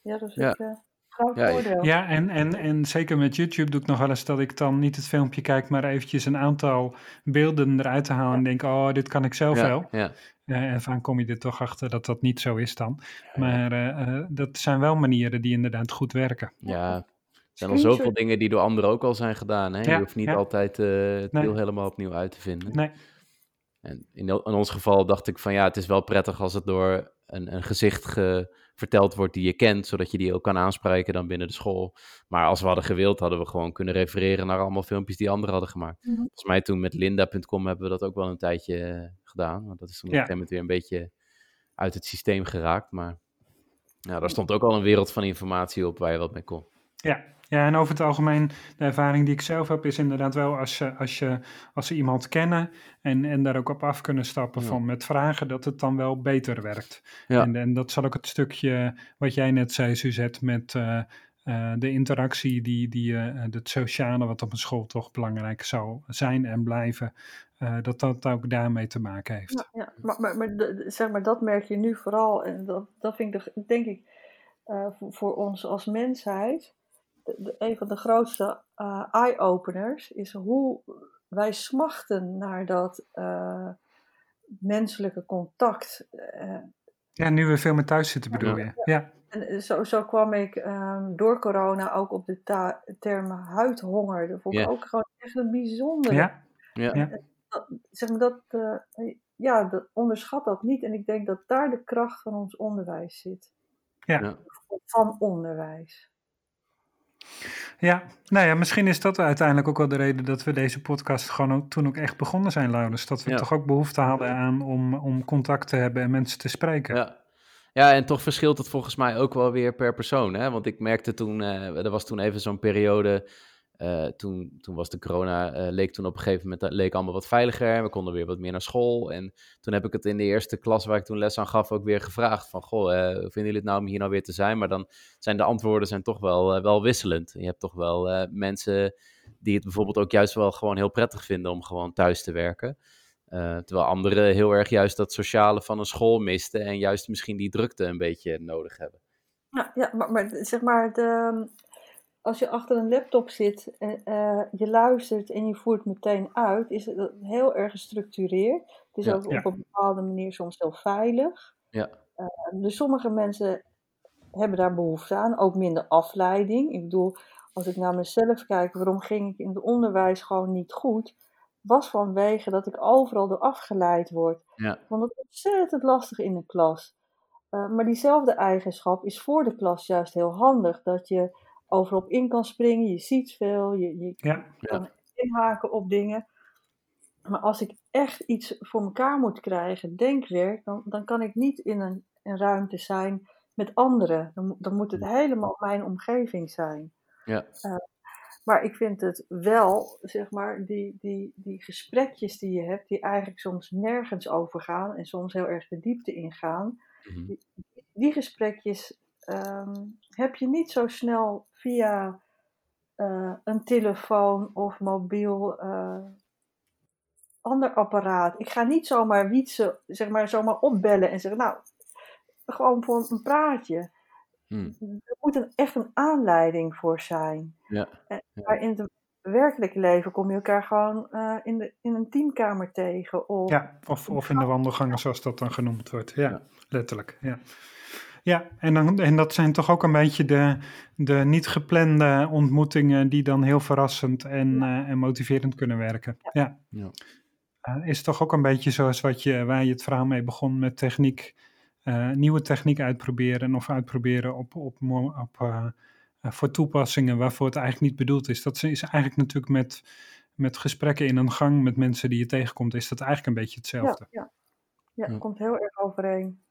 Ja, dat is Ja. het uh, groot Ja, voordeel. Ja, en, en, en zeker met YouTube doe ik nog wel eens dat ik dan niet het filmpje kijk, maar eventjes een aantal beelden eruit te halen en denk, oh, dit kan ik zelf wel. Ja, ja. Ja, en vaak kom je er toch achter dat dat niet zo is dan. Maar eh, eh, dat zijn wel manieren die inderdaad goed werken. ja. Er zijn al zoveel dingen die door anderen ook al zijn gedaan. Hè? Ja, je hoeft niet ja. altijd eh, het Nee. wiel helemaal opnieuw uit te vinden. Nee, En in, in ons geval dacht ik van ja, het is wel prettig als het door een, een gezicht ge- verteld wordt die je kent, zodat je die ook kan aanspreken dan binnen de school. Maar als we hadden gewild, hadden we gewoon kunnen refereren naar allemaal filmpjes die anderen hadden gemaakt. Mhm. Volgens mij toen met linda.com hebben we dat ook wel een tijdje eh, gedaan. Want dat is toen op een gegeven moment weer een beetje uit het systeem geraakt. Maar ja, daar stond ook al een wereld van informatie op waar je wat mee kon. ja. Ja, en over het algemeen, de ervaring die ik zelf heb, is inderdaad wel als, je, als, je, als ze iemand kennen en, en daar ook op af kunnen stappen van met vragen, dat het dan wel beter werkt. Ja. En, en dat zal ook het stukje wat jij net zei, Suzette, met uh, uh, de interactie, die, die, uh, het sociale, wat op een school toch belangrijk zou zijn en blijven, dat dat ook daarmee te maken heeft. Ja, ja. maar, maar, maar zeg maar, dat merk je nu vooral, en dat, dat vind ik, denk ik, voor, voor ons als mensheid een van de grootste uh, eye-openers is hoe wij smachten naar dat uh, menselijke contact. Uh, ja, nu we veel meer thuis zitten bedoel je. Ja. En zo, zo kwam ik um, door corona ook op de term huidhonger. Dat vond ik ook gewoon echt een bijzondere. Ja. ja. Dat, zeg maar dat, ja, dat onderschat dat niet. En ik denk dat daar de kracht van ons onderwijs zit. Ja. Van onderwijs. Ja, nou ja, misschien is dat uiteindelijk ook wel de reden dat we deze podcast gewoon ook, toen ook echt begonnen zijn, Laurens. Dat we toch ook behoefte hadden aan om, om contact te hebben en mensen te spreken. Ja. Ja, en toch verschilt het volgens mij ook wel weer per persoon. Hè? Want ik merkte toen, uh, er was toen even zo'n periode uh, toen, toen was de corona, uh, leek toen op een gegeven moment leek allemaal wat veiliger. We konden weer wat meer naar school. En toen heb ik het in de eerste klas waar ik toen les aan gaf ook weer gevraagd. Van, goh, uh, vinden jullie het nou om hier nou weer te zijn? Maar dan zijn de antwoorden zijn toch wel, wel wisselend. Je hebt toch wel mensen die het bijvoorbeeld ook juist wel gewoon heel prettig vinden om gewoon thuis te werken. terwijl anderen heel erg juist dat sociale van een school misten. En juist misschien die drukte een beetje nodig hebben. Ja, ja maar, maar zeg maar, de, als je achter een laptop zit, en uh, je luistert en je voert meteen uit, is het heel erg gestructureerd. Het is ook op een bepaalde manier soms heel veilig. Ja. Uh, dus sommige mensen hebben daar behoefte aan, ook minder afleiding. Ik bedoel, als ik naar mezelf kijk, waarom ging ik in het onderwijs gewoon niet goed? Was vanwege dat ik overal door afgeleid word. Ja. Want het is ontzettend lastig in een klas. Uh, maar diezelfde eigenschap is voor de klas juist heel handig. Dat je overal op in kan springen. Je ziet veel, je, je ja, kan inhaken op dingen. Maar als ik echt iets voor elkaar moet krijgen, denkwerk, dan, dan kan ik niet in een, een ruimte zijn met anderen. Dan, dan moet het helemaal mijn omgeving zijn. Ja. Uh, maar ik vind het wel, zeg maar, die, die, die gesprekjes die je hebt, die eigenlijk soms nergens over gaan en soms heel erg de diepte ingaan, mm -hmm. die, die, gesprekjes um, heb je niet zo snel via uh, een telefoon of mobiel uh, ander apparaat. Ik ga niet zomaar wietsen, zeg maar, zomaar opbellen en zeggen, nou, gewoon voor een praatje. Hmm. Er moet een, echt een aanleiding voor zijn. Ja. En, maar in het werkelijke leven kom je elkaar gewoon uh, in, de, in een teamkamer tegen. Of, ja, of, of in de wandelgangen, zoals dat dan genoemd wordt. Ja, ja. letterlijk. Ja. Ja, en, dan, en dat zijn toch ook een beetje de, de niet geplande ontmoetingen die dan heel verrassend en, uh, en motiverend kunnen werken. Ja. ja. Uh, is toch ook een beetje zoals wat je, waar je het verhaal mee begon met techniek, uh, nieuwe techniek uitproberen of uitproberen op, op, op, voor toepassingen waarvoor het eigenlijk niet bedoeld is. Dat is eigenlijk natuurlijk met, met gesprekken in een gang met mensen die je tegenkomt, is dat eigenlijk een beetje hetzelfde. Ja, ja. ja het komt heel erg overeen.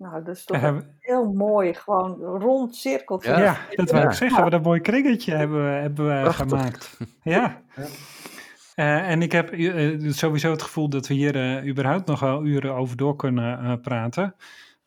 Nou, dat is toch uh, heel mooi, gewoon rond cirkeltje. Ja, ja dat wil ik zeggen. Wat een mooi kringetje hebben we, hebben we gemaakt. Ja. ja. Uh, en ik heb uh, sowieso het gevoel dat we hier uh, überhaupt nog wel uren over door kunnen praten.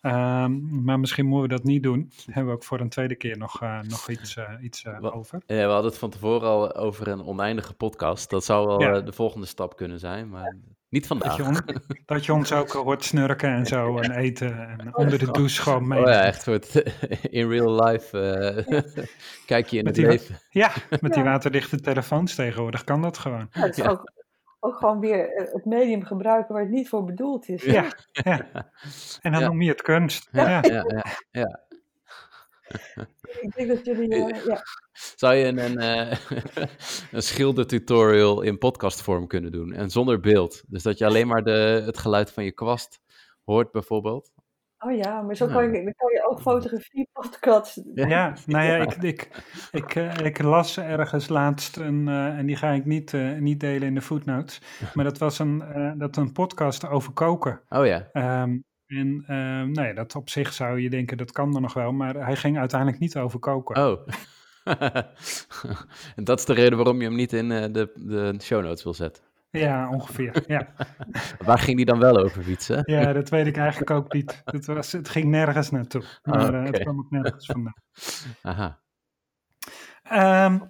Um, maar misschien moeten we dat niet doen. Daar hebben we ook voor een tweede keer nog, nog iets, iets over. Ja, we hadden het van tevoren al over een oneindige podcast. Dat zou wel ja. de volgende stap kunnen zijn. Maar niet vandaag. Dat je, on, dat je ons ook hoort snurken en zo en eten en onder de douche gewoon mee. Oh ja, echt goed. In real life uh, kijk je in met het die, leven. Ja, met die waterdichte telefoons tegenwoordig kan dat gewoon. Ja, het is ook, ook gewoon weer het medium gebruiken waar het niet voor bedoeld is. Ja, ja. en dan noem je het kunst. Ja, ja, ja. ja, Ik denk dat jullie... Uh, ja. Zou je een, een, uh, een schildertutorial in podcastvorm kunnen doen en zonder beeld? Dus dat je alleen maar de, het geluid van je kwast hoort bijvoorbeeld? Oh ja, maar zo kan je, dan kan je ook fotografie podcast. Ja, nou ja, ik, ik, ik, uh, ik las ergens laatst, een, uh, en die ga ik niet, uh, niet delen in de footnotes, maar dat was een, dat een podcast over koken. Oh ja. Um, En uh, nou ja, dat op zich zou je denken, dat kan dan nog wel, maar hij ging uiteindelijk niet over koken. Oh. en dat is de reden waarom je hem niet in uh, de, de show notes wil zetten. Ja, ongeveer. Ja. Waar ging die dan wel over fietsen? Ja, dat weet ik eigenlijk ook niet. Het, was, het ging nergens naartoe. Maar uh, okay. het kwam ook nergens vandaan. Aha. Um,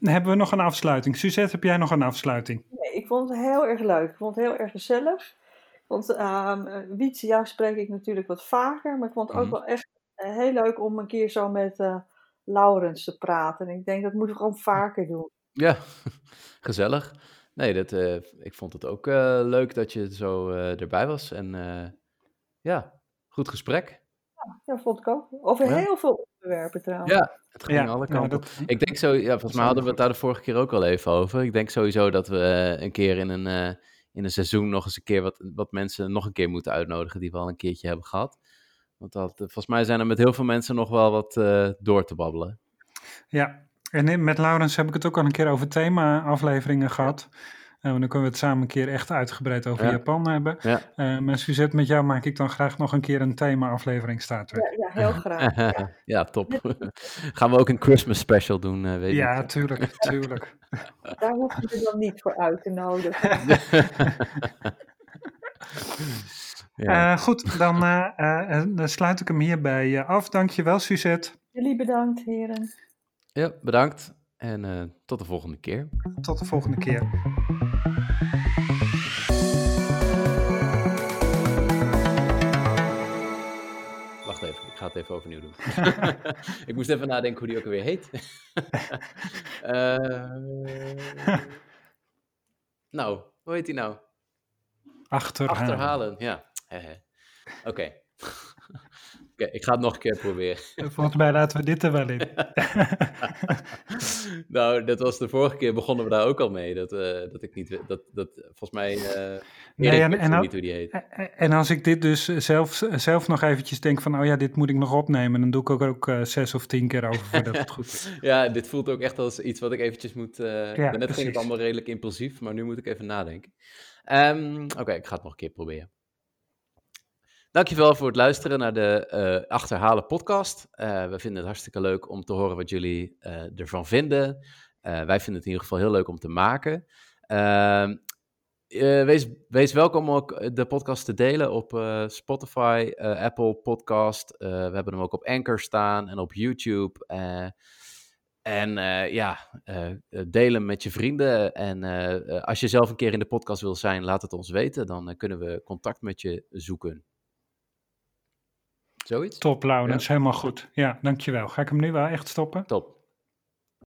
hebben we nog een afsluiting? Suzette, heb jij nog een afsluiting? Nee, ik vond het heel erg leuk. Ik vond het heel erg gezellig. Want um, Wietse, jou spreek ik natuurlijk wat vaker. Maar ik vond het ook mm. wel echt uh, heel leuk om een keer zo met uh, Laurens te praten. En ik denk dat moeten we gewoon vaker doen. Ja, gezellig. Nee, dat, uh, ik vond het ook uh, leuk dat je zo uh, erbij was. En ja, goed gesprek. Ja, ja, vond ik ook. Over ja. heel veel onderwerpen trouwens. Ja, het ging alle kanten. Dat... Ik denk zo, ja, volgens mij hadden we het daar de vorige keer ook al even over. Ik denk sowieso dat we een keer in een, in een seizoen nog eens een keer wat, wat mensen nog een keer moeten uitnodigen die we al een keertje hebben gehad. Want dat, volgens mij zijn er met heel veel mensen nog wel wat door te babbelen. Ja, en met Laurens heb ik het ook al een keer over thema-afleveringen gehad. Uh, dan kunnen we het samen een keer echt uitgebreid over Ja. Japan hebben. Ja. Uh, maar Suzette, met jou maak ik dan graag nog een keer een thema-aflevering Star Trek. Ja, ja heel graag. Ja. ja, top. Gaan we ook een Christmas special doen, uh, weet Ja, ik. tuurlijk, tuurlijk. Daar hoef je er dan niet voor uit te nodigen. ja. Eh, goed, dan, eh, eh, dan sluit ik hem hierbij eh, af. Dankjewel, Suzette. Jullie bedankt, heren. ja, bedankt. En eh, tot de volgende keer. Tot de volgende keer. Wacht even, ik ga het even overnieuw doen. ik moest even nadenken hoe die ook alweer heet. Eh, nou, hoe heet die nou? Achterhalen. Achterhalen, ja. Oké. Oké, ik ga het nog een keer proberen. Volgens mij laten we dit er wel in. nou, dat was de vorige keer begonnen we daar ook al mee. Dat, eh, dat ik niet, dat, dat volgens mij, eh Nee, en- en niet hoe die heet. En als ik dit dus zelf, zelf nog eventjes denk van, oh ja, dit moet ik nog opnemen, dan doe ik ook, ook eh, zes of tien keer over voordat het goed is. Ja, dit voelt ook echt als iets wat ik eventjes moet... Ja, net ging het allemaal redelijk impulsief, maar nu moet ik even nadenken. Ehm, Oké, ik ga het nog een keer proberen. Dankjewel voor het luisteren naar de eh, Achterhalen podcast. Eh, we vinden het hartstikke leuk om te horen wat jullie eh, ervan vinden. Wij vinden het in ieder geval heel leuk om te maken. Ehm, eh, wees, wees welkom om ook de podcast te delen op Spotify, Apple Podcast. We hebben hem ook op Anchor staan en op YouTube. En ja, deel hem met je vrienden. En als je zelf een keer in de podcast wil zijn, laat het ons weten. Dan kunnen we contact met je zoeken. Zoiets? Top, Laurens, helemaal goed. Ja, dankjewel. Ga ik hem nu wel echt stoppen? Top.